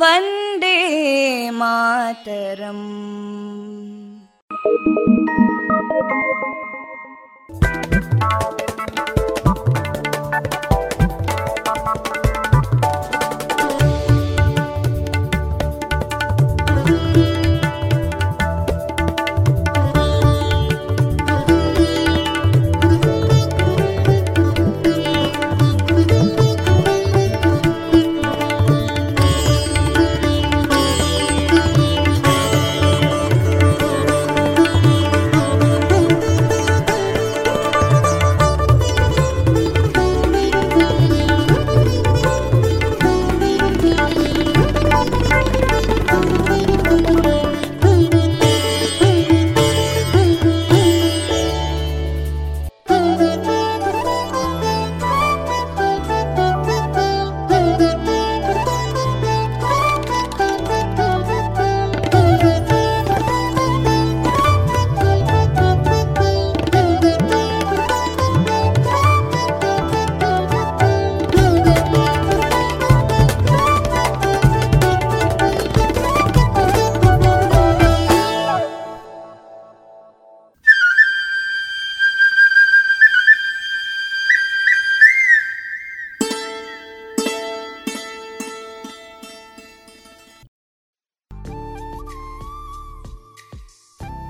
वन्दे मातरम्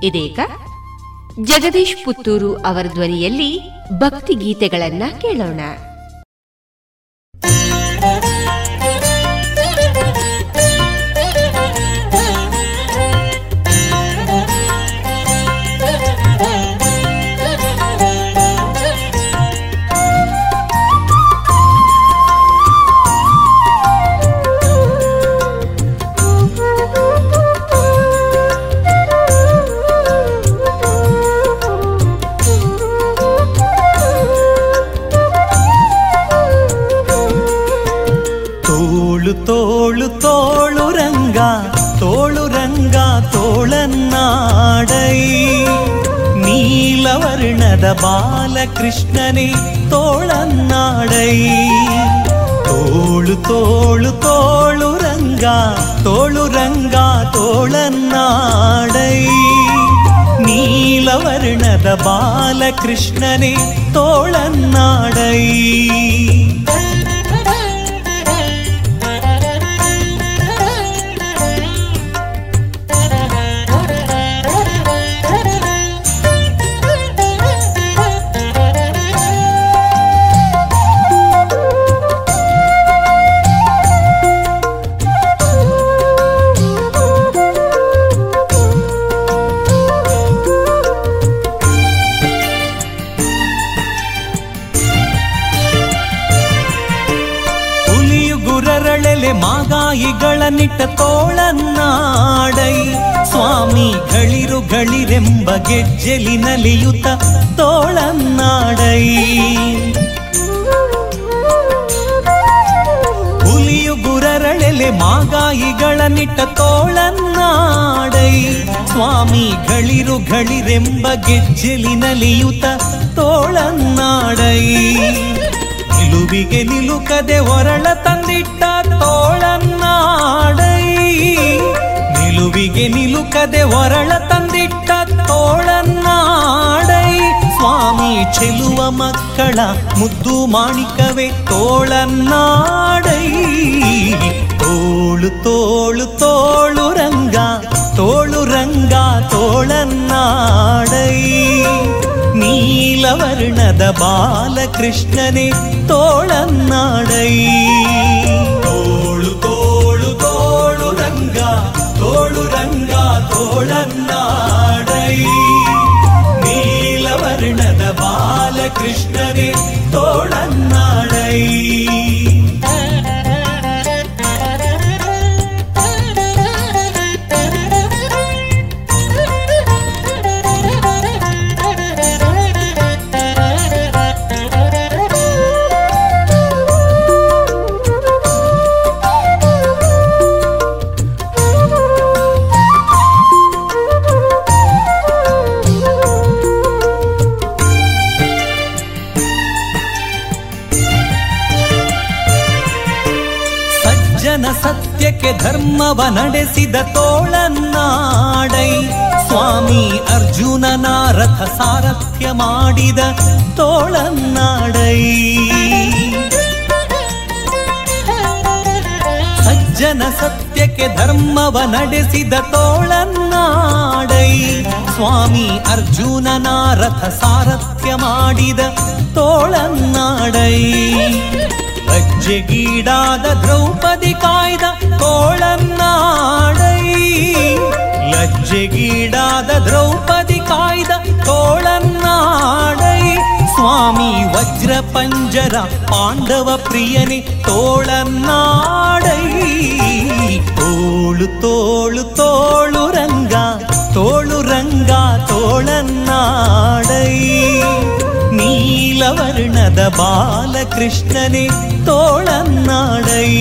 ಇದೀಗ ಜಗದೀಶ್ ಪುತ್ತೂರು ಅವರ ಧ್ವನಿಯಲ್ಲಿ ಭಕ್ತಿ ಗೀತೆಗಳನ್ನ ಕೇಳೋಣ. ಬಾಲಕೃಷ್ಣನೇ ತೋಳನ್ನಾಡೈ ತೋಳು ತೋಳು ತೋಳು ರಂಗ ತೋಳು ರಂಗ ತೋಳನ್ನಾಡೈ ನೀಲವರ್ಣದ ಬಾಲಕೃಷ್ಣನೇ ತೋಳನ್ನಾಡೈ ನಿಟ್ಟ ತೋಳನ್ನಾಡೈ. ಸ್ವಾಮಿ ಗಳಿರು ಗಳಿರೆಂಬ ಗೆಜ್ಜೆಲಿನಲಿಯುತ ತೋಳನ್ನಾಡೈ. ಹುಲಿಯು ಗುರರಳೆಲೆ ಮಾಗಾಯಿಗಳ ನಿಟ್ಟ ತೋಳನ್ನಾಡೈ. ಸ್ವಾಮಿ ಗಳಿರು ಗಳಿರೆಂಬ ಗೆಜ್ಜೆಲಿನಲಿಯುತ ತೋಳನ್ನಾಡೈ. ನಿಲುವಿಗೆ ನಿಲುಕದೆ ಹೊರಳ ತಂದಿಟ್ಟ ನಿಲುವಿಗೆ ನಿಲುಕದೆ ಹೊರಳ ತಂದಿಟ್ಟ ತೋಳನ್ನಾಡೈ ಸ್ವಾಮಿ ಚೆಲುವ ಮಕ್ಕಳ ಮುದ್ದು ಮಾಣಿಕವೇ ತೋಳನ್ನಾಡೈ ತೋಳು ತೋಳು ತೋಳು ರಂಗ ತೋಳು ರಂಗ ತೋಳನ್ನಾಡೈ ನೀಲವರ್ಣದ ಬಾಲಕೃಷ್ಣನೇ ತೋಳನ್ನಾಡೈ ತೋಳು ತೋಳು ರಂಗ ತೋಳನ್ನಾಡೈ ನೀಲವರ್ಣದ ಬಾಲಕೃಷ್ಣನೇ ಧರ್ಮವ ನಡೆಸಿದ ತೋಳನ್ನಾಡೈ ಸ್ವಾಮಿ ಅರ್ಜುನನ ರಥ ಸಾರಥ್ಯ ಮಾಡಿದ ತೋಳನ್ನಾಡೈ. ಸಜ್ಜನ ಸತ್ಯಕ್ಕೆ ಧರ್ಮವ ನಡೆಸಿದ ತೋಳನ್ನಾಡೈ ಸ್ವಾಮಿ ಅರ್ಜುನನ ರಥ ಸಾರಥ್ಯ ಮಾಡಿದ ತೋಳನ್ನಾಡೈ. ಲಜ್ಜೆಗೀಡಾದ ದ್ರೌಪದಿ ಕಾಯ್ದ ತೋಳನ್ನಾಡೈ ಲಜ್ಜೆಗೀಡಾದ ದ್ರೌಪದಿ ಕಾಯ್ದ ತೋಳನ್ನಾಡೈ ಸ್ವಾಮಿ ವಜ್ರ ಪಂಜರ ಪಾಂಡವ ಪ್ರಿಯನೇ ತೋಳನ್ನಾಡೈ ತೋಳು ತೋಳು ತೋಳು ರಂಗ ತೋಳು ರಂಗ ತೋಳನ್ನಾಡೈ ನೀಲವರ್ಣದ ಬಾಲಕೃಷ್ಣನೇ ತೋಳನ್ನಾಡೈ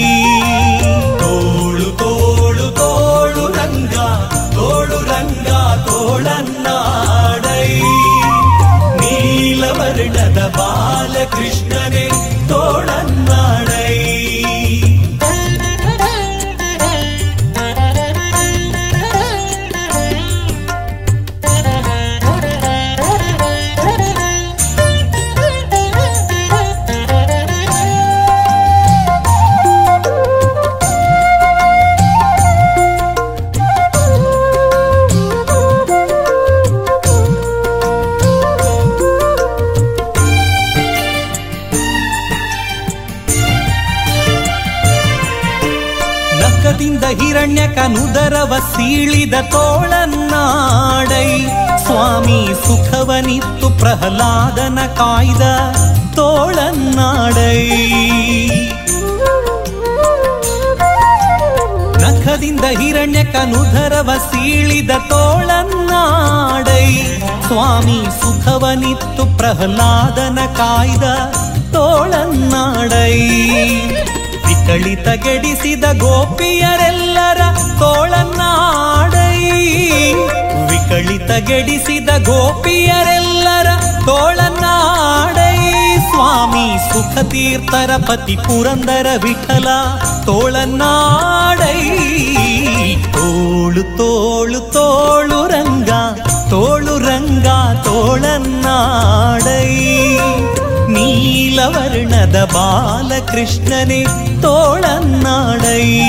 ರಂಗ ತೋಳನ್ನಾಡೈ ನೀಲವರ್ಣದ ಬಾಲಕೃಷ್ಣನೇ ಸೀಳಿದ ತೋಳನ್ನಾಡೈ. ಸ್ವಾಮಿ ಸುಖವನಿತ್ತು ಪ್ರಹ್ಲಾದನ ಕಾಯ್ದ ತೋಳನ್ನಾಡೈ. ನಖದಿಂದ ಹಿರಣ್ಯಕನುದರವ ಸೀಳಿದ ತೋಳನ್ನಾಡೈ. ಸ್ವಾಮಿ ಸುಖವನಿತ್ತು ಪ್ರಹ್ಲಾದನ ಕಾಯ್ದ ತೋಳನ್ನಾಡೈ. ವಿಕಳಿತ ಗೆಡಿಸಿದ ಗೋಪಿಯರೆಲ್ಲರ ತೋಳನ್ನಾಡೈ ವಿಕಳಿ ಗೆಡಿಸಿದ ಗೋಪಿಯರೆಲ್ಲರ ತೋಳನ್ನಾಡೈ ಸ್ವಾಮಿ ಸುಖತೀರ್ಥರ ಪತಿ ಪುರಂದರ ವಿಠಲ ತೋಳನ್ನಾಡೈ ತೋಳು ತೋಳು ತೋಳು ರಂಗ ತೋಳು ರಂಗ ತೋಳನ್ನಾಡೈ ನೀಲವರ್ಣದ ಬಾಲಕೃಷ್ಣನೇ ತೋಳನ್ನಾಡೈ.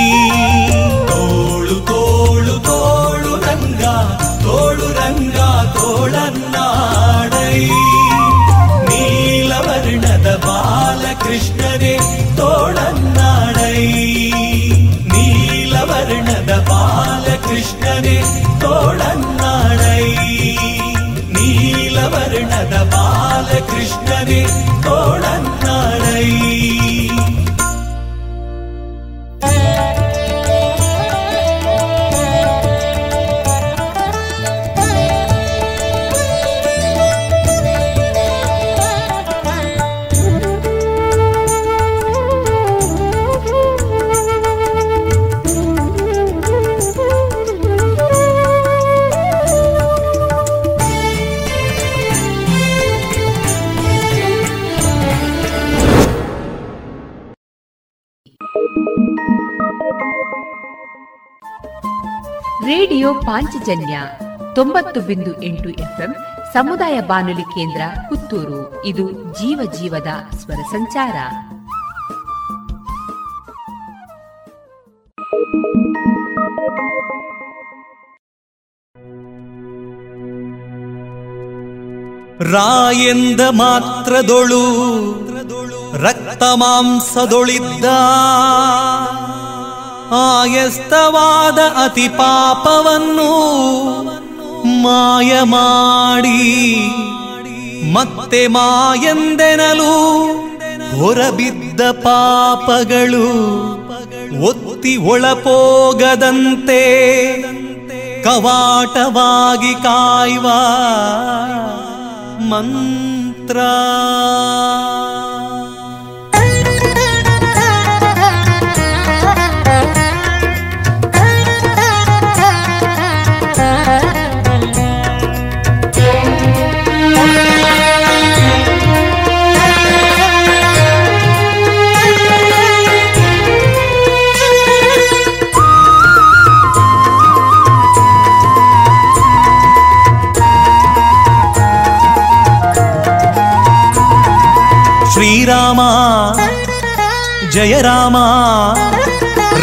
ತೋಳು ತೋಳು ತೋಳು ರಂಗ ತೋಳು ರಂಗ ತೋಳನ್ನಾಡೈ. ನೀಲವರ್ಣದ ಬಾಲಕೃಷ್ಣನೇ ತೋಳನ್ನಾಡೈ. ನೀಲವರ್ಣದ ಬಾಲಕೃಷ್ಣನೇ ತೋಳನ್ನಾಡೈ. बालकृष्णै ಪಾಂಚಜನ್ಯ ತೊಂಬತ್ತು ಬಿಂದು ಎಂಟು ಎಫ್ಎಂ ಸಮುದಾಯ ಬಾನುಲಿ ಕೇಂದ್ರ ಪುತ್ತೂರು. ಇದು ಜೀವ ಜೀವದ ಸ್ವರ ಸಂಚಾರ. ರಾಯೆಂದ ಮಾತ್ರದೊಳು ರಕ್ತ ಮಾಂಸದೊಳಿದ್ದ ಆಯಸ್ತವಾದ ಅತಿ ಪಾಪವನ್ನು ಮಾಯ ಮಾಡಿ ಮತ್ತೆ ಮಾಯಂದೆನಲು ಹೊರಬಿದ್ದ ಪಾಪಗಳು ಒತ್ತಿ ಒಳಪೋಗದಂತೆ ಕವಾಟವಾಗಿ ಕಾಯುವ ಮಂತ್ರ. జయ రామ.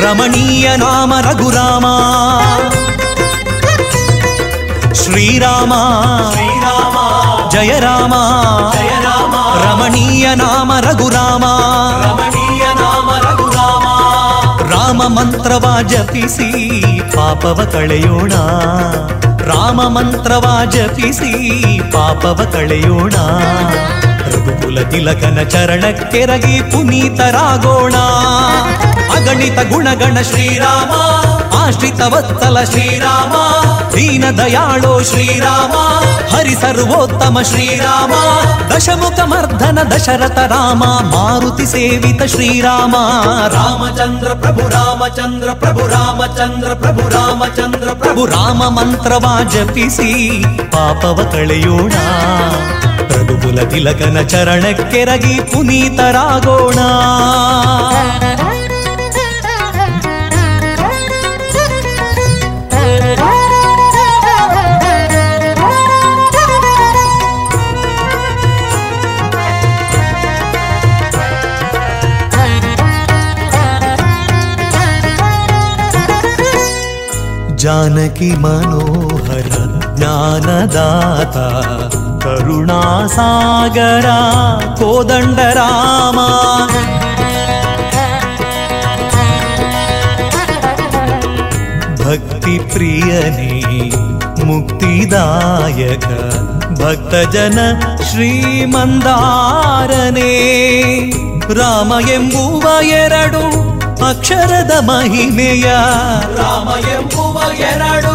రమణీయ నామ రఘురామ. శ్రీరామ. జయ రామ. రమణీయ నామ రఘురామ. రామ మంತ್ರವಾ ಜಪಿಸಿ పాపవ కళయోణ. రామ ಮಂತ್ರವಾ ಜಪಿಸಿ పాపవ కళయోణ. ರಘುಕುಲ ತಿಲಕನ ಚರಣಕ್ಕೆರಗಿ ಪುನೀತರಾಗೋಣ. ಅಗಣಿತ ಗುಣಗಣ ಶ್ರೀರಾಮ, ಆಶ್ರಿತ ವತ್ಸಲ ಶ್ರೀರಾಮ, ದೀನ ದಯಾಳೋ ಶ್ರೀರಾಮ ಹರಿ ಸರ್ವೋತ್ತಮ ಶ್ರೀರಾಮ, ದಶಮುಖ ಮರ್ಧನ ದಶರಥ ರಾಮ, ಮಾರುತಿ ಸೇವಿತ ಶ್ರೀರಾಮ. ರಾಮಚಂದ್ರ ಪ್ರಭು ರಾಮಚಂದ್ರ ಪ್ರಭು ರಾಮಚಂದ್ರ ಪ್ರಭು ರಾಮಚಂದ್ರ ಪ್ರಭು, ರಾಮ ಮಂತ್ರವ ಜಪಿಸಿ ಪಾಪವ ಕಳೆಯೋಣ. ರಘುಕುಲ ತಿಲಕನ ಚರಣಕ್ಕೆರಗಿ ಪುನೀತರಾಗೋಣ. ಜಾನಕಿ ಮನೋಹರ ಜ್ಞಾನದಾತ ಕರುಣಾಸಾಗರ ಕೋದಂಡರಾಮ ಭಕ್ತಿ ಪ್ರಿಯನೇ ಮುಕ್ತಿದಾಯಕ ಭಕ್ತಜನ ಶ್ರೀಮಂದಾರನೇ ರಾಮ ಎಂಬುವ ಎರಡು ಅಕ್ಷರದ ಮಹಿಮೆಯ ರಾಮ ಎಂಬುವ ಎರಡು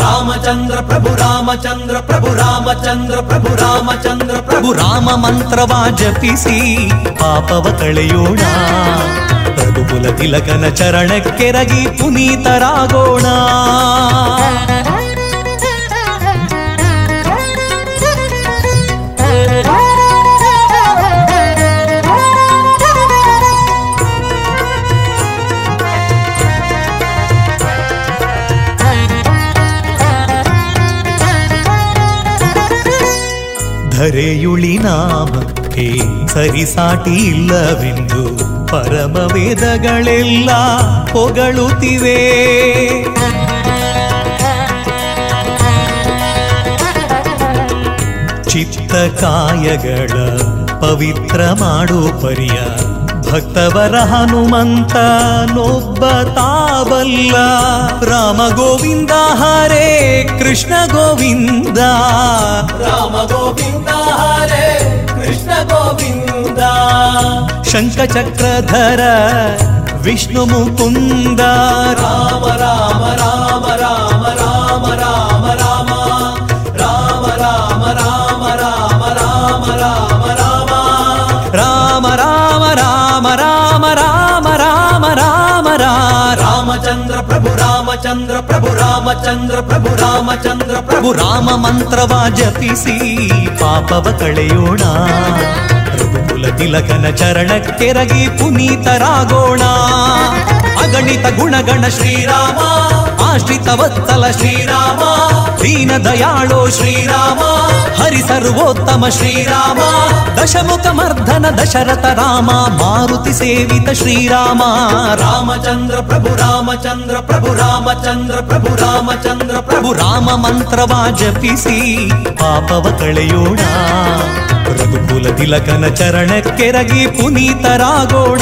రామచంద్ర ప్రభు రామచంద్ర ప్రభు రాಮಚಂದ್ರ ప్రభు రామಚಂದ್ರ ప్రభು ರಾಮ ಮಂತ್ರವ ಜಪಿಸಿ ಪಾಪವ ಕಳೆಯೋಣ ಪ್ರಭುಕುಲ ತಿಲಕನ ಚರಣಕ್ಕೆರಗಿ ಪುನೀತರಾಗೋಣ ಧರೆಯುಳಿ ನಾಮಕ್ಕೆ ಸರಿಸಾಟಿ ಇಲ್ಲವೆಂದು ಪರಮ ವೇದಗಳೆಲ್ಲ ಹೊಗಳುತ್ತಿವೆ. ಚಿತ್ತ ಕಾಯಗಳ ಪವಿತ್ರ ಮಾಡೋ ಪರಿಯ. ಭಕ್ತವರ ಹನುಮಂತ ನೊಬ್ಬ ತಾವಲ್ಲ ರಾಮ ಗೋವಿಂದ ಹರೇ ಕೃಷ್ಣ ಗೋವಿಂದ ರಾಮ ಗೋವಿಂದ ಹರೇ ಕೃಷ್ಣ ಗೋವಿಂದ ಶಂಖ ಚಕ್ರಧರ ವಿಷ್ಣು ಮುಕುಂದ ರಾಮ ರಾಮ ರಾಮ ರಾಮ ರಾಮ ರಾಮ ರಾಮ ರಾಮ ರಾಮಚಂದ್ರ ಪ್ರಭು ರಾಮಚಂದ್ರ ಪ್ರಭು ರಾಮಚಂದ್ರ ಪ್ರಭು ರಾಮಚಂದ್ರ ಪ್ರಭು ರಾಮ ಮಂತ್ರವ ಜಪಿಸಿ ಪಾಪವ ಕಳೆಯೋಣ ರಘುಕುಲ ತಿಲಕನ ಚರಣಕ್ಕೆರಗಿ ಪುನೀತರಾಗೋಣ ಅಗಣಿತ ಗುಣಗಣ ಶ್ರೀರಾಮ ఆశ్రితవత్సల శ్రీరామ దీన దయాళో శ్రీరామ హరి సర్వోత్తమ శ్రీరామ దశముఖమర్ధన దశరథ రామ మారుతి సేవిత శ్రీరామ. రామచంద్ర ప్రభు రామచంద్ర ప్రభు రామచంద్ర ప్రభు రామచంద్ర ప్రభు రామ మంತ್ರವಾ ಜಪಿಸಿ ಪಾಪವ ಕಳೆಯೋಣ ರಘುಕುಲ ತಿಲಕನ ಚರಣಕ್ಕೆರಗಿ ಪುನೀತರಾಗೋಣ.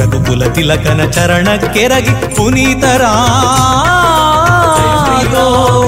ರಘುಕುಲ ತಿಲಕನ ಚರಣಕ್ಕೆರಗಿ ಪುನೀತರಾಗೋಣ.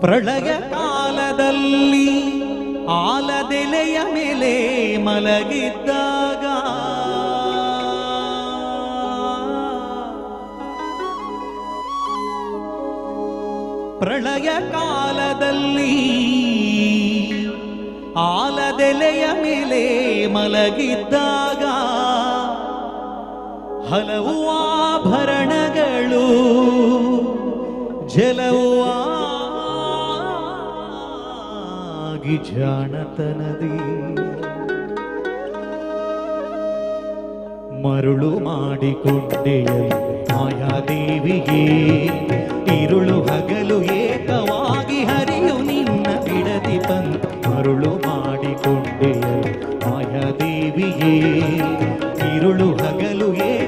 ಪ್ರಳಯ ಕಾಲದಲ್ಲಿ ಆಲದೆಲೆಯ ಮೇಲೆ ಮಲಗಿದ್ದಾಗ ಪ್ರಳಯ ಕಾಲದಲ್ಲಿ ಆಲದೆಲೆಯ ಮೇಲೆ ಮಲಗಿದ್ದಾಗ ಹಲವು ಆಭರಣಗಳು ಜಲವು ಜಾಣತನದಿ. ಮರುಳು ಮಾಡಿಕೊಂಡೆಯ ಮಾಯಾದೇವಿಗೆ ಇರುಳು ಹಗಲು ಏಕವಾಗಿ ಹರಿಯು ನಿನ್ನ ಬಿಡದಿ ಬಂದ ಮರುಳು ಮಾಡಿಕೊಂಡೆಯ ಮಾಯಾದೇವಿಗೆ ಇರುಳು ಹಗಲು ಏಕವಾಗಿ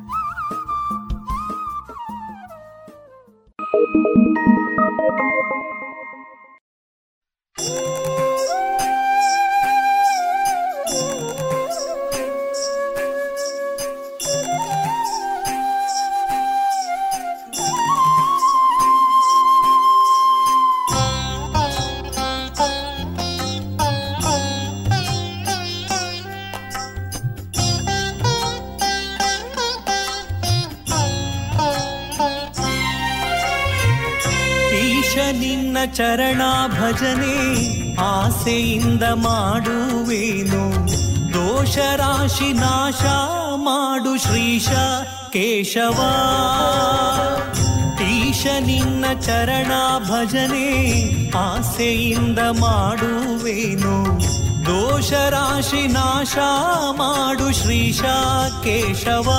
ಭಜನೆ ಆಸೆಯಿಂದ ಮಾಡುವೇನು? ದೋಷ ರಾಶಿ ನಾಶ ಮಾಡು ಶ್ರೀಶ ಕೇಶವ. ಈಶ ನಿನ್ನ ಚರಣ ಭಜನೆ ಆಸೆಯಿಂದ ಮಾಡುವೇನು? ದೋಷ ರಾಶಿ ನಾಶ ಮಾಡು ಶ್ರೀಶ ಕೇಶವ.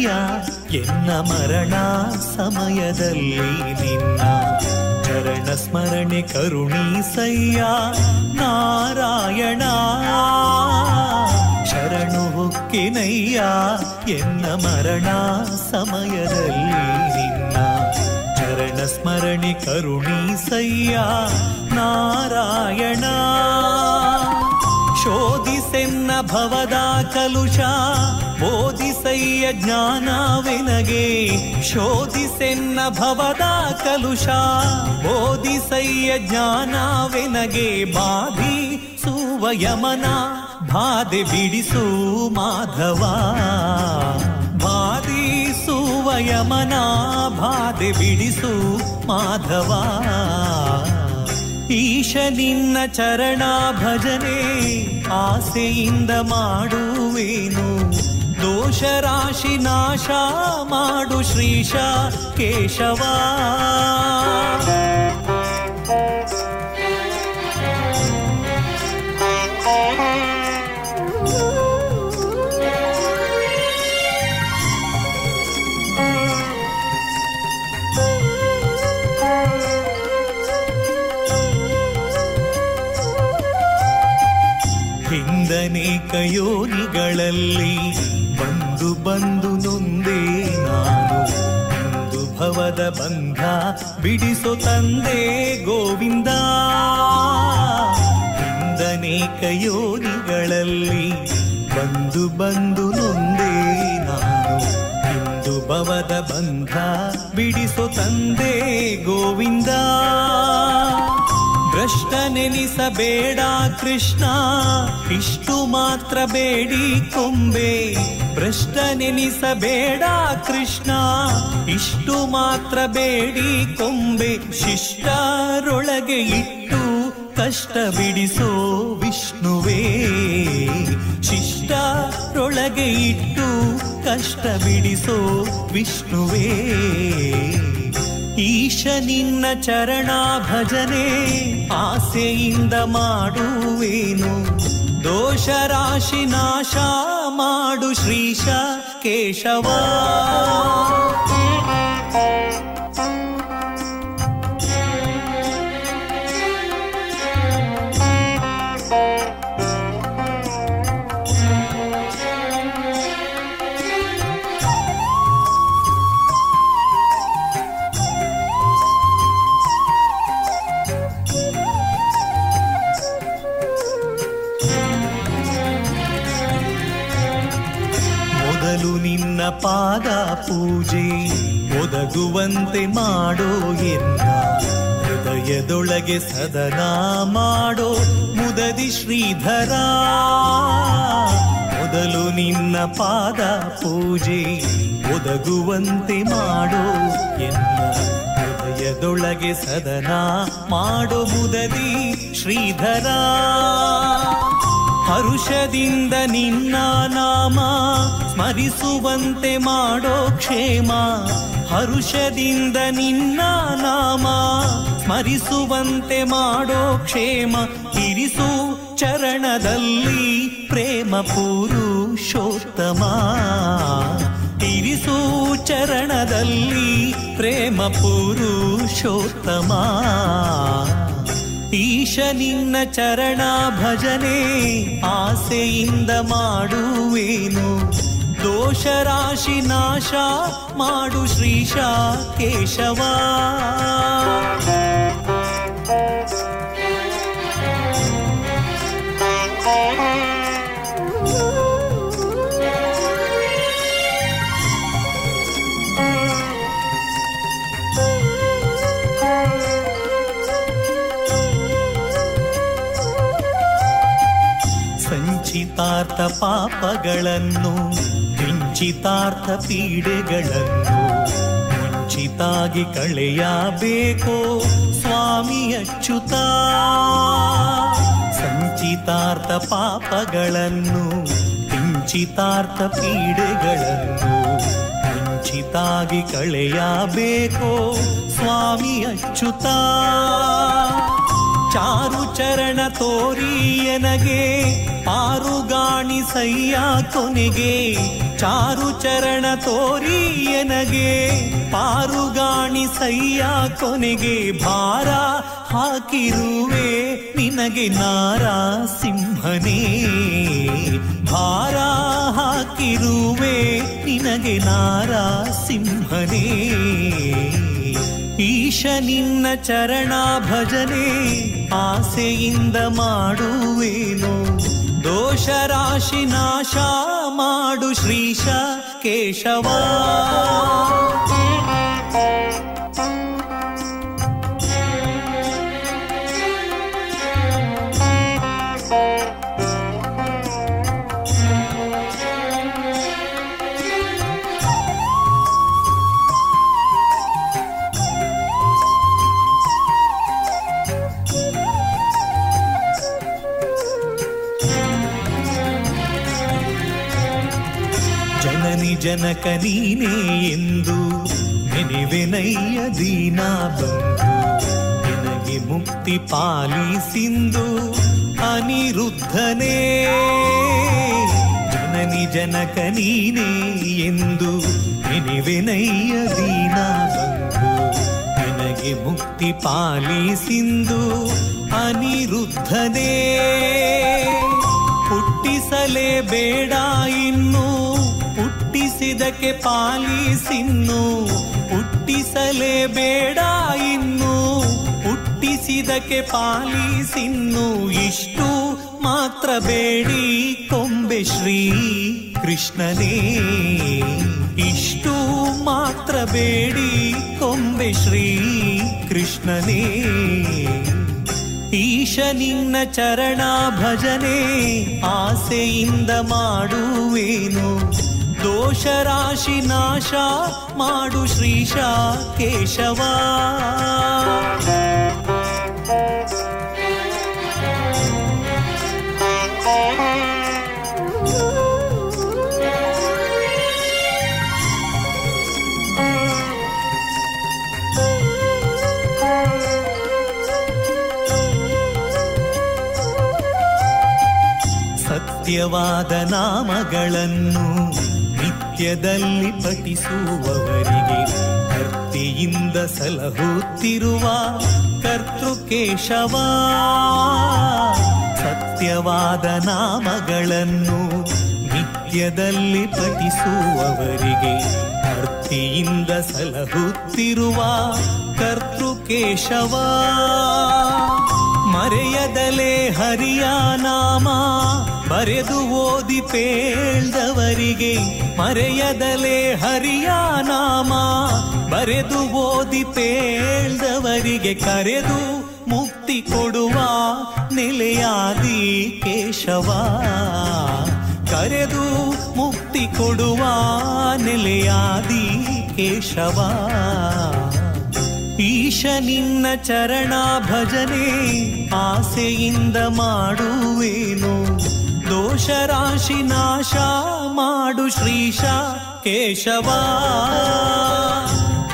ಹೊಕ್ಕೆನಯ್ಯ ಎನ್ನ ಮರಣ ಸಮಯದಲ್ಲಿ ನಿನ್ನ ಚರಣ ಸ್ಮರಣೆ ಕರುಣೀಸಯ್ಯ ನಾರಾಯಣ ಶರಣು ಹೊಕ್ಕಿನಯ್ಯ ಎನ್ನ ಮರಣ ಸಮಯದಲ್ಲಿ ನಿನ್ನ ಚರಣ ಸ್ಮರಣೆ ಕರುಣೀಸಯ್ಯ ನಾರಾಯಣ ಶೋಧಿಸೆನ್ನ ಭವದ ಕಲುಷ ಬೋಧಿಸಯ್ಯ ಜ್ಞಾನವೆನಗೆ? ಶೋಧಿಸೆನ್ನ ಭವದ ಕಲುಷ ಬೋಧಿಸಯ್ಯ ಜ್ಞಾನವೆನಗೆ? ಬಾಧಿ ಸುವಯಮನ, ಬಾಧೆ ಬಿಡಿಸು ಮಾಧವ. ಬಾಧಿ ಸುವಯಮನ, ಬಾಧೆ ಬಿಡಿಸು ಮಾಧವ. ಈಶ ನಿನ್ನ ಚರಣ ಭಜನೆ ಆಸೆಯಿಂದ ಮಾಡುವೇನು? ದೋಷ ರಾಶಿ ನಾಶ ಮಾಡು ಶ್ರೀಶ ಕೇಶವ. ಹಿಂದನೇಕ ಯೋನಿಗಳಲ್ಲಿ ಬಂದು ಬಂದು ನೊಂದೇ ನಾನು. ಒಂದು ಭವದ ಬಂಧ ಬಿಡಿಸೋ ತಂದೆ ಗೋವಿಂದ. ಅನೇಕ ಯೋನಿಗಳಲ್ಲಿ ಬಂದು ಬಂದು ನೊಂದೇ ನಾನು. ಇಂದು ಭವದ ಬಂಧ ಬಿಡಿಸೋ ತಂದೆ ಗೋವಿಂದ. ಭ್ರಷ್ಟನೆನಿಸಬೇಡ ಕೃಷ್ಣ. ಇಷ್ಟು ಮಾತ್ರ ಬೇಡಿ ಕೊಂಬೆ. ಭ್ರಷ್ಟನೆನಿಸಬೇಡ ಕೃಷ್ಣ. ಇಷ್ಟು ಮಾತ್ರ ಬೇಡಿ ಕೊಂಬೆ. ಶಿಷ್ಟರೊಳಗೆ ಇಟ್ಟು ಕಷ್ಟ ಬಿಡಿಸೋ ವಿಷ್ಣುವೇ. ಶಿಷ್ಟರೊಳಗೆ ಇಟ್ಟು ಕಷ್ಟ ಬಿಡಿಸೋ ವಿಷ್ಣುವೇ. ಈಶ ನಿನ್ನ ಚರಣ ಭಜನೆ ಆಸೆಯಿಂದ ಮಾಡುವೇನು. ದೋಷ ರಾಶಿ ನಾಶ ಮಾಡು ಶ್ರೀಶ ಕೇಶವ ಪಾದ ಪೂಜೆ ಒದಗುವಂತೆ ಮಾಡೋ ಎನ್ನ. ಹೃದಯದೊಳಗೆ ಸದನ ಮಾಡೋ ಮುದದಿ ಶ್ರೀಧರ. ಮೊದಲು ನಿನ್ನ ಪಾದ ಪೂಜೆ ಒದಗುವಂತೆ ಮಾಡೋ ಎನ್ನ. ಹೃದಯದೊಳಗೆ ಸದನ ಮಾಡೋ ಮುದದಿ ಶ್ರೀಧರ. ಹರುಷದಿಂದ ನಿನ್ನ ನಾಮ ಸ್ಮರಿಸುವಂತೆ ಮಾಡೋ ಕ್ಷೇಮ. ಹರುಷದಿಂದ ನಿನ್ನ ನಾಮ ಸ್ಮರಿಸುವಂತೆ ಮಾಡೋ ಕ್ಷೇಮ. ಇರಿಸು ಚರಣದಲ್ಲಿ ಪ್ರೇಮ ಪುರುಷೋತ್ತಮ. ಇರಿಸು ಚರಣದಲ್ಲಿ ಪ್ರೇಮ ಪುರುಷೋತ್ತಮ. ಈಶ ನಿನ್ನ ಚರಣ ಭಜನೆ ಆಸೆಯಿಂದ ಮಾಡುವೇನು? ದೋಷ ರಾಶಿ ನಾಶ ಮಾಡು ಶ್ರೀಶ ಕೇಶವ ಸಂಚಿತಾರ್ಥ ಪಾಪಗಳನ್ನು, ಕಿಂಚಿತಾರ್ಥ ಪೀಡೆಗಳನ್ನು ಮುಂಚಿತಾಗಿ ಕಳೆಯಬೇಕೋ ಸ್ವಾಮಿ ಅಚ್ಯುತ. ಸಂಚಿತಾರ್ಥ ಪಾಪಗಳನ್ನು, ಕಿಂಚಿತಾರ್ಥ ಪೀಡೆಗಳನ್ನು ಮುಂಚಿತಾಗಿ ಕಳೆಯಬೇಕೋ ಸ್ವಾಮಿ ಅಚ್ಯುತ. ಚಾರು ಚರಣ ತೋರಿಯನಗೆ ಪಾರುಗಾಣಿಸಯ್ಯ ಕೊನೆಗೆ. ಚಾರು ಚರಣ ತೋರಿಯನಗೆ ಪಾರುಗಾಣಿಸಯ್ಯ ಕೊನೆಗೆ. ಭಾರ ಹಾಕಿರುವೆ ನಿನಗೆ ನಾರಾಸಿಂಹನೇ. ಭಾರ ಹಾಕಿರುವೆ ನಿನಗೆ ನಾರಾಸಿಂಹನೇ. ಈಶ ನಿನ್ನ ಚರಣ ಭಜನೆ ಆಸೆಯಿಂದ ಮಾಡುವೇನು? ದೋಷ ರಾಶಿ ನಾಶ ಮಾಡು ಶ್ರೀಶ ಕೇಶವ ಜನಕ ನೀನೇ ಎಂದು ನೆನೆವೆನಯ್ಯ ದೀನ ಬಂದು ನಿನಗೆ ಮುಕ್ತಿ ಪಾಲಿಸಿಂದು ಅನಿರುದ್ಧನೇ ಜನನಿ ಜನಕ ನೀನೇ ಎಂದು ನೆನೆವೆನಯ್ಯ ದೀನ ಬಂದು ನಿನಗೆ ಮುಕ್ತಿ ಪಾಲಿಸಿಂದು ಅನಿರುದ್ಧನೇ ಹುಟ್ಟಿಸಲೇ ಬೇಡ ಇನ್ನು ಹುಟ್ಟಿಸಿದಕ್ಕೆ ಪಾಲಿಸಿನ್ನು ಹುಟ್ಟಿಸಲೇಬೇಡ ಇನ್ನು. ಹುಟ್ಟಿಸಿದಕ್ಕೆ ಪಾಲಿಸಿನ್ನು ಇಷ್ಟು ಮಾತ್ರ ಬೇಡಿ ಕೊಂಬೆ ಶ್ರೀ ಕೃಷ್ಣನೇ. ಇಷ್ಟು ಮಾತ್ರ ಬೇಡಿ ಕೊಂಬೆ ಶ್ರೀ ಕೃಷ್ಣನೇ. ಈಶ ನಿನ್ನ ಚರಣ ಭಜನೆ ಆಸೆಯಿಂದ ಮಾಡುವೇನು? ದೋಷ ರಾಶಿ ನಾಶ ಮಾಡು ಶ್ರೀಶ ಕೇಶವ. ಸತ್ಯವಾದ ನಾಮಗಳನ್ನು ನಿತ್ಯದಲ್ಲಿ ಪಠಿಸುವವರಿಗೆ ಕರ್ತಿಯಿಂದ ಸಲಹುತ್ತಿರುವ ಕರ್ತೃಕೇಶವ. ಸತ್ಯವಾದ ನಾಮಗಳನ್ನು ನಿತ್ಯದಲ್ಲಿ ಪಠಿಸುವವರಿಗೆ ಕರ್ತಿಯಿಂದ ಸಲಹುತ್ತಿರುವ ಕರ್ತೃಕೇಶವ. ಮರೆಯದಲೇ ಹರಿಯ ನಾಮ. ಬರೆದು ಓದಿ ಪೇಳ್ದವರಿಗೆ ಮರೆಯದಲೇ ಹರಿಯ ನಾಮ. ಬರೆದು ಓದಿ ಪೇಳ್ದವರಿಗೆ ಕರೆದು ಮುಕ್ತಿ ಕೊಡುವ ನೆಲೆಯಾದಿ ಕೇಶವ. ಕರೆದು ಮುಕ್ತಿ ಕೊಡುವ ನೆಲೆಯಾದಿ ಕೇಶವ. ಈಶ ನಿನ್ನ ಚರಣ ಭಜನೆ ಆಸೆಯಿಂದ ಮಾಡುವೇನು. ದೋಷ ರಾಶಿ ನಾಶ ಮಾಡು ಶ್ರೀಶ ಕೇಶವ.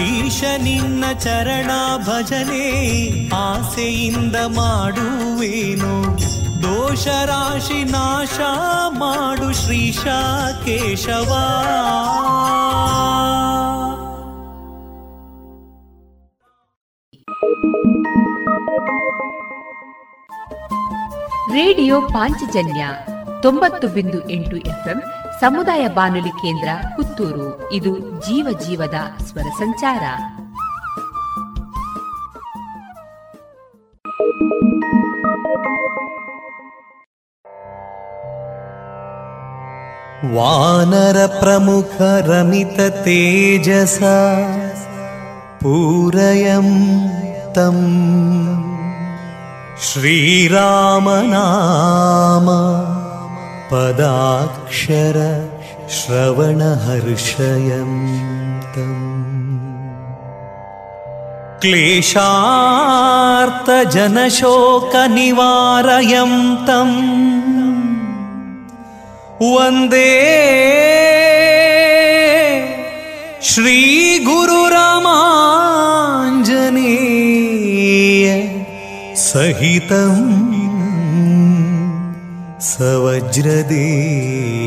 ಈಶ ನಿನ್ನ ಚರಣ ಭಜನೆ ಆಸೆಯಿಂದ ಮಾಡುವೇನು. ದೋಷ ರಾಶಿ ನಾಶ ಮಾಡು ಶ್ರೀಶ ಕೇಶವ. ರೇಡಿಯೋ ಪಾಂಚಜನ್ಯ ತೊಂಬತ್ತು ಬಿಂದು ಎಂಟು ಎಫ್ಎಂ ಸಮುದಾಯ ಬಾನುಲಿ ಕೇಂದ್ರ ಪುತ್ತೂರು. ಇದು ಜೀವ ಜೀವದ ಸ್ವರ ಸಂಚಾರ. ವಾನರ ಪ್ರಮುಖ ರಮಿತ ತೇಜಸ. पूरयं तं श्रीरामनाम पदाक्षर श्रवणहर्षयं तम् क्लेशार्तजनशोकनिवारयं तम् वन्दे श्रीगुरुरामाञ्जनेय सहितं सवज्रदेहि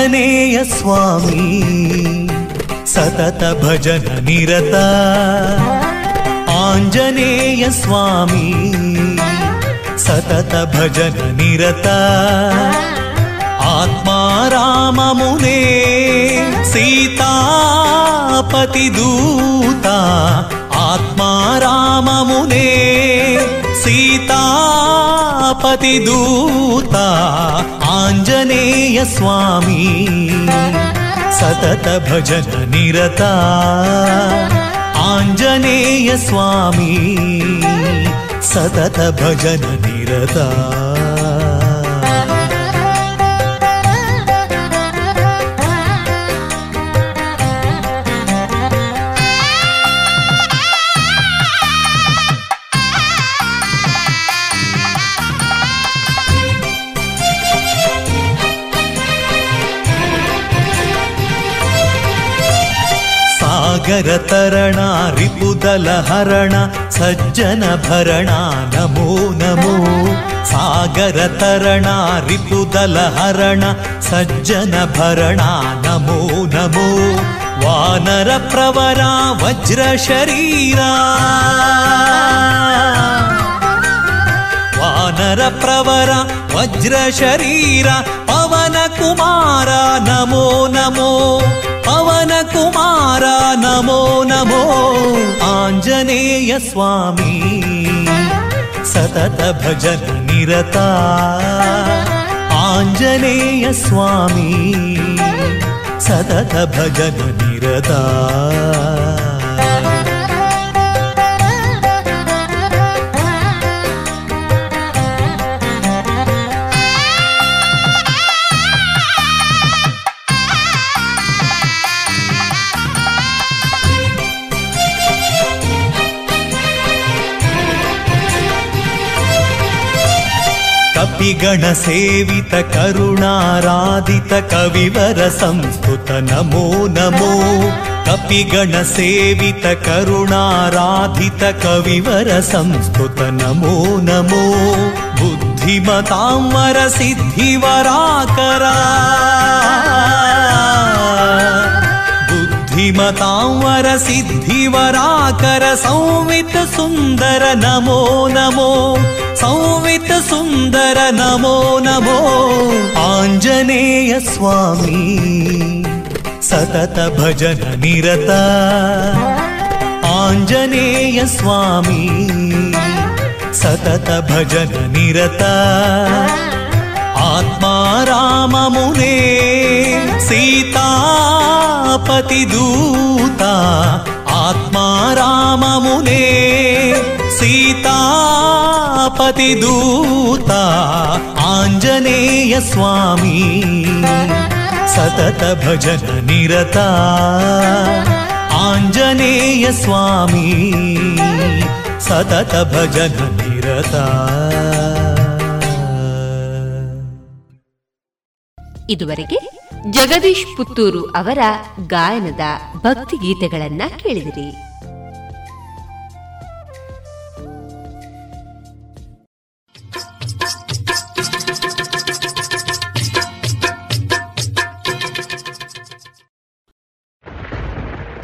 ಆಂಜನೇಯ ಸ್ವಾಮಿ ಸತತ ಭಜನ ನಿರತ ಆಂಜನೇಯ ಸ್ವಾಮಿ ಸತತ ಭಜನ ನಿರತ ಆತ್ಮಾರಾಮ ಮುನೇ ಸೀತಾಪತಿ ದೂತ ಆತ್ಮಾರಾಮ ಮುನೇ आञ्जनेय स्वामी सतत भजन निरता आञ्जनेय स्वामी सतत भजन निरता सागरतरणा रिपुदलहरण सज्जनभरणा नमो। नमो सागरतरणा रिपुदलहरण सज्जनभरणा नमो नमो। वानरप्रवरा वज्रशरीरा। वानरप्रवर वज्रशरीर पवनकुमारा नमो नमो। वन नमो नमो। आञ्जनेय स्वामी सतत भजन निरता। आञ्जनेय स्वामी सतत भजन निरता। पि करुणाराधित कविवर संस्तुत नमो। नमो कपिगणसेवित करुणाराधित कविवर संस्तुत नमो नमो। बुद्धिमतां वरसिद्धिवराकरा। श्रीमतांवर सिद्धिवराकर संवित सुन्दर नमो नमो संवित सुन्दर नमो नमो। आञ्जनेय स्वामी सतत भजन निरत। आञ्जनेय स्वामी सतत भजन निरत। आत्मा राममुने सीतापतिदूता आत्मा राममुने सीतापतिदूता आञ्जनेय स्वामी सतत भजन निरता आञ्जनेय स्वामी सतत भजन निरता ಇದುವರೆಗೆ ಜಗದೀಶ್ ಪುತ್ತೂರು ಅವರ ಗಾಯನದ ಭಕ್ತಿ ಗೀತೆಗಳನ್ನ ಕೇಳಿದಿರಿ.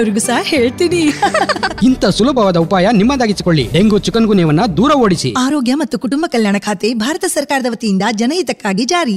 ಬೇರೆಯವ್ರಿಗೂ ಸಹ ಹೇಳ್ತೀನಿ. ಇಂಥ ಸುಲಭವಾದ ಉಪಾಯ ನಿಮ್ಮದಾಗಿಸಿಕೊಳ್ಳಿ. ಡೆಂಗು ಚಿಕನ್ ಗುನ್ಯವನ್ನ ದೂರ ಓಡಿಸಿ. ಆರೋಗ್ಯ ಮತ್ತು ಕುಟುಂಬ ಕಲ್ಯಾಣ ಖಾತೆ ಭಾರತ ಸರ್ಕಾರದ ವತಿಯಿಂದ ಜನಹಿತಕ್ಕಾಗಿ ಜಾರಿ.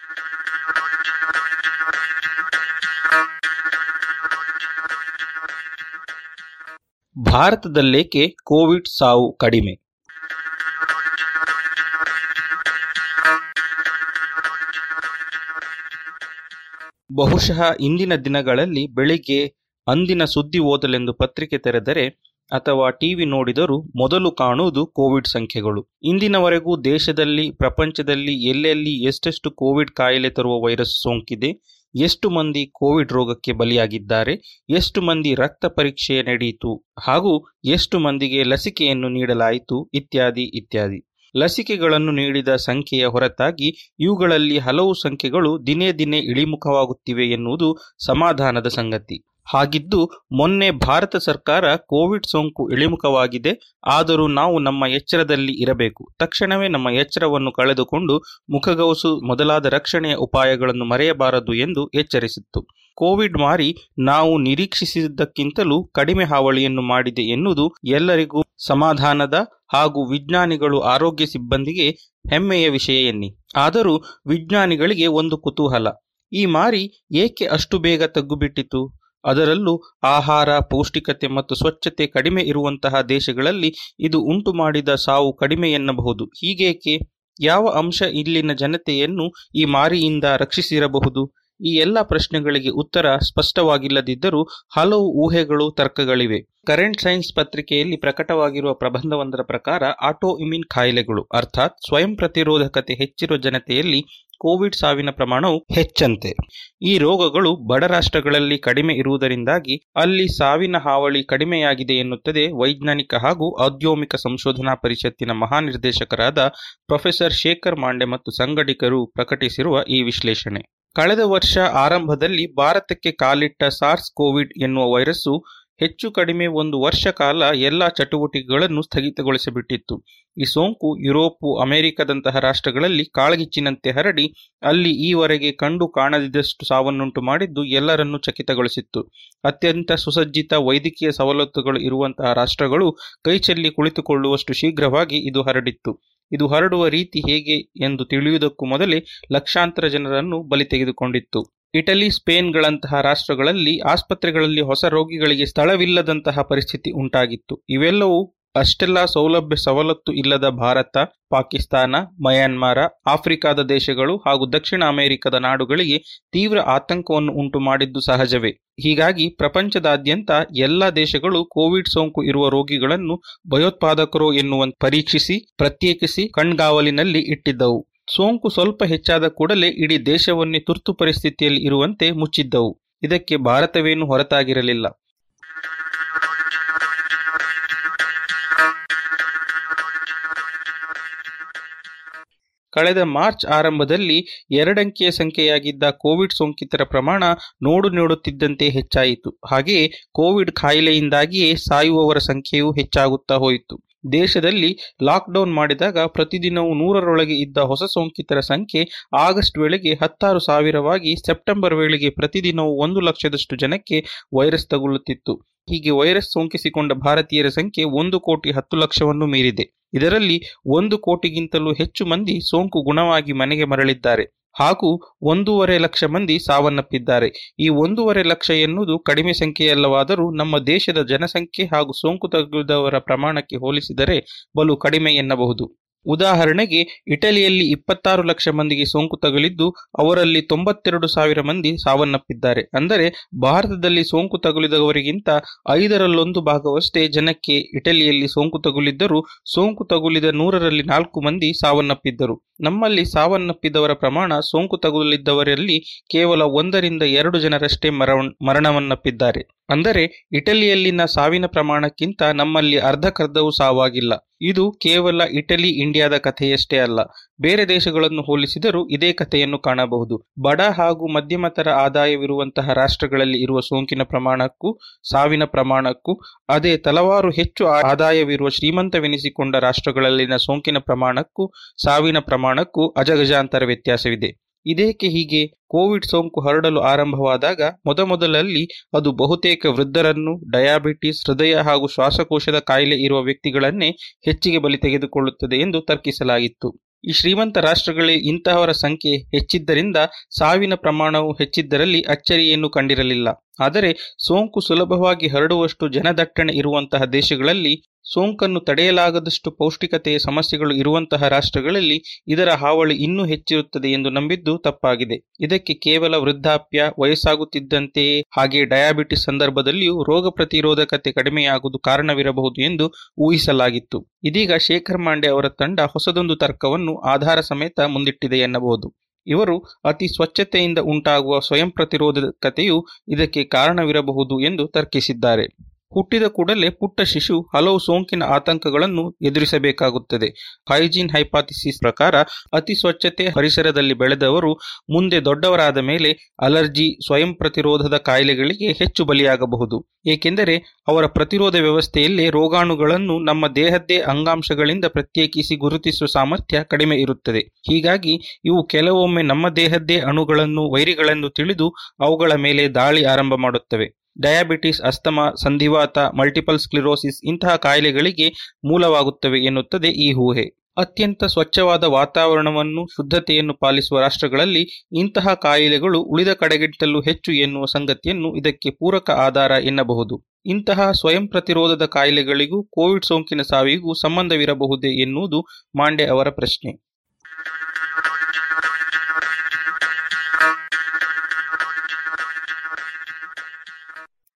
ಭಾರತದಲ್ಲೇಕೆ ಕೋವಿಡ್ ಸಾವು ಕಡಿಮೆ? ಬಹುಶಃ ಇಂದಿನ ದಿನಗಳಲ್ಲಿ ಬೆಳಿಗ್ಗೆ ಅಂದಿನ ಸುದ್ದಿ ಓದಲೆಂದು ಪತ್ರಿಕೆ ತೆರೆದರೆ ಅಥವಾ ಟಿವಿ ನೋಡಿದರೂ ಮೊದಲು ಕಾಣುವುದು ಕೋವಿಡ್ ಸಂಖ್ಯೆಗಳು. ಇಂದಿನವರೆಗೂ ದೇಶದಲ್ಲಿ, ಪ್ರಪಂಚದಲ್ಲಿ ಎಲ್ಲೆಲ್ಲಿ ಎಷ್ಟೆಷ್ಟು ಕೋವಿಡ್ ಕಾಯಿಲೆ ತರುವ ವೈರಸ್ ಸೋಂಕಿದೆ ಎಷ್ಟು ಮಂದಿ ಕೋವಿಡ್ ರೋಗಕ್ಕೆ ಬಲಿಯಾಗಿದ್ದಾರೆ, ಎಷ್ಟು ಮಂದಿ ರಕ್ತ ಪರೀಕ್ಷೆ ನಡೆಯಿತು ಹಾಗೂ ಎಷ್ಟು ಮಂದಿಗೆ ಲಸಿಕೆಯನ್ನು ನೀಡಲಾಯಿತು ಇತ್ಯಾದಿ ಇತ್ಯಾದಿ. ಲಸಿಕೆಗಳನ್ನು ನೀಡಿದ ಸಂಖ್ಯೆಯ ಹೊರತಾಗಿ ಇವುಗಳಲ್ಲಿ ಹಲವು ಸಂಖ್ಯೆಗಳು ದಿನೇ ದಿನೇ ಇಳಿಮುಖವಾಗುತ್ತಿವೆ ಎನ್ನುವುದು ಸಮಾಧಾನದ ಸಂಗತಿ. ಹಾಗಿದ್ದು ಮೊನ್ನೆ ಭಾರತ ಸರ್ಕಾರ ಕೋವಿಡ್ ಸೋಂಕು ಇಳಿಮುಖವಾಗಿದೆ. ಆದರೂ ನಾವು ನಮ್ಮ ಎಚ್ಚರದಲ್ಲಿ ಇರಬೇಕು. ತಕ್ಷಣವೇ ನಮ್ಮ ಎಚ್ಚರವನ್ನು ಕಳೆದುಕೊಂಡು ಮುಖಗವಸು ಮೊದಲಾದ ರಕ್ಷಣೆಯ ಉಪಾಯಗಳನ್ನು ಮರೆಯಬಾರದು ಎಂದು ಎಚ್ಚರಿಸಿತ್ತು. ಕೋವಿಡ್ ಮಾರಿ ನಾವು ನಿರೀಕ್ಷಿಸಿದ್ದಕ್ಕಿಂತಲೂ ಕಡಿಮೆ ಹಾವಳಿಯನ್ನು ಮಾಡಿದೆ ಎನ್ನುವುದು ಎಲ್ಲರಿಗೂ ಸಮಾಧಾನದ ಹಾಗೂ ವಿಜ್ಞಾನಿಗಳು ಆರೋಗ್ಯ ಸಿಬ್ಬಂದಿಗೆ ಹೆಮ್ಮೆಯ ವಿಷಯ ಎನ್ನಿ. ಆದರೂ ವಿಜ್ಞಾನಿಗಳಿಗೆ ಒಂದು ಕುತೂಹಲ. ಈ ಮಾರಿ ಏಕೆ ಅಷ್ಟು ಬೇಗ ತಗ್ಗುಬಿಟ್ಟಿತು? ಅದರಲ್ಲೂ ಆಹಾರ, ಪೌಷ್ಟಿಕತೆ ಮತ್ತು ಸ್ವಚ್ಛತೆ ಕಡಿಮೆ ಇರುವಂತಹ ದೇಶಗಳಲ್ಲಿ ಇದು ಉಂಟು ಮಾಡಿದ ಸಾವು ಕಡಿಮೆ ಎನ್ನಬಹುದು. ಹೀಗೇಕೆ? ಯಾವ ಅಂಶ ಇಲ್ಲಿನ ಜನತೆಯನ್ನು ಈ ಮಾರಿಯಿಂದ ರಕ್ಷಿಸಿರಬಹುದು? ಈ ಎಲ್ಲ ಪ್ರಶ್ನೆಗಳಿಗೆ ಉತ್ತರ ಸ್ಪಷ್ಟವಾಗಿಲ್ಲದಿದ್ದರೂ ಹಲವು ಊಹೆಗಳು ತರ್ಕಗಳಿವೆ. ಕರೆಂಟ್ ಸೈನ್ಸ್ ಪತ್ರಿಕೆಯಲ್ಲಿ ಪ್ರಕಟವಾಗಿರುವ ಪ್ರಬಂಧವೊಂದರ ಪ್ರಕಾರ ಆಟೋ ಇಮ್ಯೂನ್ ಕಾಯಿಲೆಗಳು, ಅರ್ಥಾತ್ ಸ್ವಯಂ ಪ್ರತಿರೋಧಕತೆ ಹೆಚ್ಚಿರುವ ಜನತೆಯಲ್ಲಿ ಕೋವಿಡ್ ಸಾವಿನ ಪ್ರಮಾಣವು ಹೆಚ್ಚಂತೆ. ಈ ರೋಗಗಳು ಬಡ ರಾಷ್ಟ್ರಗಳಲ್ಲಿ ಕಡಿಮೆ ಇರುವುದರಿಂದಾಗಿ ಅಲ್ಲಿ ಸಾವಿನ ಹಾವಳಿ ಕಡಿಮೆಯಾಗಿದೆ ಎನ್ನುತ್ತದೆ ವೈಜ್ಞಾನಿಕ ಹಾಗೂ ಔದ್ಯೋಮಿಕ ಸಂಶೋಧನಾ ಪರಿಷತ್ತಿನ ಮಹಾನಿರ್ದೇಶಕರಾದ ಪ್ರೊಫೆಸರ್ ಶೇಖರ್ ಮಾಂಡೆ ಮತ್ತು ಸಂಘಟಕರು ಪ್ರಕಟಿಸಿರುವ ಈ ವಿಶ್ಲೇಷಣೆ. ಕಳೆದ ವರ್ಷ ಆರಂಭದಲ್ಲಿ ಭಾರತಕ್ಕೆ ಕಾಲಿಟ್ಟ ಸಾರ್ಸ್ ಕೋವಿಡ್ ಎನ್ನುವ ವೈರಸ್ಸು ಹೆಚ್ಚು ಕಡಿಮೆ ಒಂದು ವರ್ಷ ಕಾಲ ಎಲ್ಲ ಚಟುವಟಿಕೆಗಳನ್ನು ಸ್ಥಗಿತಗೊಳಿಸಿಬಿಟ್ಟಿತ್ತು. ಈ ಸೋಂಕು ಯುರೋಪು, ಅಮೆರಿಕದಂತಹ ರಾಷ್ಟ್ರಗಳಲ್ಲಿ ಕಾಳಗಿಚ್ಚಿನಂತೆ ಹರಡಿ ಅಲ್ಲಿ ಈವರೆಗೆ ಕಂಡು ಕಾಣದಿದ್ದಷ್ಟು ಸಾವನ್ನುಂಟು ಮಾಡಿದ್ದು ಎಲ್ಲರನ್ನೂ ಚಕಿತಗೊಳಿಸಿತ್ತು. ಅತ್ಯಂತ ಸುಸಜ್ಜಿತ ವೈದ್ಯಕೀಯ ಸವಲತ್ತುಗಳು ಇರುವಂತಹ ರಾಷ್ಟ್ರಗಳು ಕೈಚೆಲ್ಲಿ ಕುಳಿತುಕೊಳ್ಳುವಷ್ಟು ಶೀಘ್ರವಾಗಿ ಇದು ಹರಡಿತ್ತು. ಇದು ಹರಡುವ ರೀತಿ ಹೇಗೆ ಎಂದು ತಿಳಿಯುವುದಕ್ಕೂ ಮೊದಲೇ ಲಕ್ಷಾಂತರ ಜನರನ್ನು ಬಲಿ ತೆಗೆದುಕೊಂಡಿತ್ತು. ಇಟಲಿ, ಸ್ಪೇನ್ಗಳಂತಹ ರಾಷ್ಟ್ರಗಳಲ್ಲಿ ಆಸ್ಪತ್ರೆಗಳಲ್ಲಿ ಹೊಸ ರೋಗಿಗಳಿಗೆ ಸ್ಥಳವಿಲ್ಲದಂತಹ ಪರಿಸ್ಥಿತಿ ಉಂಟಾಗಿತ್ತು. ಇವೆಲ್ಲವೂ ಅಷ್ಟೆಲ್ಲ ಸೌಲಭ್ಯ ಸವಲತ್ತು ಇಲ್ಲದ ಭಾರತ, ಪಾಕಿಸ್ತಾನ, ಮಯನ್ಮಾರ, ಆಫ್ರಿಕಾದ ದೇಶಗಳು ಹಾಗೂ ದಕ್ಷಿಣ ಅಮೆರಿಕದ ನಾಡುಗಳಿಗೆ ತೀವ್ರ ಆತಂಕವನ್ನು ಉಂಟು ಮಾಡಿದ್ದು ಸಹಜವೇ. ಹೀಗಾಗಿ ಪ್ರಪಂಚದಾದ್ಯಂತ ಎಲ್ಲ ದೇಶಗಳು ಕೋವಿಡ್ ಸೋಂಕು ಇರುವ ರೋಗಿಗಳನ್ನು ಭಯೋತ್ಪಾದಕರು ಎನ್ನುವ ಪರೀಕ್ಷಿಸಿ, ಪ್ರತ್ಯೇಕಿಸಿ ಕಣ್ಗಾವಲಿನಲ್ಲಿ ಇಟ್ಟಿದ್ದವು. ಸೋಂಕು ಸ್ವಲ್ಪ ಹೆಚ್ಚಾದ ಕೂಡಲೇ ಇಡೀ ದೇಶವನ್ನೇ ತುರ್ತು ಪರಿಸ್ಥಿತಿಯಲ್ಲಿ ಇರುವಂತೆ ಮುಚ್ಚಿದ್ದವು. ಇದಕ್ಕೆ ಭಾರತವೇನು ಹೊರತಾಗಿರಲಿಲ್ಲ. ಕಳೆದ ಮಾರ್ಚ್ ಆರಂಭದಲ್ಲಿ ಎರಡಂಕಿಯ ಸಂಖ್ಯೆಯಾಗಿದ್ದ ಕೋವಿಡ್ ಸೋಂಕಿತರ ಪ್ರಮಾಣ ನೋಡು ನೋಡುತ್ತಿದ್ದಂತೆ ಹೆಚ್ಚಾಯಿತು. ಹಾಗೆಯೇ ಕೋವಿಡ್ ಕಾಯಿಲೆಯಿಂದಾಗಿಯೇ ಸಾಯುವವರ ಸಂಖ್ಯೆಯೂ ಹೆಚ್ಚಾಗುತ್ತಾ ಹೋಯಿತು. ದೇಶದಲ್ಲಿ ಲಾಕ್ಡೌನ್ ಮಾಡಿದಾಗ ಪ್ರತಿದಿನವೂ ನೂರರೊಳಗೆ ಇದ್ದ ಹೊಸ ಸೋಂಕಿತರ ಸಂಖ್ಯೆ ಆಗಸ್ಟ್ ವೇಳೆಗೆ ಹತ್ತಾರು ಸಾವಿರವಾಗಿ ಸೆಪ್ಟೆಂಬರ್ ವೇಳೆಗೆ ಪ್ರತಿದಿನವೂ ಒಂದು ಲಕ್ಷದಷ್ಟು ಜನಕ್ಕೆ ವೈರಸ್ ತಗುಲುತ್ತಿತ್ತು. ಹೀಗೆ ವೈರಸ್ ಸೋಂಕಿಸಿಕೊಂಡ ಭಾರತೀಯರ ಸಂಖ್ಯೆ ಒಂದು ಕೋಟಿ ಹತ್ತು ಲಕ್ಷವನ್ನು ಮೀರಿದೆ. ಇದರಲ್ಲಿ ಒಂದು ಕೋಟಿಗಿಂತಲೂ ಹೆಚ್ಚು ಮಂದಿ ಸೋಂಕು ಗುಣವಾಗಿ ಮನೆಗೆ ಮರಳಿದ್ದಾರೆ ಹಾಗೂ ಒಂದೂವರೆ ಲಕ್ಷ ಮಂದಿ ಸಾವನ್ನಪ್ಪಿದ್ದಾರೆ. ಈ ಒಂದೂವರೆ ಲಕ್ಷ ಎನ್ನುವುದು ಕಡಿಮೆ ಸಂಖ್ಯೆಯಲ್ಲವಾದರೂ ನಮ್ಮ ದೇಶದ ಜನಸಂಖ್ಯೆ ಹಾಗೂ ಸೋಂಕು ತಗುಲಿದವರ ಪ್ರಮಾಣಕ್ಕೆ ಹೋಲಿಸಿದರೆ ಬಲು ಕಡಿಮೆ ಎನ್ನಬಹುದು. ಉದಾಹರಣೆಗೆ, ಇಟಲಿಯಲ್ಲಿ ಇಪ್ಪತ್ತಾರು ಲಕ್ಷ ಮಂದಿಗೆ ಸೋಂಕು ತಗುಲಿದ್ದು, ಅವರಲ್ಲಿ ತೊಂಬತ್ತೆರಡು ಸಾವಿರ ಮಂದಿ ಸಾವನ್ನಪ್ಪಿದ್ದಾರೆ. ಅಂದರೆ, ಭಾರತದಲ್ಲಿ ಸೋಂಕು ತಗುಲಿದವರಿಗಿಂತ ಐದರಲ್ಲೊಂದು ಭಾಗವಷ್ಟೇ ಜನಕ್ಕೆ ಇಟಲಿಯಲ್ಲಿ ಸೋಂಕು ತಗುಲಿದ್ದರೂ, ಸೋಂಕು ತಗುಲಿದ ನೂರರಲ್ಲಿ ನಾಲ್ಕು ಮಂದಿ ಸಾವನ್ನಪ್ಪಿದ್ದರು. ನಮ್ಮಲ್ಲಿ ಸಾವನ್ನಪ್ಪಿದವರ ಪ್ರಮಾಣ ಸೋಂಕು ತಗುಲಿದ್ದವರಲ್ಲಿ ಕೇವಲ ಒಂದರಿಂದ ಎರಡು ಜನರಷ್ಟೇ ಮರ ಮರಣವನ್ನಪ್ಪಿದ್ದಾರೆ. ಅಂದರೆ ಇಟಲಿಯಲ್ಲಿನ ಸಾವಿನ ಪ್ರಮಾಣಕ್ಕಿಂತ ನಮ್ಮಲ್ಲಿ ಅರ್ಧಕರ್ಧವೂ ಸಾವಾಗಿಲ್ಲ. ಇದು ಕೇವಲ ಇಟಲಿ ಇಂಡಿಯಾದ ಕಥೆಯಷ್ಟೇ ಅಲ್ಲ. ಬೇರೆ ದೇಶಗಳನ್ನು ಹೋಲಿಸಿದರೂ ಇದೇ ಕಥೆಯನ್ನು ಕಾಣಬಹುದು. ಬಡ ಹಾಗೂ ಮಧ್ಯಮತರ ಆದಾಯವಿರುವಂತಹ ರಾಷ್ಟ್ರಗಳಲ್ಲಿ ಇರುವ ಸೋಂಕಿನ ಪ್ರಮಾಣಕ್ಕೂ ಸಾವಿನ ಪ್ರಮಾಣಕ್ಕೂ, ಅದೇ ತಲವಾರು ಹೆಚ್ಚು ಆದಾಯವಿರುವ ಶ್ರೀಮಂತವೆನಿಸಿಕೊಂಡ ರಾಷ್ಟ್ರಗಳಲ್ಲಿನ ಸೋಂಕಿನ ಪ್ರಮಾಣಕ್ಕೂ ಸಾವಿನ ಪ್ರಮಾಣಕ್ಕೂ ಅಜಗಜಾಂತರ ವ್ಯತ್ಯಾಸವಿದೆ. ಇದೇಕೆ ಹೀಗೆ ಕೋವಿಡ್ ಸೋಂಕು ಹರಡಲು ಆರಂಭವಾದಾಗ ಮೊದಮೊದಲಲ್ಲಿ ಅದು ಬಹುತೇಕ ವೃದ್ಧರನ್ನು ಡಯಾಬಿಟಿಸ್, ಹೃದಯ ಹಾಗೂ ಶ್ವಾಸಕೋಶದ ಕಾಯಿಲೆ ಇರುವ ವ್ಯಕ್ತಿಗಳನ್ನೇ ಹೆಚ್ಚಿಗೆ ಬಲಿ ತೆಗೆದುಕೊಳ್ಳುತ್ತದೆ ಎಂದು ತರ್ಕಿಸಲಾಗಿತ್ತು. ಈ ಶ್ರೀಮಂತ ರಾಷ್ಟ್ರಗಳೇ ಇಂತಹವರ ಸಂಖ್ಯೆ ಹೆಚ್ಚಿದ್ದರಿಂದ ಸಾವಿನ ಪ್ರಮಾಣವು ಹೆಚ್ಚಿದ್ದರಲ್ಲಿ ಅಚ್ಚರಿಯನ್ನು ಕಂಡಿರಲಿಲ್ಲ. ಆದರೆ ಸೋಂಕು ಸುಲಭವಾಗಿ ಹರಡುವಷ್ಟು ಜನದಟ್ಟಣೆ ಇರುವಂತಹ ದೇಶಗಳಲ್ಲಿ ಸೋಂಕನ್ನು ತಡೆಯಲಾಗದಷ್ಟು ಪೌಷ್ಟಿಕತೆಯ ಸಮಸ್ಯೆಗಳು ಇರುವಂತಹ ರಾಷ್ಟ್ರಗಳಲ್ಲಿ ಇದರ ಹಾವಳಿ ಇನ್ನೂ ಹೆಚ್ಚಿರುತ್ತದೆ ಎಂದು ನಂಬಿದ್ದು ತಪ್ಪಾಗಿದೆ. ಇದಕ್ಕೆ ಕೇವಲ ವೃದ್ಧಾಪ್ಯ ವಯಸ್ಸಾಗುತ್ತಿದ್ದಂತೆಯೇ ಹಾಗೆ ಡಯಾಬಿಟಿಸ್ ಸಂದರ್ಭದಲ್ಲಿಯೂ ರೋಗ ಪ್ರತಿರೋಧಕತೆ ಕಡಿಮೆಯಾಗುವುದು ಕಾರಣವಿರಬಹುದು ಎಂದು ಊಹಿಸಲಾಗಿತ್ತು. ಇದೀಗ ಶೇಖರ್ ಮಾಂಡೆ ಅವರ ತಂಡ ಹೊಸದೊಂದು ತರ್ಕವನ್ನು ಆಧಾರ ಸಮೇತ ಮುಂದಿಟ್ಟಿದೆ ಎನ್ನಬಹುದು. ಇವರು ಅತಿ ಸ್ವಚ್ಛತೆಯಿಂದ ಉಂಟಾಗುವ ಸ್ವಯಂ ಪ್ರತಿರೋಧಕತೆಯು ಇದಕ್ಕೆ ಕಾರಣವಿರಬಹುದು ಎಂದು ತರ್ಕಿಸಿದ್ದಾರೆ. ಹುಟ್ಟಿದ ಕೂಡಲೇ ಪುಟ್ಟ ಶಿಶು ಹಲವು ಸೋಂಕಿನ ಆತಂಕಗಳನ್ನು ಎದುರಿಸಬೇಕಾಗುತ್ತದೆ. ಹೈಜೀನ್ ಹೈಪಾಥಿಸಿಸ್ ಪ್ರಕಾರ ಅತಿ ಸ್ವಚ್ಛತೆ ಪರಿಸರದಲ್ಲಿ ಬೆಳೆದವರು ಮುಂದೆ ದೊಡ್ಡವರಾದ ಮೇಲೆ ಅಲರ್ಜಿ, ಸ್ವಯಂ ಪ್ರತಿರೋಧದ ಕಾಯಿಲೆಗಳಿಗೆ ಹೆಚ್ಚು ಬಲಿಯಾಗಬಹುದು. ಏಕೆಂದರೆ ಅವರ ಪ್ರತಿರೋಧ ವ್ಯವಸ್ಥೆಯಲ್ಲಿ ರೋಗಾಣುಗಳನ್ನು ನಮ್ಮ ದೇಹದ್ದೇ ಅಂಗಾಂಶಗಳಿಂದ ಪ್ರತ್ಯೇಕಿಸಿ ಗುರುತಿಸುವ ಸಾಮರ್ಥ್ಯ ಕಡಿಮೆ ಇರುತ್ತದೆ. ಹೀಗಾಗಿ ಇವು ಕೆಲವೊಮ್ಮೆ ನಮ್ಮ ದೇಹದ್ದೇ ಅಣುಗಳನ್ನು, ವೈರಿಗಳನ್ನು ತಿಳಿದು ಅವುಗಳ ಮೇಲೆ ದಾಳಿ ಆರಂಭ ಮಾಡುತ್ತವೆ. ಡಯಾಬಿಟಿಸ್, ಅಸ್ತಮಾ, ಸಂಧಿವಾತ, ಮಲ್ಟಿಪಲ್ ಸ್ಕ್ಲಿರೋಸಿಸ್ ಇಂತಹ ಕಾಯಿಲೆಗಳಿಗೆ ಮೂಲವಾಗುತ್ತವೆ ಎನ್ನುತ್ತದೆ ಈ ಊಹೆ. ಅತ್ಯಂತ ಸ್ವಚ್ಛವಾದ ವಾತಾವರಣವನ್ನು, ಶುದ್ಧತೆಯನ್ನು ಪಾಲಿಸುವ ರಾಷ್ಟ್ರಗಳಲ್ಲಿ ಇಂತಹ ಕಾಯಿಲೆಗಳು ಉಳಿದ ಕಡೆಗಿಂತಲೂ ಹೆಚ್ಚು ಎನ್ನುವ ಸಂಗತಿಯನ್ನು ಇದಕ್ಕೆ ಪೂರಕ ಆಧಾರ ಎನ್ನಬಹುದು. ಇಂತಹ ಸ್ವಯಂ ಪ್ರತಿರೋಧದ ಕಾಯಿಲೆಗಳಿಗೂ, ಕೋವಿಡ್ ಸೋಂಕಿನ ಸಾವಿಗೂ ಸಂಬಂಧವಿರಬಹುದೇ ಎನ್ನುವುದು ಮಾಂಡೆ ಅವರ ಪ್ರಶ್ನೆ.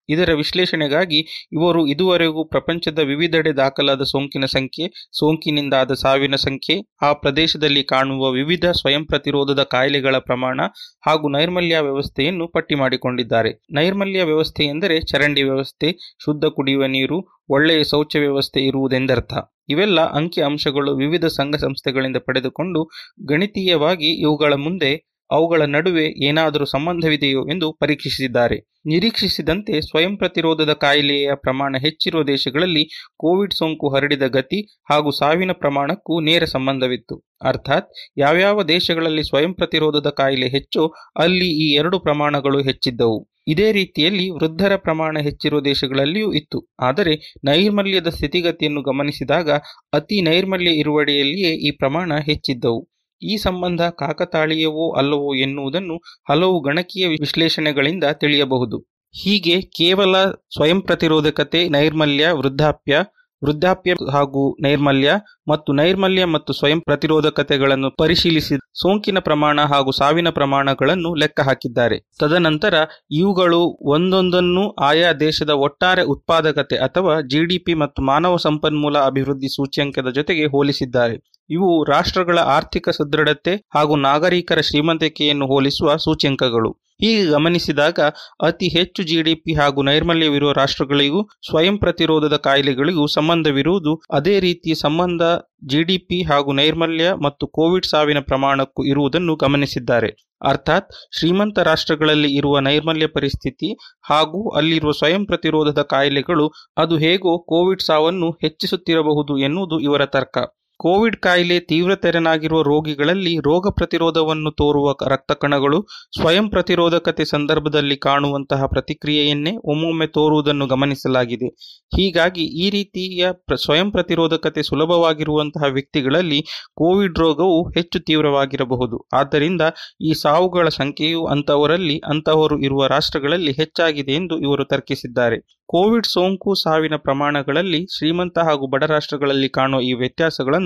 ಇದರ ವಿಶ್ಲೇಷಣೆಗಾಗಿ ಇವರು ಇದುವರೆಗೂ ಪ್ರಪಂಚದ ವಿವಿಧೆಡೆ ದಾಖಲಾದ ಸೋಂಕಿನ ಸಂಖ್ಯೆ, ಸೋಂಕಿನಿಂದಾದ ಸಾವಿನ ಸಂಖ್ಯೆ, ಆ ಪ್ರದೇಶದಲ್ಲಿ ಕಾಣುವ ವಿವಿಧ ಸ್ವಯಂ ಪ್ರತಿರೋಧದ ಕಾಯಿಲೆಗಳ ಪ್ರಮಾಣ ಹಾಗೂ ನೈರ್ಮಲ್ಯ ವ್ಯವಸ್ಥೆಯನ್ನು ಪಟ್ಟಿ ಮಾಡಿಕೊಂಡಿದ್ದಾರೆ. ನೈರ್ಮಲ್ಯ ವ್ಯವಸ್ಥೆ ಎಂದರೆ ಚರಂಡಿ ವ್ಯವಸ್ಥೆ, ಶುದ್ಧ ಕುಡಿಯುವ ನೀರು, ಒಳ್ಳೆಯ ಶೌಚ ವ್ಯವಸ್ಥೆ ಇರುವುದೆಂದರ್ಥ. ಇವೆಲ್ಲ ಅಂಕಿ ಅಂಶಗಳು ವಿವಿಧ ಸಂಘ ಸಂಸ್ಥೆಗಳಿಂದ ಪಡೆದುಕೊಂಡು ಗಣಿತೀಯವಾಗಿ ಇವುಗಳ ಮುಂದೆ ಅವುಗಳ ನಡುವೆ ಏನಾದರೂ ಸಂಬಂಧವಿದೆಯೋ ಎಂದು ಪರೀಕ್ಷಿಸಿದ್ದಾರೆ. ನಿರೀಕ್ಷಿಸಿದಂತೆ ಸ್ವಯಂ ಪ್ರತಿರೋಧದ ಕಾಯಿಲೆಯ ಪ್ರಮಾಣ ಹೆಚ್ಚಿರುವ ದೇಶಗಳಲ್ಲಿ ಕೋವಿಡ್ ಸೋಂಕು ಹರಡಿದ ಗತಿ ಹಾಗೂ ಸಾವಿನ ಪ್ರಮಾಣಕ್ಕೂ ನೇರ ಸಂಬಂಧವಿತ್ತು. ಅರ್ಥಾತ್, ಯಾವ್ಯಾವ ದೇಶಗಳಲ್ಲಿ ಸ್ವಯಂ ಪ್ರತಿರೋಧದ ಕಾಯಿಲೆ ಹೆಚ್ಚೋ ಅಲ್ಲಿ ಈ ಎರಡು ಪ್ರಮಾಣಗಳು ಹೆಚ್ಚಿದ್ದವು. ಇದೇ ರೀತಿಯಲ್ಲಿ ವೃದ್ಧರ ಪ್ರಮಾಣ ಹೆಚ್ಚಿರುವ ದೇಶಗಳಲ್ಲಿಯೂ ಇತ್ತು. ಆದರೆ, ನೈರ್ಮಲ್ಯದ ಸ್ಥಿತಿಗತಿಯನ್ನು ಗಮನಿಸಿದಾಗ ಅತಿ ನೈರ್ಮಲ್ಯ ಇರುವಡೆಯಲ್ಲಿಯೇ ಈ ಪ್ರಮಾಣ ಹೆಚ್ಚಿದ್ದವು. ಈ ಸಂಬಂಧ ಕಾಕತಾಳೀಯವೋ ಅಲ್ಲವೋ ಎನ್ನುವುದನ್ನು ಹಲವು ಗಣಕೀಯ ವಿಶ್ಲೇಷಣೆಗಳಿಂದ ತಿಳಿಯಬಹುದು. ಹೀಗೆ ಕೇವಲ ಸ್ವಯಂ ಪ್ರತಿರೋಧಕತೆ, ನೈರ್ಮಲ್ಯ, ವೃದ್ಧಾಪ್ಯ ವೃದ್ಧಾಪ್ಯ ಹಾಗೂ ನೈರ್ಮಲ್ಯ ಮತ್ತು ನೈರ್ಮಲ್ಯ ಮತ್ತು ಸ್ವಯಂ ಪ್ರತಿರೋಧಕತೆಗಳನ್ನು ಪರಿಶೀಲಿಸಿ ಸೋಂಕಿನ ಪ್ರಮಾಣ ಹಾಗೂ ಸಾವಿನ ಪ್ರಮಾಣಗಳನ್ನು ಲೆಕ್ಕ ಹಾಕಿದ್ದಾರೆ. ತದನಂತರ ಇವುಗಳು ಒಂದೊಂದನ್ನು ಆಯಾ ದೇಶದ ಒಟ್ಟಾರೆ ಉತ್ಪಾದಕತೆ ಅಥವಾ ಜಿಡಿಪಿ ಮತ್ತು ಮಾನವ ಸಂಪನ್ಮೂಲ ಅಭಿವೃದ್ಧಿ ಸೂಚ್ಯಂಕದ ಜೊತೆಗೆ ಹೋಲಿಸಿದ್ದಾರೆ. ಇವು ರಾಷ್ಟ್ರಗಳ ಆರ್ಥಿಕ ಸದೃಢತೆ ಹಾಗೂ ನಾಗರಿಕರ ಶ್ರೀಮಂತಿಕೆಯನ್ನು ಹೋಲಿಸುವ ಸೂಚ್ಯಂಕಗಳು. ಹೀಗೆ ಗಮನಿಸಿದಾಗ ಅತಿ ಹೆಚ್ಚು ಜಿಡಿಪಿ ಹಾಗೂ ನೈರ್ಮಲ್ಯವಿರುವ ರಾಷ್ಟ್ರಗಳಿಗೂ ಸ್ವಯಂ ಪ್ರತಿರೋಧದ ಕಾಯಿಲೆಗಳಿಗೂ ಸಂಬಂಧವಿರುವುದು ಅದೇ ರೀತಿಯ ಸಂಬಂಧ ಜಿಡಿಪಿ ಹಾಗೂ ನೈರ್ಮಲ್ಯ ಮತ್ತು ಕೋವಿಡ್ ಸಾವಿನ ಪ್ರಮಾಣಕ್ಕೂ ಇರುವುದನ್ನು ಗಮನಿಸಿದ್ದಾರೆ. ಅರ್ಥಾತ್ ಶ್ರೀಮಂತ ರಾಷ್ಟ್ರಗಳಲ್ಲಿ ಇರುವ ನೈರ್ಮಲ್ಯ ಪರಿಸ್ಥಿತಿ ಹಾಗೂ ಅಲ್ಲಿರುವ ಸ್ವಯಂ ಪ್ರತಿರೋಧದ ಕಾಯಿಲೆಗಳು ಅದು ಹೇಗೋ ಕೋವಿಡ್ ಸಾವನ್ನು ಹೆಚ್ಚಿಸುತ್ತಿರಬಹುದು ಎನ್ನುವುದು ಇವರ ತರ್ಕ. ಕೋವಿಡ್ ಕಾಯಿಲೆ ತೀವ್ರತೆರನಾಗಿರುವ ರೋಗಿಗಳಲ್ಲಿ ರೋಗ ಪ್ರತಿರೋಧವನ್ನು ತೋರುವ ರಕ್ತ ಕಣಗಳು ಸ್ವಯಂ ಪ್ರತಿರೋಧಕತೆ ಸಂದರ್ಭದಲ್ಲಿ ಕಾಣುವಂತಹ ಪ್ರತಿಕ್ರಿಯೆಯನ್ನೇ ಒಮ್ಮೊಮ್ಮೆ ತೋರುವುದನ್ನು ಗಮನಿಸಲಾಗಿದೆ. ಹೀಗಾಗಿ ಈ ರೀತಿಯ ಸ್ವಯಂ ಪ್ರತಿರೋಧಕತೆ ಸುಲಭವಾಗಿರುವಂತಹ ವ್ಯಕ್ತಿಗಳಲ್ಲಿ ಕೋವಿಡ್ ರೋಗವು ಹೆಚ್ಚು ತೀವ್ರವಾಗಿರಬಹುದು. ಆದ್ದರಿಂದ ಈ ಸಾವುಗಳ ಸಂಖ್ಯೆಯು ಅಂತಹವರಲ್ಲಿ, ಅಂತಹವರು ಇರುವ ರಾಷ್ಟ್ರಗಳಲ್ಲಿ ಹೆಚ್ಚಾಗಿದೆ ಎಂದು ಇವರು ತರ್ಕಿಸಿದ್ದಾರೆ. ಕೋವಿಡ್ ಸೋಂಕು, ಸಾವಿನ ಪ್ರಮಾಣಗಳಲ್ಲಿ ಶ್ರೀಮಂತ ಹಾಗೂ ಬಡ ರಾಷ್ಟ್ರಗಳಲ್ಲಿ ಕಾಣುವ ಈ ವ್ಯತ್ಯಾಸಗಳನ್ನು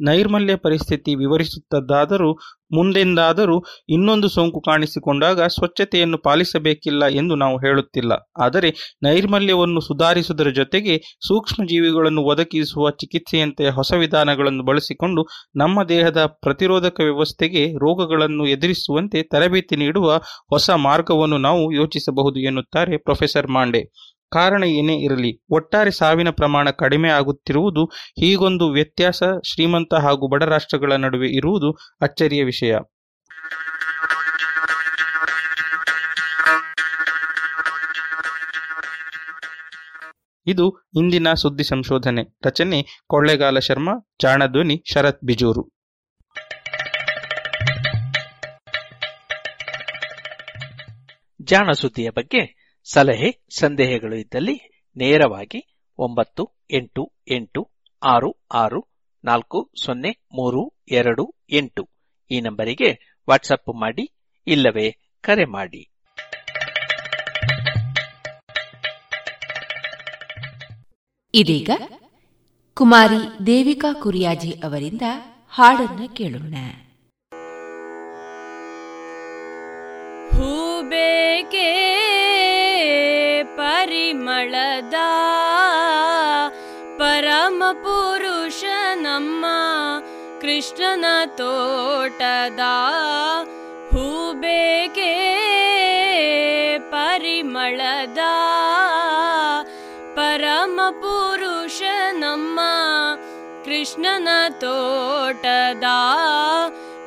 ನೈರ್ಮಲ್ಯ ಪರಿಸ್ಥಿತಿ ವಿವರಿಸುತ್ತದಾದರೂ ಮುಂದೆಂದಾದರೂ ಇನ್ನೊಂದು ಸೋಂಕು ಕಾಣಿಸಿಕೊಂಡಾಗ ಸ್ವಚ್ಛತೆಯನ್ನು ಪಾಲಿಸಬೇಕಿಲ್ಲ ಎಂದು ನಾವು ಹೇಳುತ್ತಿಲ್ಲ. ಆದರೆ ನೈರ್ಮಲ್ಯವನ್ನು ಸುಧಾರಿಸುವುದರ ಜೊತೆಗೆ ಸೂಕ್ಷ್ಮಜೀವಿಗಳನ್ನು ಒದಗಿಸುವ ಚಿಕಿತ್ಸೆಯಂತೆ ಹೊಸ ವಿಧಾನಗಳನ್ನು ಬಳಸಿಕೊಂಡು ನಮ್ಮ ದೇಹದ ಪ್ರತಿರೋಧಕ ವ್ಯವಸ್ಥೆಗೆ ರೋಗಗಳನ್ನು ಎದುರಿಸುವಂತೆ ತರಬೇತಿ ನೀಡುವ ಹೊಸ ಮಾರ್ಗವನ್ನು ನಾವು ಯೋಚಿಸಬಹುದು ಎನ್ನುತ್ತಾರೆ ಪ್ರೊಫೆಸರ್ ಮಾಂಡೆ. ಕಾರಣ ಏನೇ ಇರಲಿ, ಒಟ್ಟಾರೆ ಸಾವಿನ ಪ್ರಮಾಣ ಕಡಿಮೆ ಆಗುತ್ತಿರುವುದು ಹೀಗೊಂದು ವ್ಯತ್ಯಾಸ ಶ್ರೀಮಂತ ಹಾಗೂ ಬಡ ರಾಷ್ಟ್ರಗಳ ನಡುವೆ ಇರುವುದು ಅಚ್ಚರಿಯ ವಿಷಯ. ಇದು ಇಂದಿನ ಸುದ್ದಿ ಸಂಶೋಧನೆ. ರಚನೆ ಕೊಳ್ಳೇಗಾಲ ಶರ್ಮಾ, ಜಾಣಧ್ವನಿ ಶರತ್ ಬಿಜೂರು. ಜಾಣ ಸುದ್ದಿಯ ಬಗ್ಗೆ ಸಲಹೆ ಸಂದೇಹಗಳು ಇದ್ದಲ್ಲಿ ನೇರವಾಗಿ ಒಂಬತ್ತು ಎಂಟು ಎಂಟು ಆರು ಆರು ನಾಲ್ಕು ಸೊನ್ನೆ ಮೂರು ಎರಡು ಎಂಟು ಈ ನಂಬರಿಗೆ ವಾಟ್ಸಪ್ ಮಾಡಿ ಇಲ್ಲವೇ ಕರೆ ಮಾಡಿ. ಇದೀಗ ಕುಮಾರಿ ದೇವಿಕಾ ಕುರಿಯಾಜಿ ಅವರಿಂದ ಹಾಡನ್ನು ಕೇಳೋಣ. ಹೂಬೇಕೆ ಪರಿಮಳದ ಪರಮ ಪುರುಷ ನಮ್ಮ ಕೃಷ್ಣನ ತೋಟದ ಹೂಬೇಕೆ ಪರಿಮಳದ ಪರಮ ಪುರುಷ ನಮ್ಮ ಕೃಷ್ಣನ ತೋಟದ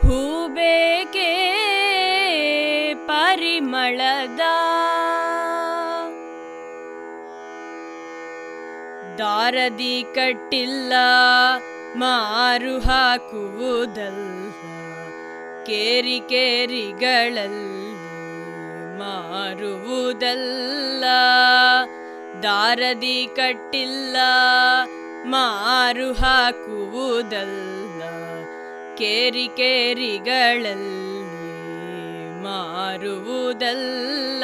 ಹೂಬೇಕೆ ಪರಿಮಳದ ದಾರದಿ ಕಟ್ಟಿಲ್ಲ, ಮಾರು ಹಾಕುವುದಲ್ಲ. ಕೇರಿ ಕೇರಿಗಳಲ್ಲಿ ಮಾರುವುದಲ್ಲ. ದಾರದಿ ಕಟ್ಟಿಲ್ಲ, ಮಾರು ಹಾಕುವುದಲ್ಲ. ಕೇರಿ ಕೇರಿಗಳಲ್ಲಿ ಮಾರುವುದಲ್ಲ.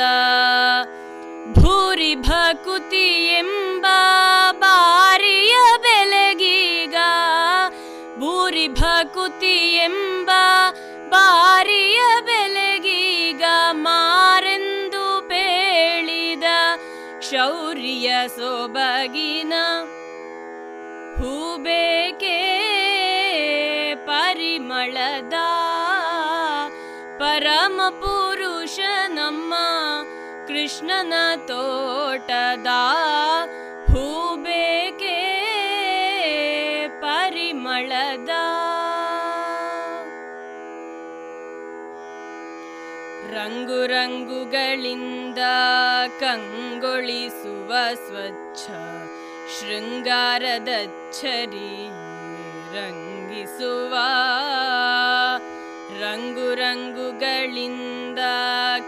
ಭೂರಿ ಭಕುತಿ ಎಂಬ ಬಾರಿಯ ಬೆಲೆಗೀಗ ಮಾರೆಂದು ಪೇಳಿದ ಶೌರ್ಯ ಸೊಬಗಿನ ಹೂಬೇಕೆ ಪರಿಮಳದ ಪರಮ ಪುರುಷ ನಮ್ಮ ಕೃಷ್ಣನ ತೋಟದ ರಂಗುಗಳಿಂದ ಕಂಗೊಳಿಸುವ ಸ್ವಚ್ಛ ಶೃಂಗಾರದ ಛರಿ ರಂಗಿಸುವ. ರಂಗು ರಂಗುಗಳಿಂದ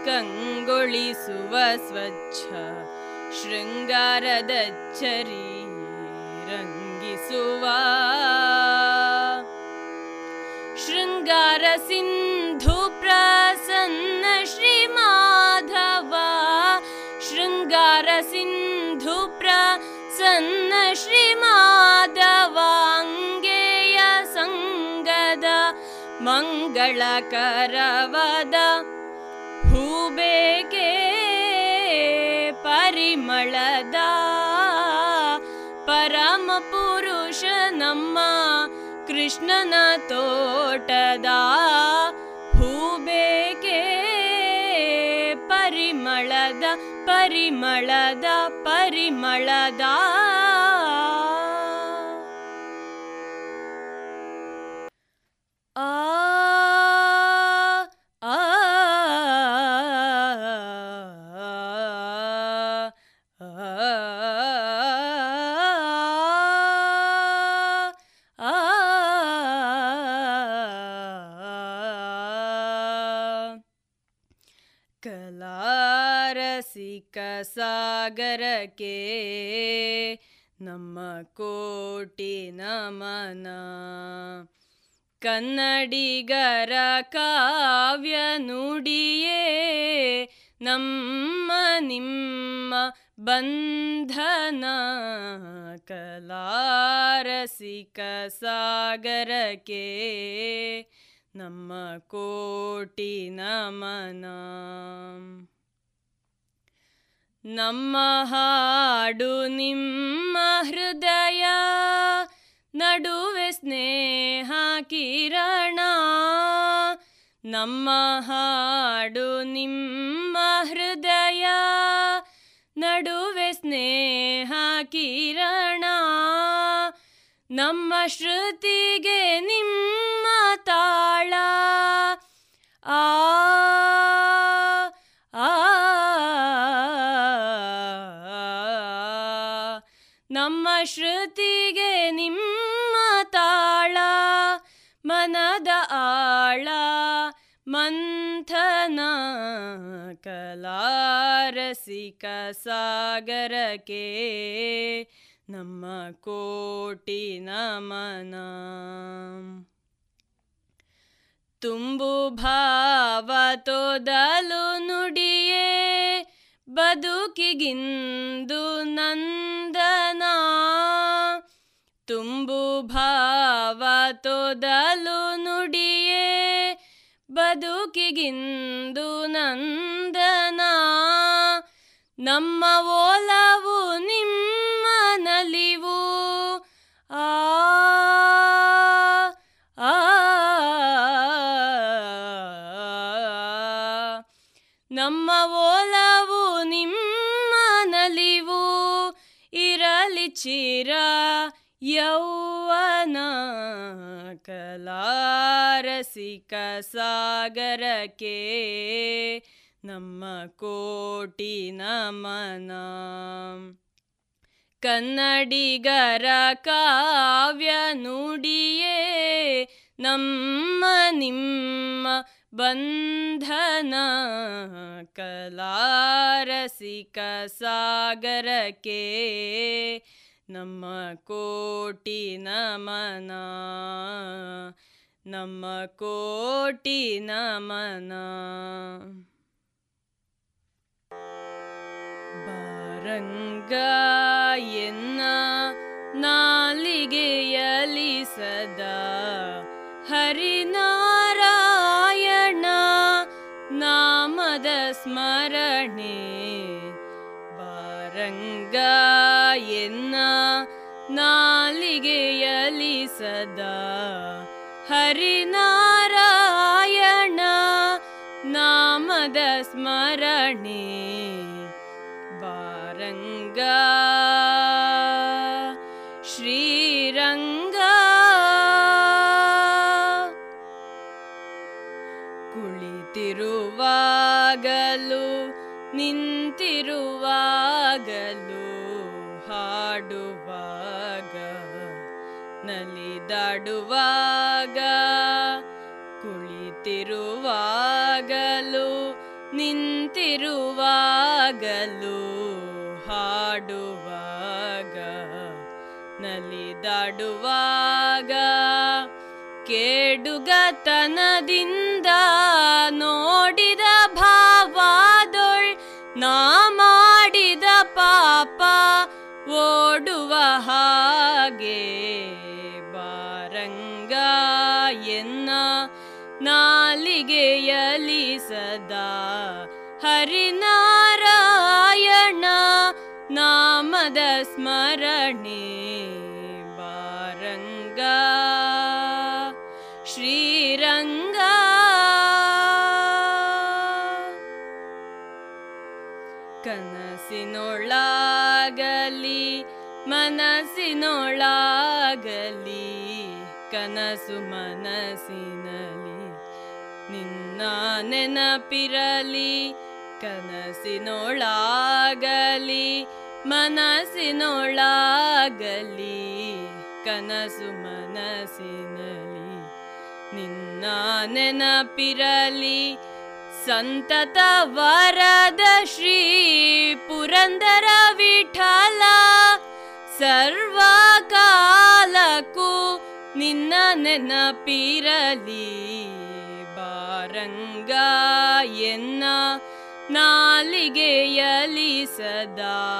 ಕಂಗೊಳಿಸುವ ಸ್ವಚ್ಛ ಶೃಂಗಾರದ ಛರಿ ರಂಗಿಸುವ. ಶೃಂಗಾರ ಸಿಂಧು ಪ್ರಸನ್ನ ಶ್ರೀ ಮಾಧವ ಸಂಗದ ಮಂಗಳಕರವದ ಹೂಬೇಕೆ ಪರಿಮಳದ ಪರಮ ಪುರುಷ ನಮ್ಮ ಕೃಷ್ಣನ ತೋಟದ ಹೂಬೇಕೆ ಪರಿಮಳದ ಪರಿಮಳದ ಪರಿಮಳದ ಸಾಗರಕ್ಕೆ ನಮ್ಮ ಕೋಟಿ ನಮನ ಕನ್ನಡಿಗರ ಕಾವ್ಯ ನುಡಿಯೇ ನಮ್ಮ ನಿಮ್ಮ ಬಂಧನ. ಕಲಾರಸಿಕ ಸಾಗರಕ್ಕೆ ನಮ್ಮ ಕೋಟಿ ನಮನ ನಮ್ಮ ಹಾಡು ನಿಮ್ಮ ಹೃದಯ, ನಡುವೆ ಸ್ನೇಹ, ಕಿರಣ. ನಮ್ಮ ಹಾಡು ನಿಮ್ಮ ಹೃದಯ, ನಡುವೆ ಸ್ನೇಹ, ಕಿರಣ. ನಮ್ಮ ಶ್ರುತಿಗೆ ನಿಮ್ಮ ತಾಳ. ಆ ಶ್ರುತಿಗೆ ನಿಮ್ಮ ತಾಳ, ಮನದ ಆಳ, ಮಂಥನ ಕಲಾರಸಿಕ ಸಾಗರಕ್ಕೆ ನಮ್ಮ ಕೋಟಿ ನಮನ ತುಂಬು ಭಾವ ತೋದಲು ನುಡಿಯೇ ಬದುಕಿಗಿಂದು ನಂದನ ತುಂಬು ಭಾವ ತೊದಲು ನುಡಿಯೇ ಬದುಕಿಗಿಂದು ನಂದನ ನಮ್ಮ ಓಲವು ನಿಮ್ಮ ನಲಿವು ಆ ನಮ್ಮ ಓಲವು ಚಿರ ಯೌವನ ಕಲಾರಸಿಕ ಸಾಗರಕ್ಕೆ ನಮ್ಮ ಕೋಟಿ ನಮನ ಕನ್ನಡಿಗರ ಕಾವ್ಯ ನುಡಿಯೇ ನಮ್ಮ ನಿಮ್ಮ ಬಂಧನ. ಕಲಾರಸಿಕ ಸಾಗರಕ್ಕೆ ನಮ್ಮ ಕೋಟಿ ನಮನ ನಮ್ಮ ಕೋಟಿ ನಮನ ಬಾರಂಗ ಎನ್ನ ನಾಲಿಗೆಯಲಿ ಸದಾ ಹರಿನಾರಾಯಣ ನಾಮದ ಸ್ಮರಣೆ. ಬಾರಂಗ ನಾಲಿಗೆಯಲಿ ಸದಾ ಹರಿನಾರಾಯಣ ನಾಮದ ಸ್ಮರಣೆ ಹಾಡುವಾಗ ನಲಿದಾಡುವಾಗ ಕೇಡುಗತನದಿಂದ ನೋಡಿದ ಭಾವಾದೊಳ್ ನಾ ಮಾಡಿದ ಪಾಪ ಓಡುವ ಹಾಗೆ ಬಾರಂಗ ಎನ್ನ ನಾಲಿಗೆಯಲಿ ಸದಾ ಹರಿನಾರಾಯಣ ನಾಮದ ಸ್ಮರಣೆ ಬಾರಂಗ ಶ್ರೀರಂಗ. ಕನಸಿನೊಳಾಗಲಿ ಮನಸ್ಸಿನೊಳಾಗಲಿ ಕನಸು ಮನಸ್ಸಿನಲಿ ನಿನ್ನ ನೆನಪಿರಲಿ ಕನಸಿನೊಳಾಗಲಿ ಮನಸ್ಸಿನೊಳಾಗಲಿ, ಕನಸು ಮನಸ್ಸಿನಲಿ ನಿನ್ನ ನೆನಪಿರಲಿ. ಸಂತತ ವರದ ಶ್ರೀ ಪುರಂದರ ವಿಠಲ, ಸರ್ವಕಾಲಕ್ಕೂ ನಿನ್ನ ನೆನಪಿರಲಿ. ಬಾರಂಗ ಎನ್ನ ನಾಲಿಗೆಯಲಿ ಸದಾ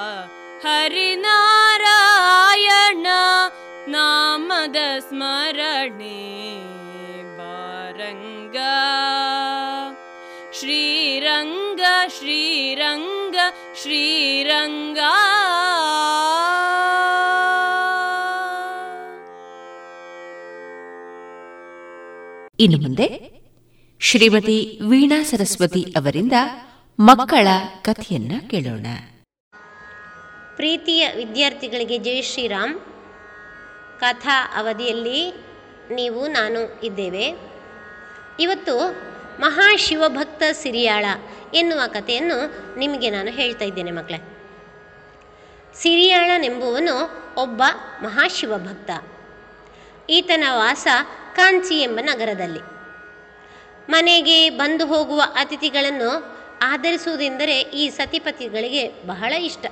ಹರಿನಾರಾಯಣ ನಾಮದ ಸ್ಮರಣೆ ಬಾರಂಗ. ಶ್ರೀರಂಗ ಶ್ರೀರಂಗ ಶ್ರೀರಂಗ. ಇನ್ನು ಮುಂದೆ ಶ್ರೀಮತಿ ವೀಣಾ ಸರಸ್ವತಿ ಅವರಿಂದ ಮಕ್ಕಳ ಕಥೆಯನ್ನ ಕೇಳೋಣ. ಪ್ರೀತಿಯ ವಿದ್ಯಾರ್ಥಿಗಳಿಗೆ ಜೈ ಶ್ರೀರಾಮ್. ಕಥಾ ಅವಧಿಯಲ್ಲಿ ನೀವು, ನಾನು ಇದ್ದೇವೆ. ಇವತ್ತು ಮಹಾಶಿವಭಕ್ತ ಸಿರಿಯಾಳ ಎನ್ನುವ ಕಥೆಯನ್ನು ನಿಮಗೆ ನಾನು ಹೇಳ್ತಾ ಇದ್ದೇನೆ ಮಕ್ಕಳೇ. ಸಿರಿಯಾಳನೆಂಬುವನು ಒಬ್ಬ ಮಹಾಶಿವಭಕ್ತ. ಈತನ ವಾಸ ಕಾಂಚಿ ಎಂಬ ನಗರದಲ್ಲಿ. ಮನೆಗೆ ಬಂದು ಹೋಗುವ ಅತಿಥಿಗಳನ್ನು ಆಧರಿಸುವುದೆಂದರೆ ಈ ಸತಿಪತಿಗಳಿಗೆ ಬಹಳ ಇಷ್ಟ.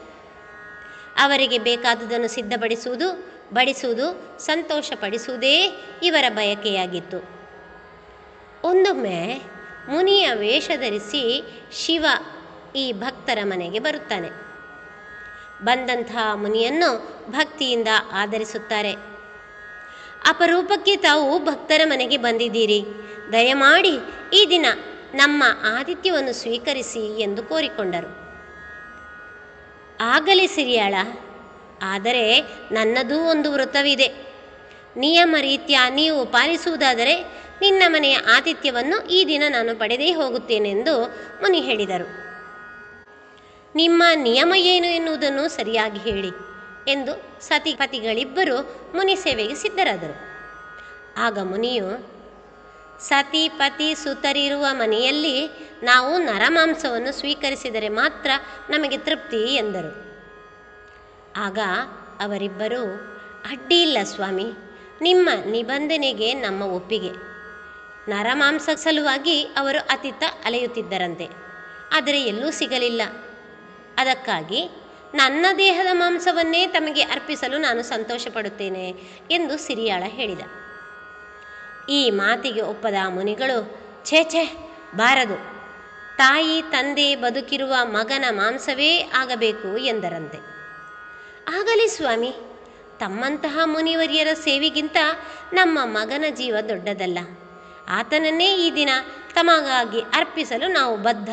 ಅವರಿಗೆ ಬೇಕಾದುದನ್ನು ಸಿದ್ಧಪಡಿಸುವುದು, ಬಡಿಸುವುದು, ಸಂತೋಷಪಡಿಸುವುದೇ ಇವರ ಬಯಕೆಯಾಗಿತ್ತು. ಒಂದೊಮ್ಮೆ ಮುನಿಯ ವೇಷ ಧರಿಸಿ ಶಿವ ಈ ಭಕ್ತರ ಮನೆಗೆ ಬರುತ್ತಾನೆ. ಬಂದಂತಹ ಮುನಿಯನ್ನು ಭಕ್ತಿಯಿಂದ ಆಧರಿಸುತ್ತಾರೆ. ಅಪರೂಪಕ್ಕೆ ತಾವು ಭಕ್ತರ ಮನೆಗೆ ಬಂದಿದ್ದೀರಿ. ದಯಮಾಡಿ ಈ ದಿನ ನಮ್ಮ ಆತಿಥ್ಯವನ್ನು ಸ್ವೀಕರಿಸಿ ಎಂದು ಕೋರಿಕೊಂಡರು. ಆಗಲಿ ಸಿರಿಯಾಳ, ಆದರೆ ನನ್ನದೂ ಒಂದು ವೃತ್ತವಿದೆ ನಿಯಮ ರೀತ್ಯ ನೀವು ಪಾಲಿಸುವುದಾದರೆ ನಿನ್ನ ಮನೆಯ ಆತಿಥ್ಯವನ್ನು ಈ ದಿನ ನಾನು ಪಡೆದೇ ಹೋಗುತ್ತೇನೆಂದು ಮುನಿ ಹೇಳಿದರು. ನಿಮ್ಮ ನಿಯಮ ಏನು ಎನ್ನುವುದನ್ನು ಸರಿಯಾಗಿ ಹೇಳಿ ಎಂದು ಸತಿಪತಿಗಳಿಬ್ಬರು ಮುನಿ ಸೇವೆಗೆ ಸಿದ್ಧರಾದರು. ಆಗ ಮುನಿಯು ಸತಿ ಪತಿ ಸುತರಿರುವ ಮನೆಯಲ್ಲಿ ನಾವು ನರಮಾಂಸವನ್ನು ಸ್ವೀಕರಿಸಿದರೆ ಮಾತ್ರ ನಮಗೆ ತೃಪ್ತಿ ಎಂದರು. ಆಗ ಅವರಿಬ್ಬರು, ಅಡ್ಡಿ ಇಲ್ಲ ಸ್ವಾಮಿ, ನಿಮ್ಮ ನಿಬಂಧನೆಗೆ ನಮ್ಮ ಒಪ್ಪಿಗೆ. ನರಮಾಂಸ ಸಲುವಾಗಿ ಅವರು ಅತಿಥ ಅಲೆಯುತ್ತಿದ್ದರಂತೆ. ಆದರೆ ಎಲ್ಲೂ ಸಿಗಲಿಲ್ಲ. ಅದಕ್ಕಾಗಿ, ನನ್ನ ದೇಹದ ಮಾಂಸವನ್ನೇ ತಮಗೆ ಅರ್ಪಿಸಲು ನಾನು ಸಂತೋಷಪಡುತ್ತೇನೆ ಎಂದು ಸಿರಿಯಾಳ ಹೇಳಿದ. ಈ ಮಾತಿಗೆ ಒಪ್ಪದ ಮುನಿಗಳು, ಛೇ ಛೇ, ಬಾರದು. ತಾಯಿ, ತಂದೆ ಬದುಕಿರುವ ಮಗನ ಮಾಂಸವೇ ಆಗಬೇಕು ಎಂದರಂತೆ. ಆಗಲಿ ಸ್ವಾಮಿ, ತಮ್ಮಂತಹ ಮುನಿವರಿಯರ ಸೇವೆಗಿಂತ ನಮ್ಮ ಮಗನ ಜೀವ ದೊಡ್ಡದಲ್ಲ. ಆತನನ್ನೇ ಈ ದಿನ ತಮಗಾಗಿ ಅರ್ಪಿಸಲು ನಾವು ಬದ್ಧ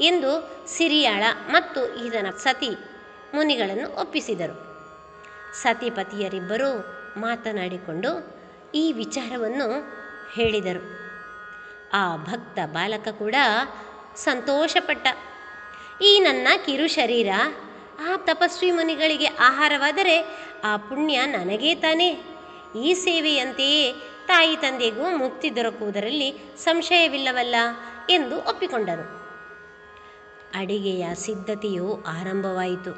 ಎಂದು ಸಿರಿಯಾಳ ಮತ್ತು ಈತನ ಸತಿ ಮುನಿಗಳನ್ನು ಒಪ್ಪಿಸಿದರು. ಸತಿಪತಿಯರಿಬ್ಬರೂ ಮಾತನಾಡಿಕೊಂಡು ಈ ವಿಚಾರವನ್ನು ಹೇಳಿದರು. ಆ ಭಕ್ತ ಬಾಲಕ ಕೂಡ ಸಂತೋಷಪಟ್ಟ. ಈ ನನ್ನ ಕಿರು ಶರೀರ, ಆ ತಪಸ್ವಿ ಮುನಿಗಳಿಗೆ ಆಹಾರವಾದರೆ ಆ ಪುಣ್ಯ ನನಗೇ ತಾನೇ. ಈ ಸೇವೆಯಂತೆಯೇ ತಾಯಿ ತಂದೆಗೂ ಮುಕ್ತಿ ದೊರಕುವುದರಲ್ಲಿ ಸಂಶಯವಿಲ್ಲವಲ್ಲ ಎಂದು ಒಪ್ಪಿಕೊಂಡನು ಅಡಿಗೆಯ ಸಿದ್ಧತೆಯು ಆರಂಭವಾಯಿತು.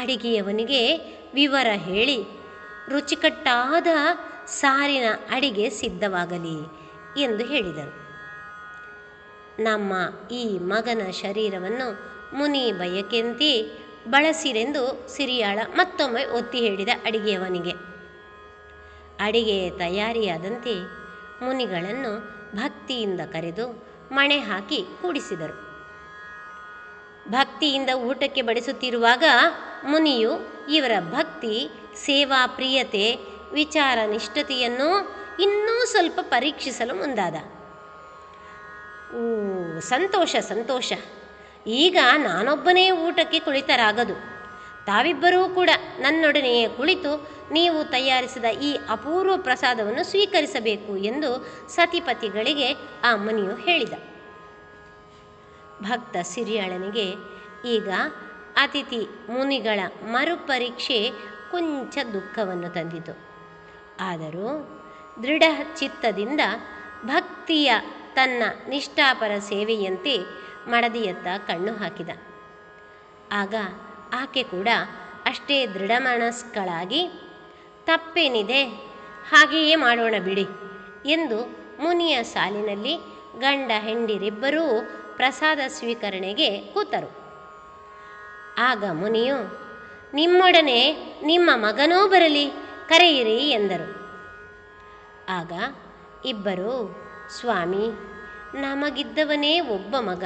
ಅಡಿಗೆಯವನಿಗೆ ವಿವರ ಹೇಳಿ, ರುಚಿಕಟ್ಟಾದ ಸಾರಿನ ಅಡಿಗೆ ಸಿದ್ಧವಾಗಲಿ ಎಂದು ಹೇಳಿದರು. ನಮ್ಮ ಈ ಮಗನ ಶರೀರವನ್ನು ಮುನಿ ಬಯಕೆಂತಿ ಬಳಸಿರೆಂದು ಸಿರಿಯಾಳ ಮತ್ತೊಮ್ಮೆ ಒತ್ತಿ ಹೇಳಿದ ಅಡಿಗೆಯವನಿಗೆ. ಅಡಿಗೆ ತಯಾರಿಯಾದಂತೆ ಮುನಿಗಳನ್ನು ಭಕ್ತಿಯಿಂದ ಕರೆದು ಮಣೆ ಹಾಕಿ ಕೂಡಿಸಿದರು. ಭಕ್ತಿಯಿಂದ ಊಟಕ್ಕೆ ಬಡಿಸುತ್ತಿರುವಾಗ ಮುನಿಯು ಇವರ ಭಕ್ತಿ, ಸೇವಾ, ಪ್ರಿಯತೆ ವಿಚಾರ ನಿಷ್ಠತೆಯನ್ನು ಇನ್ನೂ ಸ್ವಲ್ಪ ಪರೀಕ್ಷಿಸಲು ಮುಂದಾದ. ಓ, ಸಂತೋಷ ಸಂತೋಷ. ಈಗ ನಾನೊಬ್ಬನೇ ಊಟಕ್ಕೆ ಕುಳಿತರಾಗದು. ತಾವಿಬ್ಬರೂ ಕೂಡ ನನ್ನೊಡನೆಯೇ ಕುಳಿತು ನೀವು ತಯಾರಿಸಿದ ಈ ಅಪೂರ್ವ ಪ್ರಸಾದವನ್ನು ಸ್ವೀಕರಿಸಬೇಕು ಎಂದು ಸತಿಪತಿಗಳಿಗೆ ಆ ಮುನಿಯು ಹೇಳಿದ. ಭಕ್ತ ಸಿರಿಯಾಳನಿಗೆ ಈಗ ಅತಿಥಿ ಮುನಿಗಳ ಮರುಪರೀಕ್ಷೆ ಕೊಂಚ ದುಃಖವನ್ನು ತಂದಿತು. ಆದರೂ ದೃಢ ಚಿತ್ತದಿಂದ ಭಕ್ತಿಯ ತನ್ನ ನಿಷ್ಠಾಪರ ಸೇವೆಯಂತೆ ಮಡದಿಯತ್ತ ಕಣ್ಣು ಹಾಕಿದ. ಆಗ ಆಕೆ ಕೂಡ ಅಷ್ಟೇ ದೃಢಮನಸ್ಕಳಾಗಿ, ತಪ್ಪೇನಿದೆ ಹಾಗೆಯೇ ಮಾಡೋಣ ಬಿಡಿ ಎಂದು ಮುನಿಯ ಸಾಲಿನಲ್ಲಿ ಗಂಡ ಹೆಂಡಿರಿಬ್ಬರೂ ಪ್ರಸಾದ ಸ್ವೀಕರಣೆಗೆ ಕೂತರು. ಆಗ ಮುನಿಯು, ನಿಮ್ಮೊಡನೆ ನಿಮ್ಮ ಮಗನೂ ಬರಲಿ ಕರೆಯಿರಿ ಎಂದರು. ಆಗ ಇಬ್ಬರು, ಸ್ವಾಮಿ, ನಮಗಿದ್ದವನೇ ಒಬ್ಬ ಮಗ.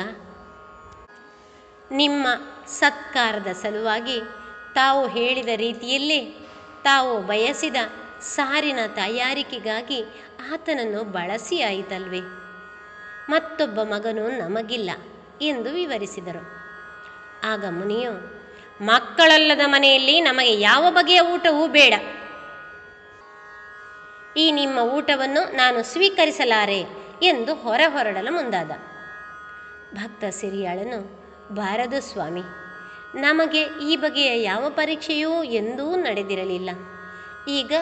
ನಿಮ್ಮ ಸತ್ಕಾರದ ಸಲುವಾಗಿ ತಾವು ಹೇಳಿದ ರೀತಿಯಲ್ಲೇ ತಾವು ಬಯಸಿದ ಸಾರಿನ ತಯಾರಿಕೆಗಾಗಿ ಆತನನ್ನು ಬಳಸಿ ಆಯಿತಲ್ವೇ? ಮತ್ತೊಬ್ಬ ಮಗನು ನಮಗಿಲ್ಲ ಎಂದು ವಿವರಿಸಿದರು. ಆಗ ಮುನಿಯು, ಮಕ್ಕಳಲ್ಲದ ಮನೆಯಲ್ಲಿ ನಮಗೆ ಯಾವ ಬಗೆಯ ಊಟವೂ ಬೇಡ. ಈ ನಿಮ್ಮ ಊಟವನ್ನು ನಾನು ಸ್ವೀಕರಿಸಲಾರೆ ಎಂದು ಹೊರ ಹೊರಡಲು ಮುಂದಾದ. ಭಕ್ತ ಸಿರಿಯಾಳನು, ಬಾರದು ಸ್ವಾಮಿ, ನಮಗೆ ಈ ಬಗೆಯ ಯಾವ ಪರೀಕ್ಷೆಯೂ ಎಂದೂ ನಡೆದಿರಲಿಲ್ಲ. ಈಗ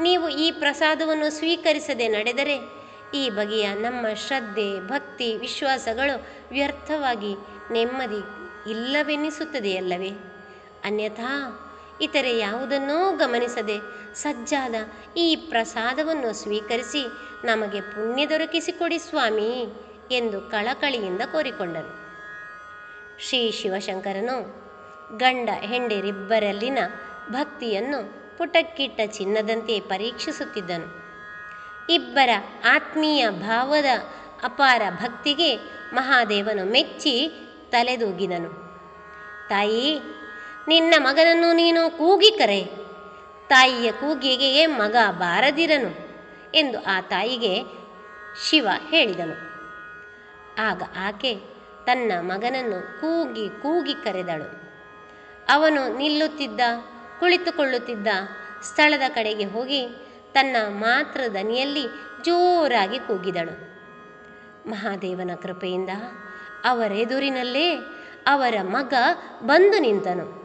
ನೀವು ಈ ಪ್ರಸಾದವನ್ನು ಸ್ವೀಕರಿಸದೆ ನಡೆದರೆ ಈ ಬಗೆಯ ನಮ್ಮ ಶ್ರದ್ಧೆ, ಭಕ್ತಿ, ವಿಶ್ವಾಸಗಳು ವ್ಯರ್ಥವಾಗಿ ನೆಮ್ಮದಿ ಇಲ್ಲವೆನಿಸುತ್ತದೆಯಲ್ಲವೇ? ಅನ್ಯಥಾ ಇತರೆ ಯಾವುದನ್ನೂ ಗಮನಿಸದೆ ಸಜ್ಜಾದ ಈ ಪ್ರಸಾದವನ್ನು ಸ್ವೀಕರಿಸಿ ನಮಗೆ ಪುಣ್ಯ ದೊರಕಿಸಿಕೊಡಿ ಸ್ವಾಮಿ ಎಂದು ಕಳಕಳಿಯಿಂದ ಕೋರಿಕೊಂಡನು ಶ್ರೀ ಶಿವಶಂಕರನು ಗಂಡ ಹೆಂಡಿರಿಬ್ಬರಲ್ಲಿನ ಭಕ್ತಿಯನ್ನು ಪುಟಕ್ಕಿಟ್ಟ ಚಿನ್ನದಂತೆ ಪರೀಕ್ಷಿಸುತ್ತಿದ್ದನು. ಇಬ್ಬರ ಆತ್ಮೀಯ ಭಾವದ ಅಪಾರ ಭಕ್ತಿಗೆ ಮಹಾದೇವನು ಮೆಚ್ಚಿ ತಲೆದೂಗಿದನು. ತಾಯಿ ನಿನ್ನ ಮಗನನ್ನು ನೀನು ಕೂಗಿ ಕರೆ. ತಾಯಿಯ ಕೂಗಿಗೆ ಮಗ ಬಾರದಿರನು ಎಂದು ಆ ತಾಯಿಗೆ ಶಿವ ಹೇಳಿದನು. ಆಗ ಆಕೆ ತನ್ನ ಮಗನನ್ನು ಕೂಗಿ ಕೂಗಿ ಕರೆದಳು. ಅವನು ನಿಲ್ಲುತ್ತಿದ್ದ, ಕುಳಿತುಕೊಳ್ಳುತ್ತಿದ್ದ ಸ್ಥಳದ ಕಡೆಗೆ ಹೋಗಿ ತನ್ನ ಮಾತೃ ದನಿಯಲ್ಲಿ ಜೋರಾಗಿ ಕೂಗಿದಳು. ಮಹಾದೇವನ ಕೃಪೆಯಿಂದ ಅವರೆದುರಿನಲ್ಲೇ ಅವರ ಮಗ ಬಂದು ನಿಂತನು.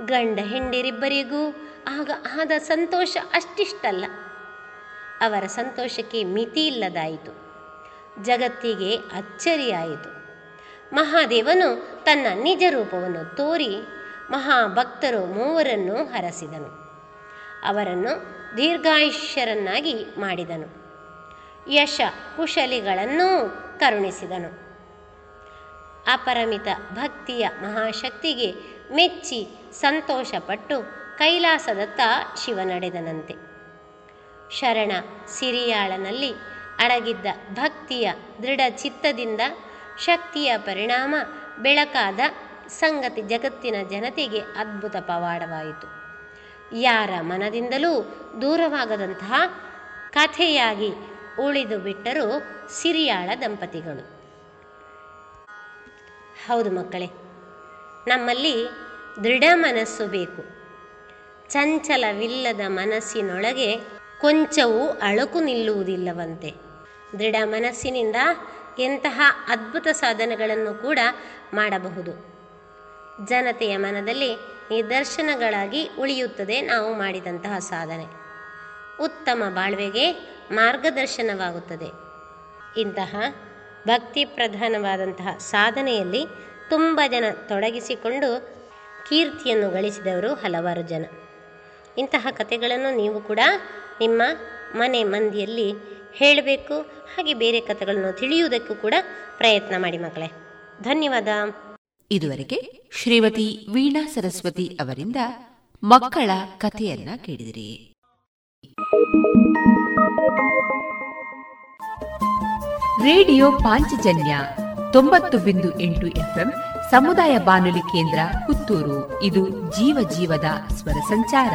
ಗಂಡ ಹೆಂಡಿರಿಬ್ಬರಿಗೂ ಆಗ ಆದ ಸಂತೋಷ ಅಷ್ಟಿಷ್ಟಲ್ಲ. ಅವರ ಸಂತೋಷಕ್ಕೆ ಮಿತಿ ಇಲ್ಲದಾಯಿತು. ಜಗತ್ತಿಗೆ ಅಚ್ಚರಿಯಾಯಿತು. ಮಹಾದೇವನು ತನ್ನ ನಿಜ ರೂಪವನ್ನು ತೋರಿ ಮಹಾಭಕ್ತರು ಮೂವರನ್ನು ಹರಸಿದನು. ಅವರನ್ನು ದೀರ್ಘಾಯುಷ್ಯರನ್ನಾಗಿ ಮಾಡಿದನು. ಯಶ ಕುಶಲಿಗಳನ್ನೂ ಕರುಣಿಸಿದನು. ಅಪರಮಿತ ಭಕ್ತಿಯ ಮಹಾಶಕ್ತಿಗೆ ಮೆಚ್ಚಿ ಸಂತೋಷಪಟ್ಟು ಕೈಲಾಸದತ್ತ ಶಿವ ನಡೆದನಂತೆ ಶರಣ ಸಿರಿಯಾಳನಲ್ಲಿ ಅಡಗಿದ್ದ ಭಕ್ತಿಯ ದೃಢ ಚಿತ್ತದಿಂದ ಶಕ್ತಿಯ ಪರಿಣಾಮ ಬೆಳಕಾದ ಸಂಗತಿ ಜಗತ್ತಿನ ಜನತೆಗೆ ಅದ್ಭುತ ಪವಾಡವಾಯಿತು. ಯಾರ ಮನದಿಂದಲೂ ದೂರವಾಗದಂತಹ ಕಥೆಯಾಗಿ ಉಳಿದು ಬಿಟ್ಟರು ಸಿರಿಯಾಳ ದಂಪತಿಗಳು. ಹೌದು ಮಕ್ಕಳೇ ನಮ್ಮಲ್ಲಿ ದೃಢ ಮನಸ್ಸು ಬೇಕು. ಚಂಚಲವಿಲ್ಲದ ಮನಸ್ಸಿನೊಳಗೆ ಕೊಂಚವೂ ಅಳುಕು ನಿಲ್ಲುವುದಿಲ್ಲವಂತೆ. ದೃಢ ಮನಸ್ಸಿನಿಂದ ಎಂತಹ ಅದ್ಭುತ ಸಾಧನೆಗಳನ್ನು ಕೂಡ ಮಾಡಬಹುದು. ಜನತೆಯ ಮನದಲ್ಲಿ ನಿದರ್ಶನಗಳಾಗಿ ಉಳಿಯುತ್ತದೆ ನಾವು ಮಾಡಿದಂತಹ ಸಾಧನೆ. ಉತ್ತಮ ಬಾಳ್ವೆಗೆ ಮಾರ್ಗದರ್ಶನವಾಗುತ್ತದೆ. ಇಂತಹ ಭಕ್ತಿ ಪ್ರಧಾನವಾದಂತಹ ಸಾಧನೆಯಲ್ಲಿ ತುಂಬ ಜನ ತೊಡಗಿಸಿಕೊಂಡು ಕೀರ್ತಿಯನ್ನು ಗಳಿಸಿದವರು ಹಲವಾರು ಜನ. ಇಂತಹ ಕಥೆಗಳನ್ನು ನೀವು ಕೂಡ ನಿಮ್ಮ ಮನೆ ಮಂದಿಯಲ್ಲಿ ಹೇಳಬೇಕು, ಹಾಗೆ ಬೇರೆ ಕಥೆಗಳನ್ನು ತಿಳಿಯುವುದಕ್ಕೂ ಕೂಡ ಪ್ರಯತ್ನ ಮಾಡಿ ಮಕ್ಕಳೇ. ಧನ್ಯವಾದ. ಇದುವರೆಗೆ ಶ್ರೀಮತಿ ವೀಣಾ ಸರಸ್ವತಿ ಅವರಿಂದ ಮಕ್ಕಳ ಕಥೆಯನ್ನ ಕೇಳಿದಿರಿ. ರೇಡಿಯೋ ಪಾಂಚಜನ್ಯ ತೊಂಬತ್ತು ಬಿಂದು ಎಂಟು ಎಫ್ಎಂ ಸಮುದಾಯ ಬಾನುಲಿ ಕೇಂದ್ರ ಪುತ್ತೂರು. ಇದು ಜೀವ ಜೀವದ ಸ್ವರ ಸಂಚಾರ.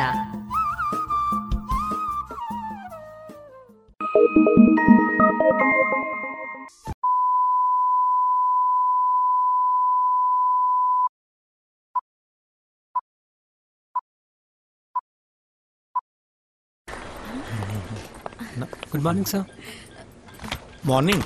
Good morning sir. ಮಾರ್ನಿಂಗ್.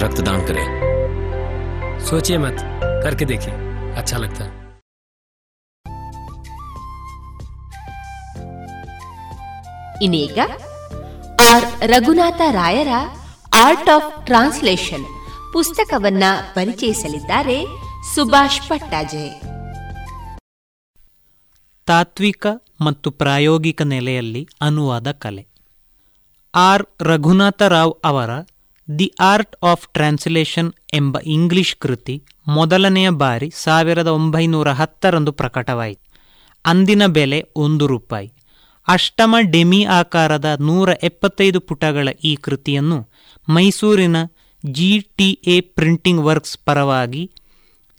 रक्तदान करें सोचिए मत करके देखिए अच्छा लगता है ಇನ್ನೀಗ ಆರ್ ರಘುನಾಥ ರಾಯರ ಆರ್ಟ್ ಆಫ್ ಟ್ರಾನ್ಸ್ಲೇಷನ್ ಪುಸ್ತಕವನ್ನ ಪರಿಚಯಿಸಲಿದ್ದಾರೆ ಸುಭಾಷ್ ಪಟ್ಟಾಜೆ ತಾತ್ವಿಕ ಮತ್ತು ಪ್ರಾಯೋಗಿಕ ನೆಲೆಯಲ್ಲಿ ಅನುವಾದ ಕಲೆ ಆರ್ ರಘುನಾಥ ರಾವ್ ಅವರ ದಿ ಆರ್ಟ್ ಆಫ್ ಟ್ರಾನ್ಸ್ಲೇಷನ್ ಎಂಬ ಇಂಗ್ಲಿಷ್ ಕೃತಿ ಮೊದಲನೆಯ ಬಾರಿ ಸಾವಿರದ ಒಂಬೈನೂರ ಹತ್ತರಂದು ಪ್ರಕಟವಾಯಿತು. ಅಂದಿನ ಬೆಲೆ ಒಂದು ರೂಪಾಯಿ. ಅಷ್ಟಮ ಡೆಮಿ ಆಕಾರದ ನೂರ ಎಪ್ಪತ್ತೈದು ಪುಟಗಳ ಈ ಕೃತಿಯನ್ನು ಮೈಸೂರಿನ G T A printing works ಪರವಾಗಿ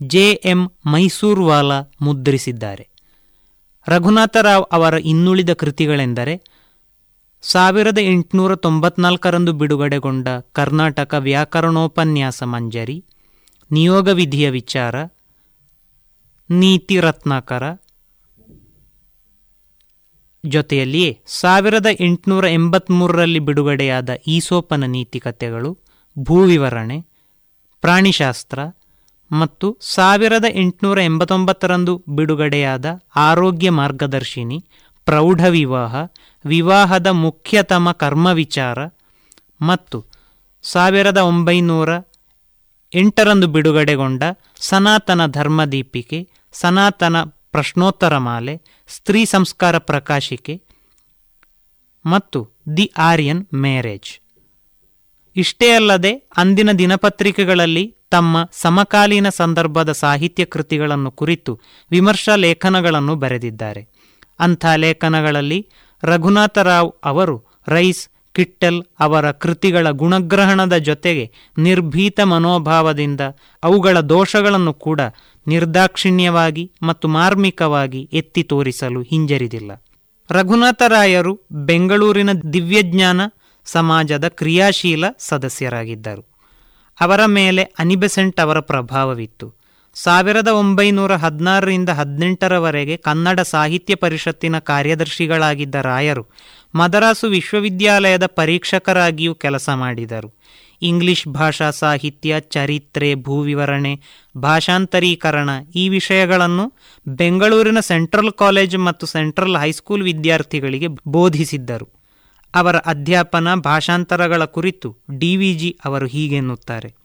ಜೆ ಎಂ ಮೈಸೂರ್ವಾಲಾ ಮುದ್ರಿಸಿದ್ದಾರೆ. ರಘುನಾಥರಾವ್ ಅವರ ಇನ್ನುಳಿದ ಕೃತಿಗಳೆಂದರೆ ಸಾವಿರದ ಎಂಟುನೂರ ತೊಂಬತ್ನಾಲ್ಕರಂದು ಬಿಡುಗಡೆಗೊಂಡ ಕರ್ನಾಟಕ ವ್ಯಾಕರಣೋಪನ್ಯಾಸ ಮಂಜರಿ, ನಿಯೋಗ ವಿಧಿಯ ವಿಚಾರ, ನೀತಿ ರತ್ನಾಕರ ಜೊತೆಯಲ್ಲಿಯೇ ಸಾವಿರದ ಎಂಟುನೂರ ಎಂಬತ್ಮೂರರಲ್ಲಿ ಬಿಡುಗಡೆಯಾದ ಈಸೋಪನ ನೀತಿ ಕಥೆಗಳು, ಭೂವಿವರಣೆ, ಪ್ರಾಣಿಶಾಸ್ತ್ರ ಮತ್ತು ಸಾವಿರದ ಎಂಟುನೂರ ಎಂಬತ್ತೊಂಬತ್ತರಂದು ಬಿಡುಗಡೆಯಾದ ಆರೋಗ್ಯ ಮಾರ್ಗದರ್ಶಿನಿ ಪ್ರೌಢ ವಿವಾಹ ವಿವಾಹದ ಮುಖ್ಯತಮ ಕರ್ಮ ವಿಚಾರ ಮತ್ತು ಸಾವಿರದ ಒಂಬೈನೂರ ಎಂಟರಂದು ಬಿಡುಗಡೆಗೊಂಡ ಸನಾತನ ಧರ್ಮದೀಪಿಕೆ ಸನಾತನ ಪ್ರಶ್ನೋತ್ತರ ಮಾಲೆ, ಸ್ತ್ರೀ ಸಂಸ್ಕಾರ ಪ್ರಕಾಶಿಕೆ ಮತ್ತು ದಿ ಆರ್ಯನ್ ಮ್ಯಾರೇಜ್. ಇಷ್ಟೇ ಅಲ್ಲದೆ ಅಂದಿನ ದಿನಪತ್ರಿಕೆಗಳಲ್ಲಿ ತಮ್ಮ ಸಮಕಾಲೀನ ಸಂದರ್ಭದ ಸಾಹಿತ್ಯ ಕೃತಿಗಳನ್ನು ಕುರಿತು ವಿಮರ್ಶಾ ಲೇಖನಗಳನ್ನು ಬರೆದಿದ್ದಾರೆ. ಅಂಥ ಲೇಖನಗಳಲ್ಲಿ ರಘುನಾಥರಾವ್ ಅವರು ರೈಸ್, ಕಿಟ್ಟಲ್ ಅವರ ಕೃತಿಗಳ ಗುಣಗ್ರಹಣದ ಜೊತೆಗೆ ನಿರ್ಭೀತ ಮನೋಭಾವದಿಂದ ಅವುಗಳ ದೋಷಗಳನ್ನು ಕೂಡ ನಿರ್ದಾಕ್ಷಿಣ್ಯವಾಗಿ ಮತ್ತು ಮಾರ್ಮಿಕವಾಗಿ ಎತ್ತಿ ತೋರಿಸಲು ಹಿಂಜರಿದಿಲ್ಲ. ರಘುನಾಥರಾಯರು ಬೆಂಗಳೂರಿನ ದಿವ್ಯಜ್ಞಾನ ಸಮಾಜದ ಕ್ರಿಯಾಶೀಲ ಸದಸ್ಯರಾಗಿದ್ದರು. ಅವರ ಮೇಲೆ ಅನಿಬೆಸೆಂಟ್ ಅವರ ಪ್ರಭಾವವಿತ್ತು. ಸಾವಿರದ ಒಂಬೈನೂರ ಹದಿನಾರರಿಂದ ಹದಿನೆಂಟರವರೆಗೆ ಕನ್ನಡ ಸಾಹಿತ್ಯ ಪರಿಷತ್ತಿನ ಕಾರ್ಯದರ್ಶಿಗಳಾಗಿದ್ದ ರಾಯರು ಮದರಾಸು ವಿಶ್ವವಿದ್ಯಾಲಯದ ಪರೀಕ್ಷಕರಾಗಿಯೂ ಕೆಲಸ ಮಾಡಿದರು. ಇಂಗ್ಲಿಷ್ ಭಾಷಾ ಸಾಹಿತ್ಯ, ಚರಿತ್ರೆ, ಭೂವಿವರಣೆ, ಭಾಷಾಂತರೀಕರಣ ಈ ವಿಷಯಗಳನ್ನು ಬೆಂಗಳೂರಿನ ಸೆಂಟ್ರಲ್ ಕಾಲೇಜ್ ಮತ್ತು ಸೆಂಟ್ರಲ್ ಹೈಸ್ಕೂಲ್ ವಿದ್ಯಾರ್ಥಿಗಳಿಗೆ ಬೋಧಿಸಿದ್ದರು. ಅವರ ಅಧ್ಯಾಪನ ಭಾಷಾಂತರಗಳ ಕುರಿತು ಡಿವಿಜಿ ಅವರು ಹೀಗೆನ್ನುತ್ತಾರೆ.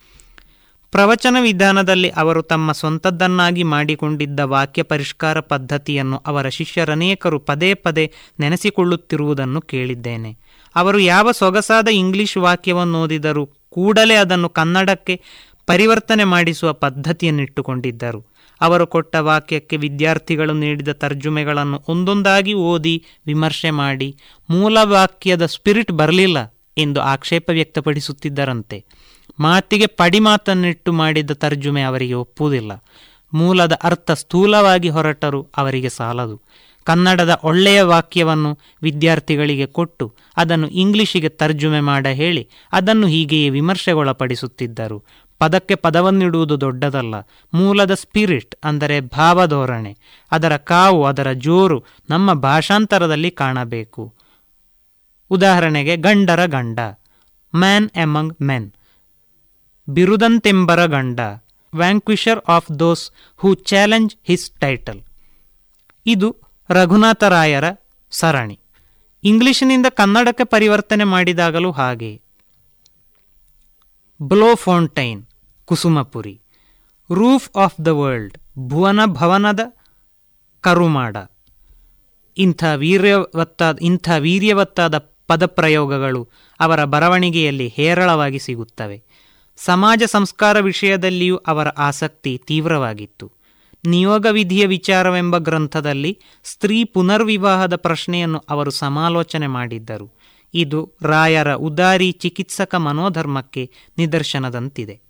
ಪ್ರವಚನ ವಿಧಾನದಲ್ಲಿ ಅವರು ತಮ್ಮ ಸ್ವಂತದ್ದನ್ನಾಗಿ ಮಾಡಿಕೊಂಡಿದ್ದ ವಾಕ್ಯ ಪರಿಷ್ಕಾರ ಪದ್ಧತಿಯನ್ನು ಅವರ ಶಿಷ್ಯರನೇಕರು ಪದೇ ಪದೇ ನೆನೆಸಿಕೊಳ್ಳುತ್ತಿರುವುದನ್ನು ಕೇಳಿದ್ದೇನೆ. ಅವರು ಯಾವ ಸೊಗಸಾದ ಇಂಗ್ಲಿಷ್ ವಾಕ್ಯವನ್ನು ಓದಿದರೂ ಕೂಡಲೇ ಅದನ್ನು ಕನ್ನಡಕ್ಕೆ ಪರಿವರ್ತನೆ ಮಾಡಿಸುವ ಪದ್ಧತಿಯನ್ನಿಟ್ಟುಕೊಂಡಿದ್ದರು. ಅವರು ಕೊಟ್ಟ ವಾಕ್ಯಕ್ಕೆ ವಿದ್ಯಾರ್ಥಿಗಳು ನೀಡಿದ ತರ್ಜುಮೆಗಳನ್ನು ಒಂದೊಂದಾಗಿ ಓದಿ ವಿಮರ್ಶೆ ಮಾಡಿ, ಮೂಲ ವಾಕ್ಯದ ಸ್ಪಿರಿಟ್ ಬರಲಿಲ್ಲ ಎಂದು ಆಕ್ಷೇಪ ವ್ಯಕ್ತಪಡಿಸುತ್ತಿದ್ದರಂತೆ. ಮಾತಿಗೆ ಪಡಿಮಾತನ್ನಿಟ್ಟು ಮಾಡಿದ ತರ್ಜುಮೆ ಅವರಿಗೆ ಒಪ್ಪುವುದಿಲ್ಲ. ಮೂಲದ ಅರ್ಥ ಸ್ಥೂಲವಾಗಿ ಹೊರಟರು, ಅವರಿಗೆ ಸಾಲದು. ಕನ್ನಡದ ಒಳ್ಳೆಯ ವಾಕ್ಯವನ್ನು ವಿದ್ಯಾರ್ಥಿಗಳಿಗೆ ಕೊಟ್ಟು, ಅದನ್ನು ಇಂಗ್ಲಿಷಿಗೆ ತರ್ಜುಮೆ ಮಾಡ ಹೇಳಿ, ಅದನ್ನು ಹೀಗೆಯೇ ವಿಮರ್ಶೆಗೊಳಪಡಿಸುತ್ತಿದ್ದರು. ಪದಕ್ಕೆ ಪದವನ್ನಿಡುವುದು ದೊಡ್ಡದಲ್ಲ. ಮೂಲದ ಸ್ಪಿರಿಟ್ ಅಂದರೆ ಭಾವಧೋರಣೆ. ಅದರ ಕಾವು, ಅದರ ಜೋರು ನಮ್ಮ ಭಾಷಾಂತರದಲ್ಲಿ ಕಾಣಬೇಕು. ಉದಾಹರಣೆಗೆ ಗಂಡರ ಗಂಡ. Man among men. ಬಿರುದಂತೆಂಬರ ಗಂಡ vanquisher of those who challenge his title ಇದು ರಘುನಾಥರಾಯರ ಸರಣಿ. ಇಂಗ್ಲಿಷಿನಿಂದ ಕನ್ನಡಕ್ಕೆ ಪರಿವರ್ತನೆ ಮಾಡಿದಾಗಲೂ ಹಾಗೆ. Blow fountain ಕುಸುಮಪುರಿ. Roof of the world, ಭುವನ ಭವನದ ಕರುಮಾಡ. ಇಂಥ ವೀರ್ಯವತ್ತಾದ ಇಂಥ ವೀರ್ಯವತ್ತಾದ ಪದಪ್ರಯೋಗಗಳು ಅವರ ಬರವಣಿಗೆಯಲ್ಲಿ ಹೇರಳವಾಗಿ ಸಿಗುತ್ತವೆ. ಸಮಾಜ ಸಂಸ್ಕಾರ ವಿಷಯದಲ್ಲಿಯೂ ಅವರ ಆಸಕ್ತಿ ತೀವ್ರವಾಗಿತ್ತು. ನಿಯೋಗ ವಿಧಿಯ ವಿಚಾರವೆಂಬ ಗ್ರಂಥದಲ್ಲಿ ಸ್ತ್ರೀ ಪುನರ್ವಿವಾಹದ ಪ್ರಶ್ನೆಯನ್ನು ಅವರು ಸಮಾಲೋಚನೆ ಮಾಡಿದ್ದರು. ಇದು ರಾಯರ ಉದಾರಿ ಚಿಕಿತ್ಸಕ ಮನೋಧರ್ಮಕ್ಕೆ ನಿದರ್ಶನದಂತಿದೆ.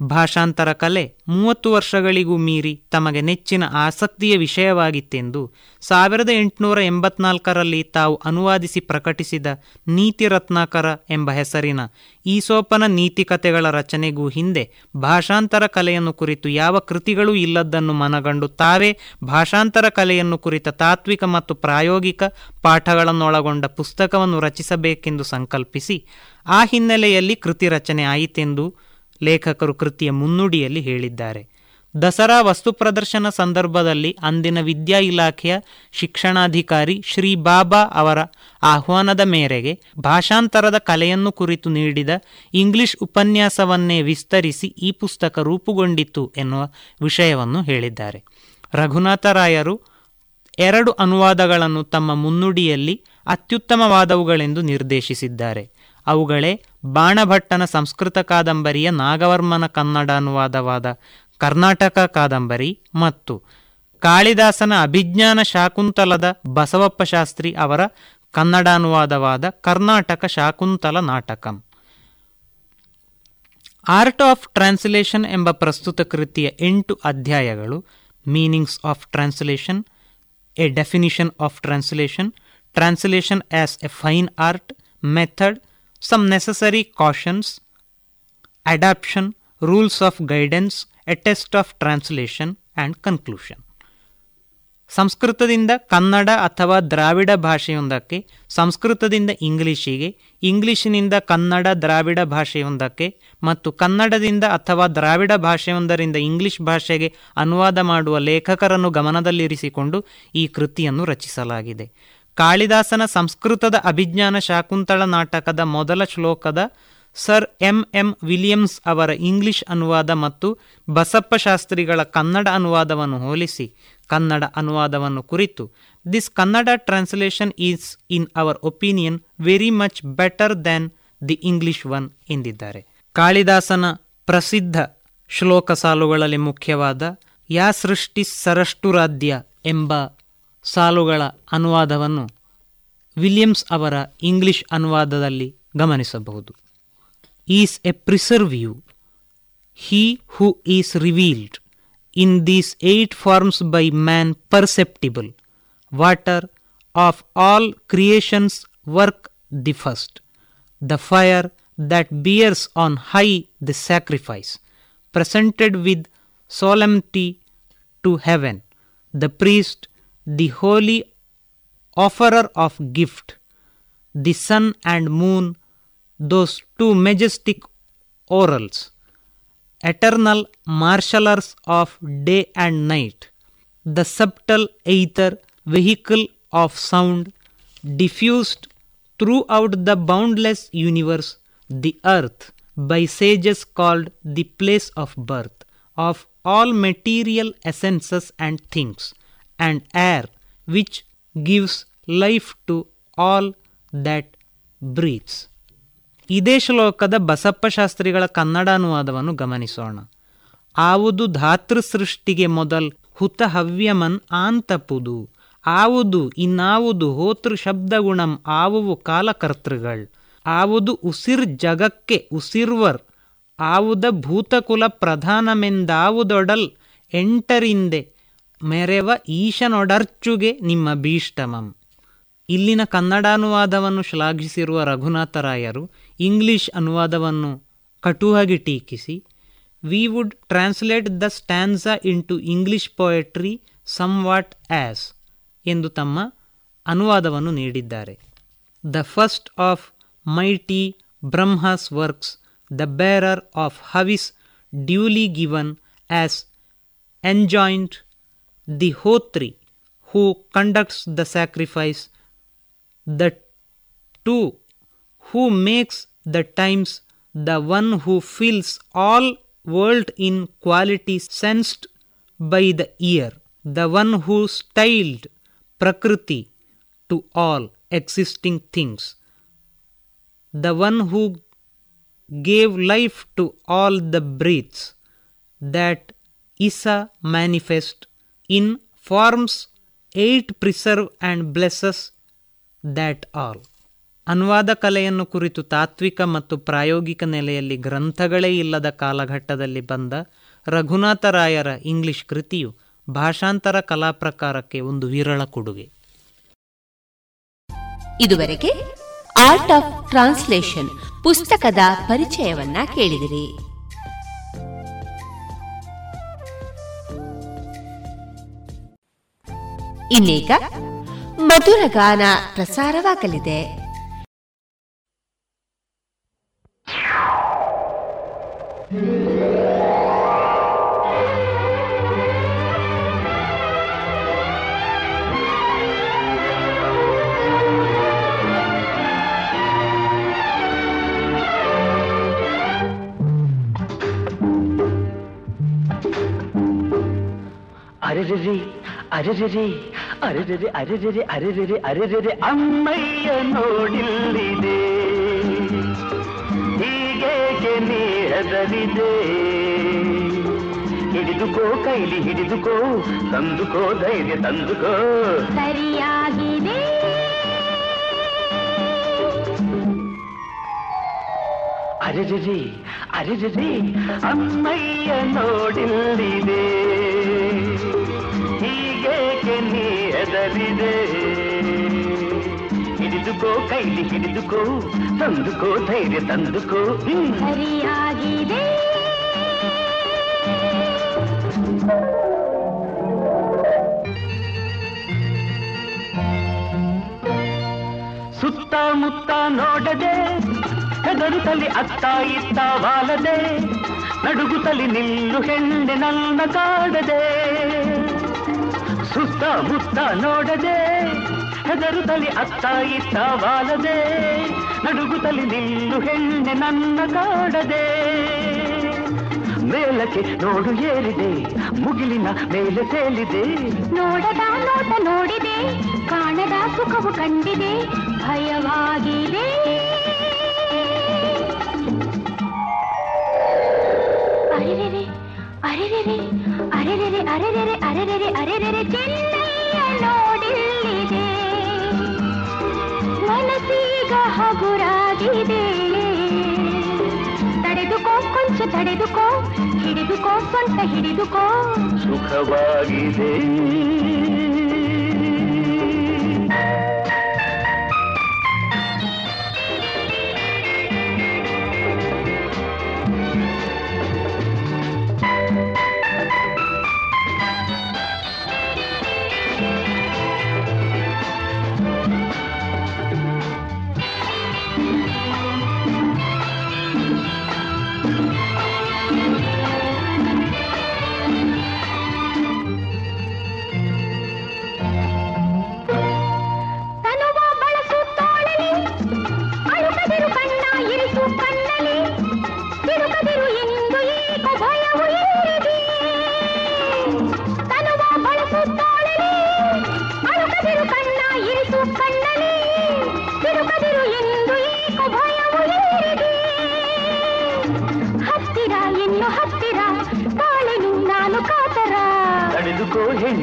ಭಾಷಾಂತರ ಕಲೆ ಮೂವತ್ತು ವರ್ಷಗಳಿಗೂ ಮೀರಿ ತಮಗೆ ನೆಚ್ಚಿನ ಆಸಕ್ತಿಯ ವಿಷಯವಾಗಿತ್ತೆಂದು ಸಾವಿರದ ಎಂಟುನೂರ ಎಂಬತ್ನಾಲ್ಕರಲ್ಲಿ ತಾವು ಅನುವಾದಿಸಿ ಪ್ರಕಟಿಸಿದ ನೀತಿ ರತ್ನಾಕರ ಎಂಬ ಹೆಸರಿನ ಈಸೋಪನ ನೀತಿಕತೆಗಳ ರಚನೆಗೂ ಹಿಂದೆ ಭಾಷಾಂತರ ಕಲೆಯನ್ನು ಕುರಿತು ಯಾವ ಕೃತಿಗಳೂ ಇಲ್ಲದನ್ನು ಮನಗಂಡು ತಾವೇ ಭಾಷಾಂತರ ಕಲೆಯನ್ನು ಕುರಿತ ತಾತ್ವಿಕ ಮತ್ತು ಪ್ರಾಯೋಗಿಕ ಪಾಠಗಳನ್ನೊಳಗೊಂಡ ಪುಸ್ತಕವನ್ನು ರಚಿಸಬೇಕೆಂದು ಸಂಕಲ್ಪಿಸಿ ಆ ಹಿನ್ನೆಲೆಯಲ್ಲಿ ಕೃತಿ ರಚನೆ ಆಯಿತೆಂದು ಲೇಖಕರು ಕೃತಿಯ ಮುನ್ನುಡಿಯಲ್ಲಿ ಹೇಳಿದ್ದಾರೆ. ದಸರಾ ವಸ್ತು ಪ್ರದರ್ಶನ ಸಂದರ್ಭದಲ್ಲಿ ಅಂದಿನ ವಿದ್ಯಾ ಇಲಾಖೆಯ ಶಿಕ್ಷಣಾಧಿಕಾರಿ ಶ್ರೀ ಬಾಬಾ ಅವರ ಆಹ್ವಾನದ ಮೇರೆಗೆ ಭಾಷಾಂತರದ ಕಲೆಯನ್ನು ಕುರಿತು ನೀಡಿದ ಇಂಗ್ಲಿಷ್ ಉಪನ್ಯಾಸವನ್ನೇ ವಿಸ್ತರಿಸಿ ಈ ಪುಸ್ತಕ ರೂಪುಗೊಂಡಿತ್ತು ಎನ್ನುವ ವಿಷಯವನ್ನು ಹೇಳಿದ್ದಾರೆ. ರಘುನಾಥರಾಯರು ಎರಡು ಅನುವಾದಗಳನ್ನು ತಮ್ಮ ಮುನ್ನುಡಿಯಲ್ಲಿ ಅತ್ಯುತ್ತಮವಾದವುಗಳೆಂದು ನಿರ್ದೇಶಿಸಿದ್ದಾರೆ. ಅವುಗಳೇ ಬಾಣಭಟ್ಟನ ಸಂಸ್ಕೃತ ಕಾದಂಬರಿಯ ನಾಗವರ್ಮನ ಕನ್ನಡ ಅನುವಾದವಾದ ಕರ್ನಾಟಕ ಕಾದಂಬರಿ ಮತ್ತು ಕಾಳಿದಾಸನ ಅಭಿಜ್ಞಾನ ಶಾಕುಂತಲದ ಬಸವಪ್ಪ ಶಾಸ್ತ್ರಿ ಅವರ Kannada ಅನುವಾದವಾದ Karnataka Shakuntala Natakam. Art of translation ಎಂಬ ಪ್ರಸ್ತುತ ಕೃತಿಯ ಎಂಟು ಅಧ್ಯಾಯಗಳು meanings of translation a definition of translation translation as a fine art method some necessary cautions, adaptation, rules of guidance, a test of translation and conclusion. ಸಂಸ್ಕೃತದಿಂದ ಕನ್ನಡ ಅಥವಾ ದ್ರಾವಿಡ ಭಾಷೆಯೊಂದಕ್ಕೆ ಸಂಸ್ಕೃತದಿಂದ ಇಂಗ್ಲಿಷಿಗೆ ಇಂಗ್ಲಿಷಿನಿಂದ ಕನ್ನಡ ದ್ರಾವಿಡ ಭಾಷೆಯೊಂದಕ್ಕೆ ಮತ್ತು ಕನ್ನಡದಿಂದ ಅಥವಾ ದ್ರಾವಿಡ ಭಾಷೆಯೊಂದರಿಂದ English ಭಾಷೆಗೆ ಅನುವಾದ ಮಾಡುವ ಲೇಖಕರನ್ನು ಗಮನದಲ್ಲಿರಿಸಿಕೊಂಡು ಈ ಕೃತಿಯನ್ನು ರಚಿಸಲಾಗಿದೆ ಕಾಳಿದಾಸನ ಸಂಸ್ಕೃತದ ಅಭಿಜ್ಞಾನ ಶಾಕುಂತಳ ನಾಟಕದ ಮೊದಲ ಶ್ಲೋಕದ ಸರ್ ಎಂ ಎಂ ವಿಲಿಯಮ್ಸ್ ಅವರ ಇಂಗ್ಲಿಷ್ ಅನುವಾದ ಮತ್ತು ಬಸಪ್ಪ ಶಾಸ್ತ್ರಿಗಳ ಕನ್ನಡ ಅನುವಾದವನ್ನು ಹೋಲಿಸಿ, ಕನ್ನಡ ಅನುವಾದವನ್ನು ಕುರಿತು this Kannada translation is in our opinion very much better than the English one ಎಂದಿದ್ದಾರೆ. ಕಾಳಿದಾಸನ ಪ್ರಸಿದ್ಧ ಶ್ಲೋಕ ಸಾಲುಗಳಲ್ಲಿ ಮುಖ್ಯವಾದ ಯಾ ಸೃಷ್ಟಿ ಸರಷ್ಟುರಾಧ್ಯ ಎಂಬ ಸಾಲುಗಳ ಅನುವಾದವನ್ನು ವಿಲಿಯಮ್ಸ್ ಅವರ ಇಂಗ್ಲಿಷ್ ಅನುವಾದದಲ್ಲಿ ಗಮನಿಸಬಹುದು. Is a preserve you he who is revealed in these eight forms by man perceptible water of all creations work the first the fire that bears on high the sacrifice, presented with solemnity to heaven, the priest, the holy offerer of gift, the sun and moon, those two majestic orals, eternal marshallers of day and night, the subtle ether vehicle of sound, diffused throughout the boundless universe, the earth, by sages called the place of birth, of all material essences and things, and air, which gives life to all that breathes. ಇದೇ ಶ್ಲೋಕದ ಬಸಪ್ಪ ಶಾಸ್ತ್ರಿಗಳ ಕನ್ನಡ ಅನುವಾದವನ್ನು ಗಮನಿಸೋಣ. ಆವುದು ಧಾತೃ ಸೃಷ್ಟಿಗೆ ಮೊದಲ್ ಹುತ ಹವ್ಯಮನ್ ಆಂತಪುದು. ಆವುದು ಇನ್ನಾವುದು ಹೋತೃ ಶಬ್ದಗುಣಂ ಆವುವು ಕಾಲಕರ್ತೃಗಳ್. ಆವುದು ಉಸಿರ್ ಜಗಕ್ಕೆ ಉಸಿರ್ವರ್. ಆವುದ ಭೂತಕುಲ ಪ್ರಧಾನಮೆಂದಾವುದೊಡಲ್ ಎಂಟರಿಂದೆ ಮೆರೆವ ಈಶನೊಡರ್ಚುಗೆ ನಿಮ್ಮ ಭೀಷ್ಟಮಂ ಇಲ್ಲಿನ Kannada ಅನುವಾದವನ್ನು ಶ್ಲಾಘಿಸಿರುವ ರಘುನಾಥರಾಯರು English ಅನುವಾದವನ್ನು ಕಟುವಾಗಿ ಟೀಕಿಸಿ we would translate the stanza into English poetry some what as ಎಂದು ತಮ್ಮ ಅನುವಾದವನ್ನು ನೀಡಿದ್ದಾರೆ. The first of mighty Brahma's works the bearer of havis duly given as enjoined the Hotri who conducts the sacrifice, the two who makes the times, the one who fills all world in quality sensed by the ear, the one who styled Prakriti to all existing things, the one who gave life to all the breaths, that Isa manifest in forms eight preserve and blesses that all. ಅನುವಾದ ಕಲೆಯನ್ನು ಕುರಿತು ತಾತ್ವಿಕ ಮತ್ತು ಪ್ರಾಯೋಗಿಕ ನೆಲೆಯಲ್ಲಿ ಗ್ರಂಥಗಳೇ ಇಲ್ಲದ ಕಾಲಘಟ್ಟದಲ್ಲಿ ಬಂದ ರಘುನಾಥರಾಯರ ಇಂಗ್ಲಿಷ್ ಕೃತಿಯು ಭಾಷಾಂತರ ಕಲಾ ಪ್ರಕಾರಕ್ಕೆ ಒಂದು ವಿರಳ ಕೊಡುಗೆ. ಇದುವರೆಗೆ ಆರ್ಟ್ ಆಫ್ ಟ್ರಾನ್ಸ್ಲೇಷನ್ ಪುಸ್ತಕದ ಪರಿಚಯವನ್ನ ಕೇಳಿದಿರಿ. ಇನ್ನೀಗ ಮಧುರ ಗಾನ ಪ್ರಸಾರವಾಗಲಿದೆ. ಅರೆರೆ ಅರೆರೆ ಅರೆರೆ ಅರೆರೆರೆ ಅರೆರೆರೆ ಅರೆರೆರೆ ಅಮ್ಮಯ್ಯ ನೋಡಿಲ್ಲಿದೆ. ಹೀಗೇಕೆ ನೀ ಹೆದರಿದೆ ಹಿಡಿದುಕೋ ಕೈಲಿ ಹಿಡಿದುಕೋ ತಂದುಕೋ ಧೈರ್ಯ ತಂದುಕೋ. ಸರಿಯಾಗಿದೆ. ಅರೆರೆರೆ ಅರೆರೆರೆ ಅಮ್ಮಯ್ಯ ನೋಡಿಲ್ಲಿದೆ. ಹೀಗೇಕೆ ನೀ ಎದರಿದೆ ಹಿಡಿದುಕೋ ಕೈಲಿ ಹಿಡಿದುಕೋ ತಂದುಕೋ ಧೈರ್ಯ ತಂದುಕೋ. ಸರಿಯಾಗಿದೆ. ಸುತ್ತಮುತ್ತ ನೋಡದೆ ಹೆದರುತ್ತಲಿ ಅತ್ತ ಇತ್ತ ವಾಲದೆ ನಡುಗುತ್ತಲಿ ನಿಲ್ಲು ಹೆಣ್ಣೆ ನನ್ನ ಕಾಡದೆ. ಸುತ್ತಮುತ್ತ ನೋಡದೆ ಹೆದರುತ್ತಲಿ ಅತ್ತ ಇತ್ತ ವಾಲದೆ ನಡುಗುತ್ತಲಿ ನಿಲ್ಲು ಹೆಣ್ಣೆ ನನ್ನ ಕಾಡದೆ. ಮೇಲಕ್ಕೆ ನೋಡು ಏರಿದೆ, ಮುಗಿಲಿನ ಮೇಲೆ ತೇಲಿದೆ. ನೋಡದ ನೋಟ ನೋಡಿದೆ, ಕಾಣದ ಸುಖವು ಕಂಡಿದೆ, ಭಯವಾಗಿದೆ. ಅರೆರೆರೆ ಅರೆರೆರೆ ಅರೆರೆರೆ ಅರೆರೆರೆ ಅರೆರೆರೆ ಅರೆರೆರೆ ಚೆನ್ನಯ್ಯ ನೋಡಿಲ್ಲಿದೆ. ಮನಸ್ಸೀಗ ಹಗುರಾಗಿದೆ ತಡೆದುಕೋ ಕೊಂಚ, ತಡೆದುಕೋ, ಹಿಡಿದುಕೋ ಸ್ವಂತ ಹಿಡಿದುಕೋ. ಸುಖವಾಗಿದೆ.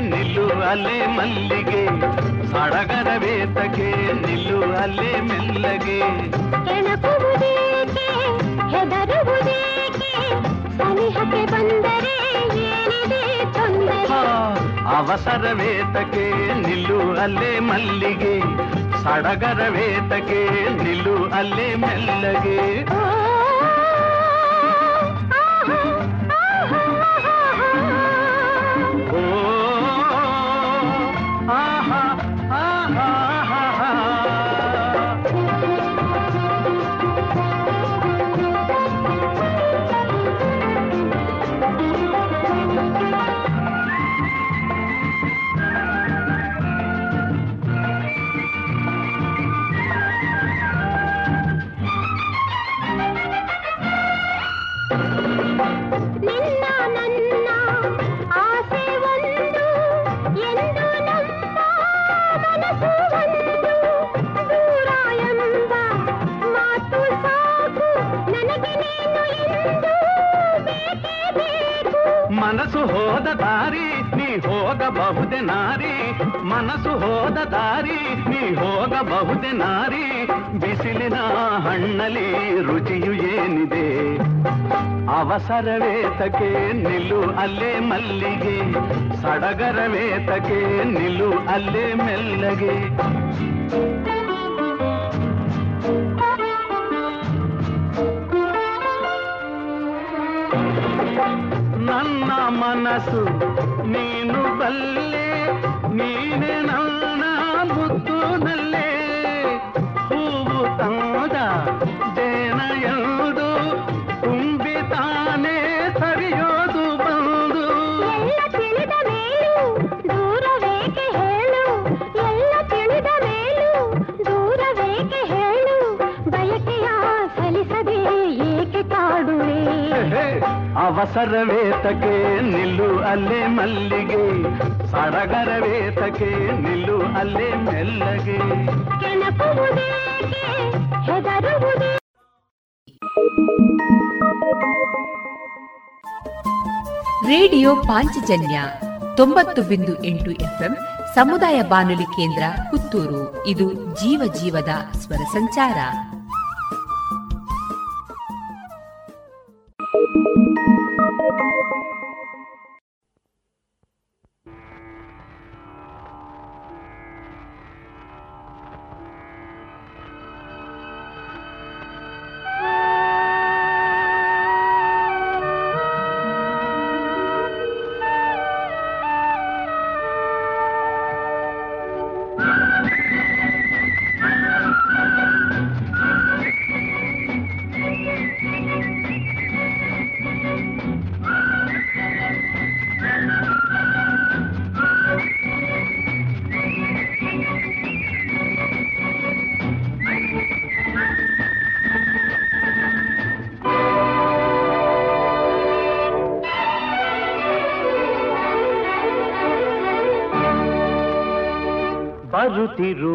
ನಿಲ್ಲು ಅಲೆ ಮಲ್ಲಿಗೆ ಸಡಗರವೇತಕ್ಕೆ ನಿಲ್ಲು ಅಲೆ ಮೆಲ್ಲಗೆ. ಕೆಣಕುವುದೇಕೆ ಹೆದರುವುದೇಕೆ ಸನಿಹಕ್ಕೆ ಬಂದರೆ ಏನಿದೆ ತೊಂದರೆ? ಅವಸರವೇತಕ್ಕೆ ನಿಲ್ಲು ಮಲ್ಲಿಗೆ ಸಡಗರವೇತಕ್ಕೆ ನಿಲ್ಲು ಅಲೆ ಮೆಲ್ಲಗೆ. ಅವಸರವೇತಕ್ಕೆ ನಿಲ್ಲು ಅಲ್ಲೇ ಮಲ್ಲಿಗೆ. ಸಡಗರವೇತಕೆ ನಿಲ್ಲು ಅಲ್ಲೇ ಮೆಲ್ಲಗೆ. ನನ್ನ ಮನಸ್ಸು ಅವಸರವೇತಕ್ಕೆ ನಿಲ್ಲು ಅಲ್ಲೇ ಮಲ್ಲಿಗೆ. ಸಡಗರವೇತಕ್ಕೆ ನಿಲ್ಲು ಅಲ್ಲೇ ಮೆಲ್ಲಗೆ. ರೇಡಿಯೋ ಪಾಂಚಜನ್ಯ ತೊಂಬತ್ತು ಬಿಂದು ಎಂಟು ಎಫ್ಎಂ ಸಮುದಾಯ ಬಾನುಲಿ ಕೇಂದ್ರ ಪುತ್ತೂರು. ಇದು ಜೀವ ಜೀವದ ಸ್ವರ ಸಂಚಾರ. ಬರುತ್ತಿರುವ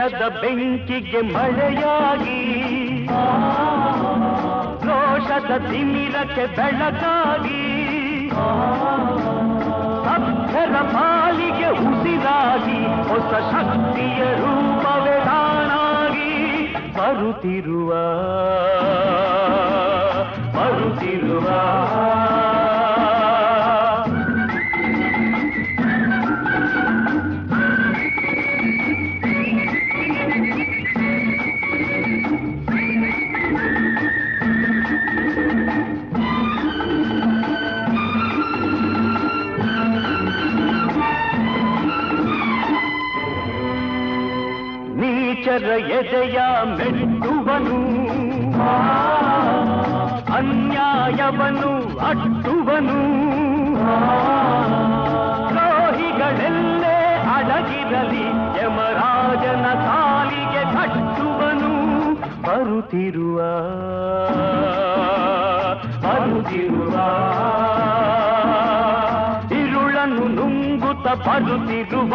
ದ್ವೇಷದ ಬೆಂಕಿಗೆ ಮಳೆಯಾಗಿ. ರೋಷದ ತಿಮಿರಕ್ಕೆ ಬೆಳಕಾಗಿ. ಅಕ್ಷರ ಪಾಲಿಗೆ ಉಸಿರಾಗಿ, ಹೊಸ ಶಕ್ತಿಯ ರೂಪವೇ ತಾನಾಗಿ. ಬರುತ್ತಿರುವ ಬರುತ್ತಿರುವ. ಎದೆಯ ಮೆಟ್ಟುವನು ಅನ್ಯಾಯವನು ಅಟ್ಟುವನು. ದ್ರೋಹಿಗಳೆಲ್ಲೇ ಅಡಗಿರಲಿ ಯಮರಾಜನ ಕಾಲಿಗೆ ಕಟ್ಟುವನು. ಬರುತ್ತಿರುವ ಬರುತ್ತಿರುವ. ಇರುಳನ್ನು ನುಂಗುತ್ತ ಬರುತ್ತಿರುವ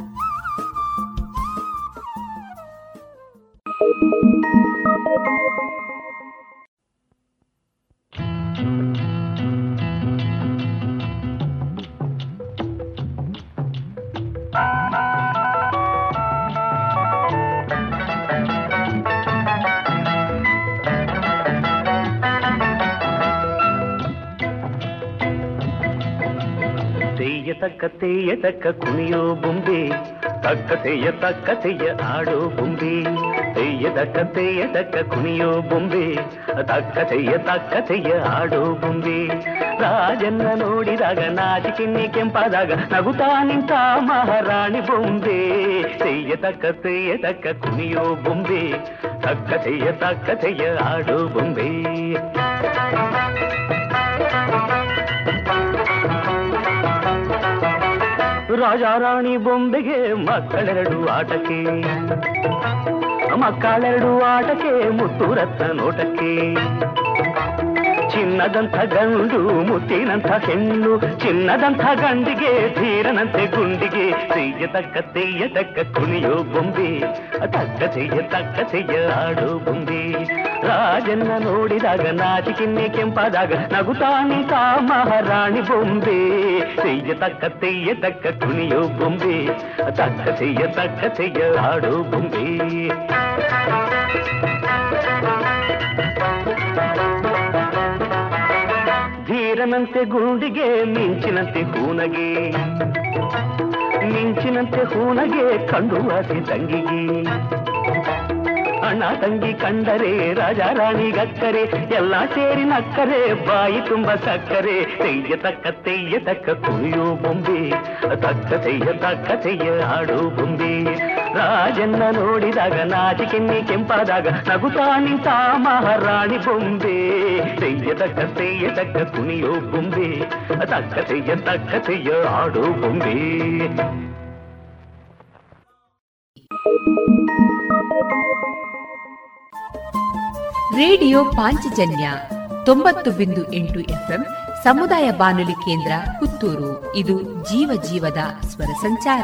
ತೆಯ್ಯ ತಕ್ಕ ತೆಯ್ಯ ತಕ್ಕ ಕುಣಿಯೋ ಬೊಂಬೆ ತಕ್ಕ ತೆಯ್ಯ ತಕ್ಕ ತೆಯ್ಯ ಆಡೋ ಬೊಂಬೆ ತೆಯ್ಯ ತಕ್ಕ ತೆಯ್ಯ ತಕ್ಕ ಕುಣಿಯೋ ಬೊಂಬೆ ತಕ್ಕ ತೆಯ್ಯ ತಕ್ಕ ತೆಯ್ಯ ಆಡೋ ಬೊಂಬೆ ರಾಜನ್ನ ನೋಡಿದಾಗ ನಾಚಿಕೆನ್ನೆ ಕೆಂಪಾದಾಗ ನಗುತ್ತಾ ನಿಂತ ಮಹಾರಾಣಿ ಬೊಂಬೆ ತೆಯ್ಯ ತಕ್ಕ ತೆಯ್ಯ ತಕ್ಕ ಕುಣಿಯೋ ಬೊಂಬೆ ತಕ್ಕ ತೆಯ್ಯ ತಕ್ಕ ತೆಯ್ಯ ಆಡೋ ಬೊಂಬೆ ರಾಜ ರಾಣಿ ಬೊಂಬೆಗೆ ಮಕ್ಕಳೆರಡು ಆಟಕ್ಕೆ ಮಕ್ಕಳೆರಡು ಆಟಕ್ಕೆ ಮುತ್ತು ರತ್ನ ನೋಟಕ್ಕೆ. ಚಿನ್ನದಂಥ ಗಂಡು ಮುತ್ತಿನಂಥ ಹೆಣ್ಣು ಚಿನ್ನದಂಥ ಗಂಡಿಗೆ ಧೀರನಂತೆ ಗುಂಡಿಗೆ ತೆಯ್ಯ ತಕ್ಕ ತೆಯ್ಯ ತಕ್ಕ ಕುಣಿಯೋ ಬೊಂಬೆ ತಕ್ಕ ತೆಯ್ಯ ತಕ್ಕ ತೆಯ್ಯ ಆಡೋ ಬೊಂಬೆ ರಾಜನ್ನ ನೋಡಿದಾಗ ನಾಚಿಕೆನ್ನೆ ಕೆಂಪಾದಾಗ ನಗುತ್ತಾ ನಿಂತ ಮಹಾರಾಣಿ ಬೊಂಬೆ ತೆಯ್ಯ ತಕ್ಕ ತೆಯ್ಯ ತಕ್ಕ ಕುಣಿಯೋ ಬೊಂಬೆ ತಕ್ಕ ತೆಯ್ಯ ತಕ್ಕ ತೆಯ್ಯ ಆಡೋ ಬೊಂಬೆ ಧೀರನಂತೆ ಗುಂಡಿಗೆ, ಮಿಂಚಿನಂತೆ ಹೂನಗೆ. ಮಿಂಚಿನಂತೆ ಹೂನಗೆ ಕಂಡು ಆಸೆ ತಂಗಿಗೆ. ಅಣ್ಣ ತಂಗಿ ಕಂಡರೆ, ರಾಜ ರಾಣಿ ಗಕ್ಕರೆ, ಎಲ್ಲ ಸೇರಿ ನಕ್ಕರೆ, ಬಾಯಿ ತುಂಬ ಸಕ್ಕರೆ. ತೆಯ್ಯ ತಕ್ಕ ತೆಯ್ಯ ತಕ್ಕ ಕುಯ್ಯೋ ಬೊಂಬೆ, ತಕ್ಕ ತೆಯ್ಯ ತಕ್ಕ ತೆಯ್ಯ ಆಡೋ ಬೊಂಬೆ. ರಾಜನ್ನ ನೋಡಿದಾಗ ನಾಚಿಕೆನ್ನೆ ಕೆಂಪಾದಾಗ, ನಗುತ್ತಾ ನಿಂತ ಮಹಾರಾಣಿ ಬೊಂಬೆ. ತೆಯ್ಯ ತಕ್ಕ ತೆಯ್ಯ ತಕ್ಕ ಕುಣಿಯೋ ಬೊಂಬೆ, ತಕ್ಕ ತೆಯ್ಯ ತಕ್ಕ ತೆಯ್ಯ ಆಡೋ ಬೊಂಬೆ. ರೇಡಿಯೋ ಪಾಂಚಜನ್ಯ ತೊಂಬತ್ತು ಬಿಂದು ಎಂಟು ಎಫ್ಎಂ ಸಮುದಾಯ ಬಾನುಲಿ ಕೇಂದ್ರ ಪುತ್ತೂರು. ಇದು ಜೀವ ಜೀವದ ಸ್ವರ ಸಂಚಾರ.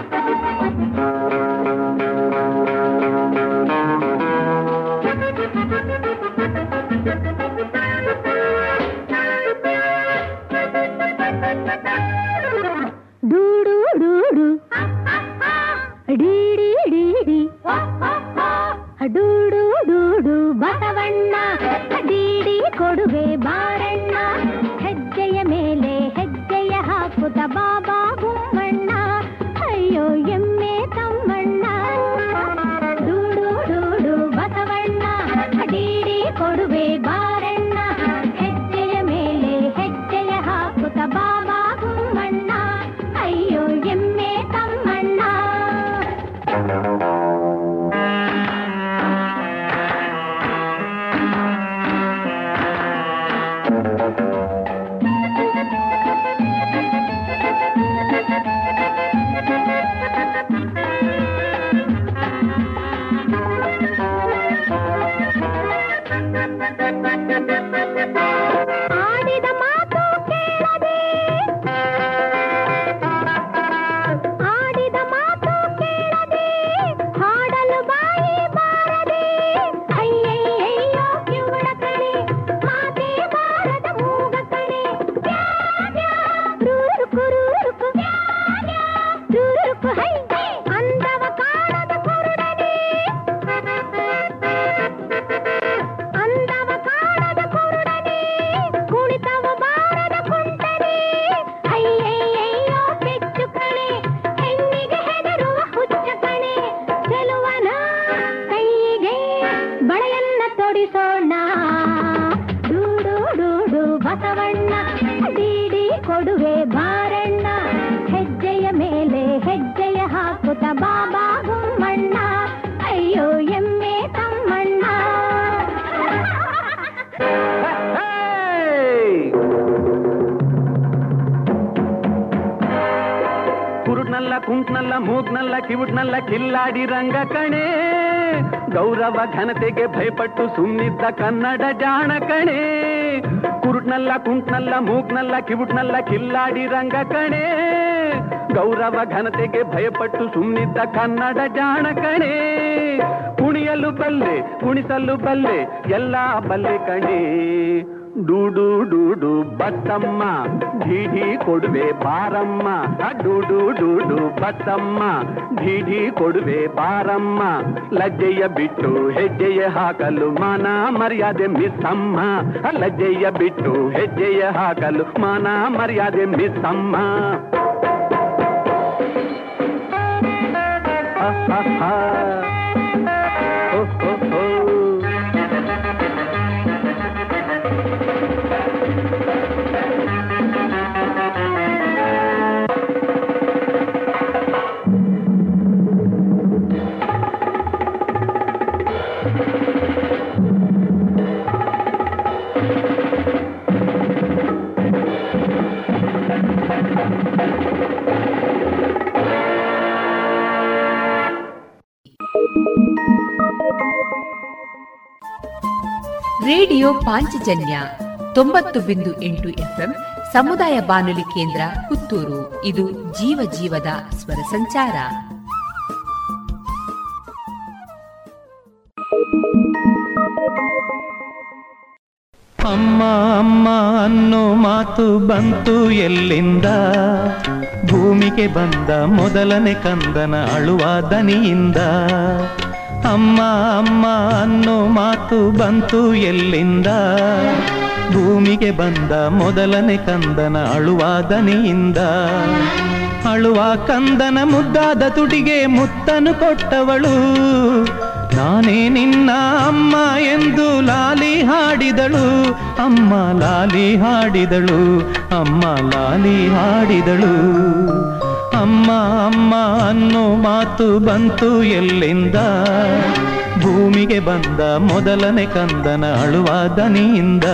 ಭಯಪಟ್ಟು ಸುಮ್ಮಿದ್ದ ಕನ್ನಡ ಜಾಣ ಕಣೆ ಕುರುಟ್ನಲ್ಲ, ಕುಂಟ್ನಲ್ಲ, ಮೂಗ್ನಲ್ಲ, ಕಿವುಟ್ನಲ್ಲ, ಕಿಲ್ಲಾಡಿ ರಂಗ ಕಣೆ. ಗೌರವ, ಘನತೆಗೆ ಭಯಪಟ್ಟು ಸುಮ್ಮಿದ್ದ ಕನ್ನಡ ಜಾಣ ಕಣೆ ಕುಣಿಯಲು ಬಲ್ಲೆ, ಕುಣಿಸಲು ಬಲ್ಲೆ, ಎಲ್ಲ ಬಲ್ಲೆ ಕಣೆ. ಡೂಡು ಡೂಡು ಬತ್ತಮ್ಮ ಢೀಢಿ ಕೊಡುವೆ ಬಾರಮ್ಮ ಆ ಡೂಡು ಡೂಡು ಬತ್ತಮ್ಮ ಢೀಢಿ ಕೊಡುವೆ ಬಾರಮ್ಮ ಲಜ್ಜೆಯ ಬಿಟ್ಟು ಹೆಜ್ಜೆಯ ಹಾಕಲು ಮಾನ ಮರ್ಯಾದೆ ಮಿಸ್ಸಮ್ಮ ಆ ಲಜ್ಜೆಯ ಬಿಟ್ಟು ಹೆಜ್ಜೆಯ ಹಾಕಲು ಮಾನ ಮರ್ಯಾದೆ ಮಿಸ್ಸಮ್ಮ ಆ, ರೇಡಿಯೋ ಪಾಂಚಜನ್ಯ ತೊಂಬತ್ತು ಬಿಂದು ಎಂಟು ಎಫ್ಎಂ ಸಮುದಾಯ ಬಾನುಲಿ ಕೇಂದ್ರ ಪುತ್ತೂರು. ಇದು ಜೀವ ಜೀವದ ಸ್ವರ ಸಂಚಾರ. ಅಮ್ಮ ಅಮ್ಮ ಅನ್ನೋ ಮಾತು ಬಂತು ಎಲ್ಲಿಂದ? ಭೂಮಿಗೆ ಬಂದ ಮೊದಲನೇ ಕಂದನ ಅಳುವ ದನಿಯಿಂದ. ಅಮ್ಮ ಅಮ್ಮ ಅನ್ನೋ ಮಾತು ಬಂತು ಎಲ್ಲಿಂದ? ಭೂಮಿಗೆ ಬಂದ ಮೊದಲನೇ ಕಂದನ ಅಳುವ ದನಿಯಿಂದ ಅಳುವ ಕಂದನ ಮುದ್ದಾದ ತುಟಿಗೆ ಮುತ್ತನು ಕೊಟ್ಟವಳು. ನಾನೇ ನಿನ್ನ ಅಮ್ಮ ಎಂದು ಲಾಲಿ ಹಾಡಿದಳು. ಅಮ್ಮ ಲಾಲಿ ಹಾಡಿದಳು, ಅಮ್ಮ ಲಾಲಿ ಹಾಡಿದಳು. ಅಮ್ಮ ಅಮ್ಮ ಅನ್ನೋ ಮಾತು ಬಂತು ಎಲ್ಲಿಂದ? ಭೂಮಿಗೆ ಬಂದ ಮೊದಲನೇ ಕಂದನ ಅಳುವ ದನಿಯಿಂದ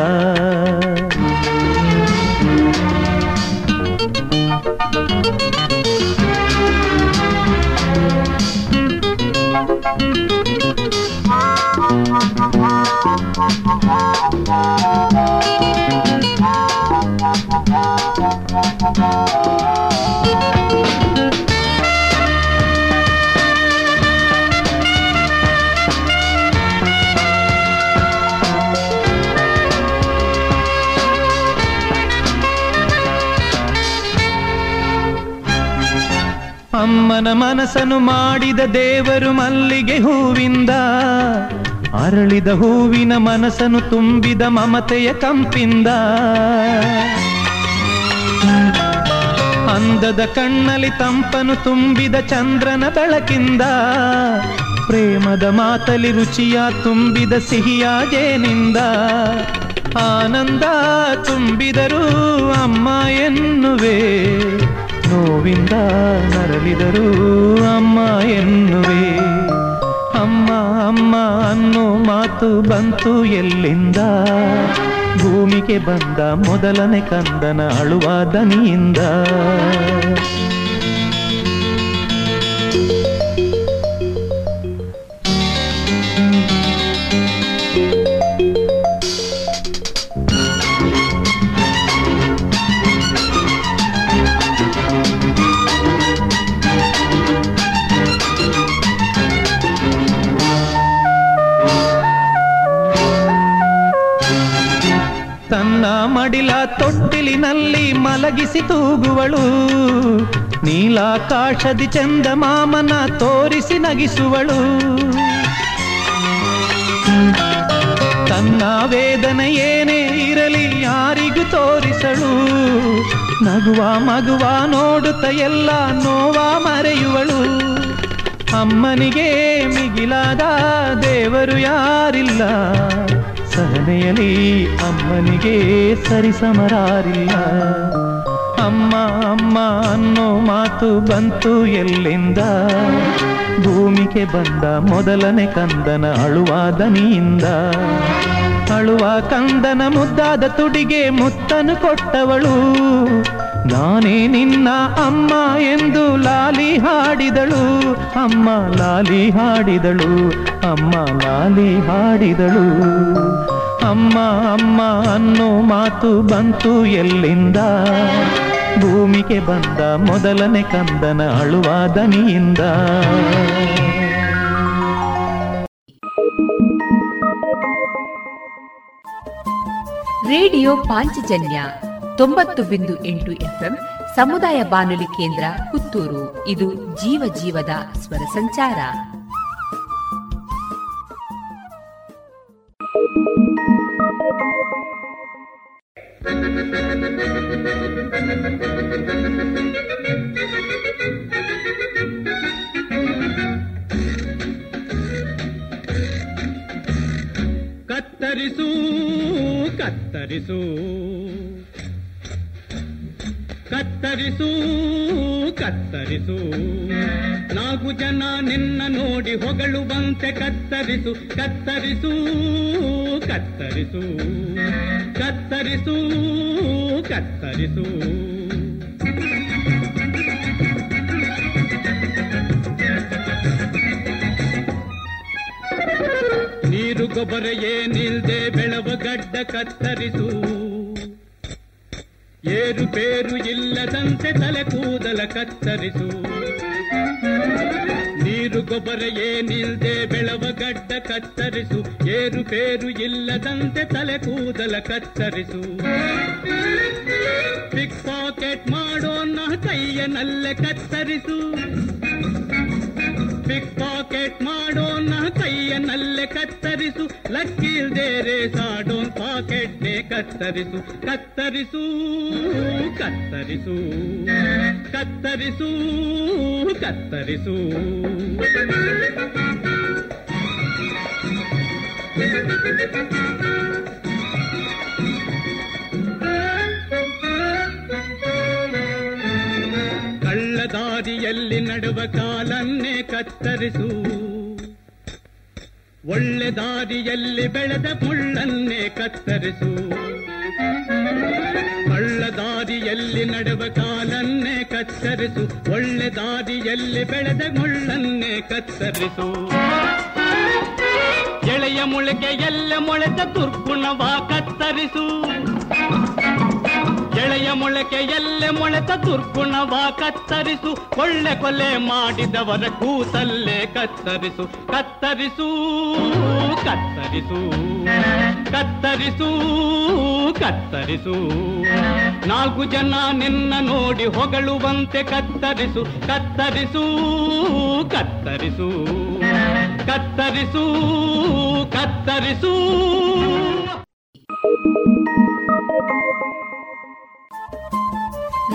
ಅಮ್ಮನ ಮನಸ್ಸನ್ನು ಮಾಡಿದ ದೇವರು ಮಲ್ಲಿಗೆ ಹೂವಿಂದ, ಅರಳಿದ ಹೂವಿನ ಮನಸ್ಸನ್ನು ತುಂಬಿದ ಮಮತೆಯ ಕಂಪಿಂದ. ಅಂದದ ಕಣ್ಣಲ್ಲಿ ತಂಪನು ತುಂಬಿದ ಚಂದ್ರನ ಬೆಳಕಿಂದ, ಪ್ರೇಮದ ಮಾತಲಿ ರುಚಿಯ ತುಂಬಿದ ಸಿಹಿಯ ಜೇನಿಂದ. ಆನಂದ ತುಂಬಿದರೂ ಅಮ್ಮ ಎನ್ನುವೆ ನೋವಿಂದ ನರಳಿದರೂ ಅಮ್ಮ ಎನ್ನುವೆ. ಅಮ್ಮ ಅಮ್ಮ ಅನ್ನೋ ಮಾತು ಬಂತು ಎಲ್ಲಿಂದ? ಭೂಮಿಗೆ ಬಂದ ಮೊದಲನೇ ಕಂದನ ಅಳುವ ದನಿಯಿಂದ. ಮಡಿಲ ತೊಟ್ಟಿಲಿನಲ್ಲಿ ಮಲಗಿಸಿ ತೂಗುವಳು. ನೀಲಾಕಾಶದಿ ಚಂದ ಮಾಮನ ತೋರಿಸಿ ನಗಿಸುವಳು. ತನ್ನ ವೇದನೆ ಏನೇ ಇರಲಿ ಯಾರಿಗೂ ತೋರಿಸಳು. ನಗುವ ಮಗುವ ನೋಡುತ್ತ ಎಲ್ಲ ನೋವ ಮರೆಯುವಳು. ಅಮ್ಮನಿಗೆ ಮಿಗಿಲಾದ ದೇವರು ಯಾರಿಲ್ಲ. ಸಹನೆಯಲಿ ಅಮ್ಮನಿಗೆ ಸರಿಸಮರಾರಿಲ್ಲ ಅಮ್ಮ ಅಮ್ಮ ಅನ್ನೋ ಮಾತು ಬಂತು ಎಲ್ಲಿಂದ? ಭೂಮಿಗೆ ಬಂದ ಮೊದಲನೇ ಕಂದನ ಅಳುವ ದನಿಯಿಂದ ಅಳುವ ಕಂದನ ಮುದ್ದಾದ ತುಡಿಗೆ ಮುತ್ತನು ಕೊಟ್ಟವಳು. ನಾನೇ ನಿನ್ನ ಅಮ್ಮ ಎಂದು ಲಾಲಿ ಹಾಡಿದಳು. ಅಮ್ಮ ಲಾಲಿ ಹಾಡಿದಳು. ಅಮ್ಮ ಮಾಲಿ ಹಾಡಿದಳು. ಅಮ್ಮ ಅಮ್ಮ ಅನ್ನೋ ಮಾತು ಬಂತು ಎಲ್ಲಿಂದ? ಭೂಮಿಗೆ ಬಂದ ಮೊದಲನೇ ಕಂದನ ಅಳುವ ದನಿಯಿಂದ. ರೇಡಿಯೋ ಪಾಂಚಜನ್ಯ ತೊಂಬತ್ತು ಬಿಂದು ಎಂಟು ಎಫ್ಎಂ ಸಮುದಾಯ ಬಾನುಲಿ ಕೇಂದ್ರ ಪುತ್ತೂರು. ಇದು ಜೀವ ಜೀವದ ಸ್ವರ ಸಂಚಾರ. ಕತ್ತರಿಸು ಕತ್ತರಿಸು. ಕತ್ತರಿಸು ಕತ್ತರಿಸು. ನಾಲ್ಕು ಜನ ನಿನ್ನ ನೋಡಿ ಹೊಗಳುವಂತೆ ಕತ್ತರಿಸು ಕತ್ತರಿಸು ಕತ್ತರಿಸು. ಕತ್ತರಿಸು ಕತ್ತರಿಸು. ನೀರು ಗೊಬ್ಬರ ಏನಿಲ್ದೆ ಬೆಳವ ಗಡ್ಡ ಕತ್ತರಿಸು. ಏರು ಪೇರು ಇಲ್ಲದಂತೆ ತಲೆ ಕೂದಲ ಕತ್ತರಿಸು ನೀರು ಗೊಬ್ಬರ ಏನಿಲ್ದೆ ಬೆಳವ ಗಡ್ಡ ಕತ್ತರಿಸು. ಏರು ಪೇರು ಇಲ್ಲದಂತೆ ತಲೆ ಕೂದಲ ಕತ್ತರಿಸು. ಪಿಕ್ ಪಾಕೆಟ್ ಮಾಡೋನ್ನ ಕೈಯನಲ್ಲೇ ಕತ್ತರಿಸು. ಪಿಕ್ ಪಾಕೆಟ್ ಮಾಡೋನ ಕೈಯನಲ್ಲೇ ಕತ್ತರಿಸು ಲಕ್ಕಿಲ್ದೇರೆ ಸಾಡೋನ್ ಪಾಕೆಟ್ನೇ ಕತ್ತರಿಸು ಕತ್ತರಿಸು ಕತ್ತರಿಸು ಕತ್ತರಿಸು ಕತ್ತರಿಸು ಕಳ್ಳದಾರಿಯಲ್ಲಿ ನಡುವ ಕಾಲನ್ನೇ ಕತ್ತರಿಸು. ಒಳ್ಳೆ ದಾರಿಯಲ್ಲಿ ಬೆಳೆದ ಮುಳ್ಳನ್ನೇ ಕತ್ತರಿಸು. ಕಳ್ಳ ದಾರಿಯಲ್ಲಿ ನಡುವ ಕಾಲನ್ನೇ ಕತ್ತರಿಸು. ಒಳ್ಳೆ ದಾರಿಯಲ್ಲಿ ಬೆಳೆದ ಮುಳ್ಳನ್ನೇ ಕತ್ತರಿಸು. ಎಳೆಯ ಮುಳುಗೆ ಎಲ್ಲ ಮೊಳೆದ ದುರ್ಗುಣವ ಕತ್ತರಿಸು. ಎಳೆಯ ಮೊಳಕೆ ಎಲ್ಲೆ ಮೊಳೆತ ದುರ್ಗುಣವ ಕತ್ತರಿಸು. ಒಳ್ಳೆ ಕೊಲೆ ಮಾಡಿದವರ ಕೂತಲ್ಲೇ ಕತ್ತರಿಸು. ಕತ್ತರಿಸು ಕತ್ತರಿಸು. ಕತ್ತರಿಸು ಕತ್ತರಿಸು. ನಾಲ್ಕು ಜನ ನಿನ್ನ ನೋಡಿ ಹೊಗಳುವಂತೆ ಕತ್ತರಿಸು. ಕತ್ತರಿಸು ಕತ್ತರಿಸು. ಕತ್ತರಿಸು ಕತ್ತ ಕತ್ತರಿಸು.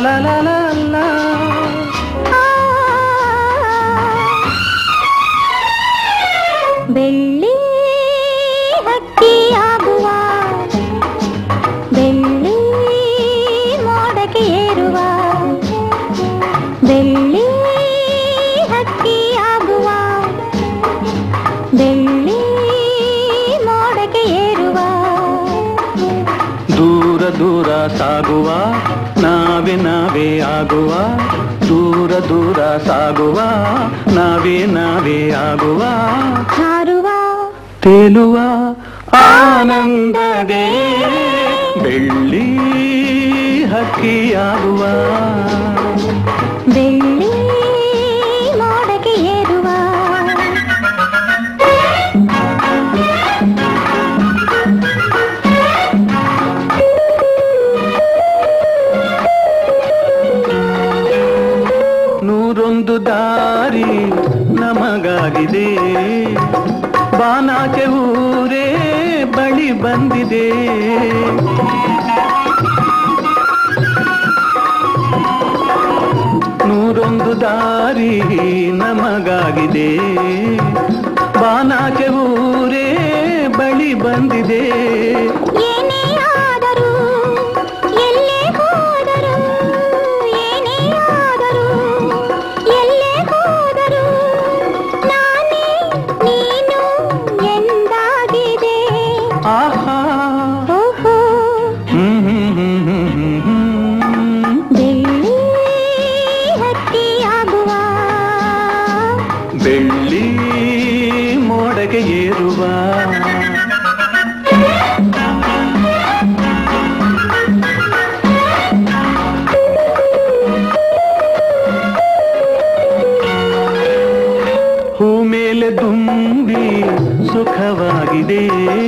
La la la ಆಗುವ ದೂರ ದೂರ ಸಾಗುವ ನಾವೇ ನಾವೇ ಆಗುವ. ಹಾರುವ ತೇಲುವ ಆನಂದದೇ ಬೆಳ್ಳಿ ಹಕ್ಕಿಯಾಗುವ. ಬೆಳ್ಳಿ ಬಂದಿದೆ. ನೂರೊಂದು ದಾರಿ ನಮಗಾಗಿದೆ. ಬಾನಾಚೆ ಊರೇ ಬಳಿ ಬಂದಿದೆ. ಸುಖವಾಗಿದೆ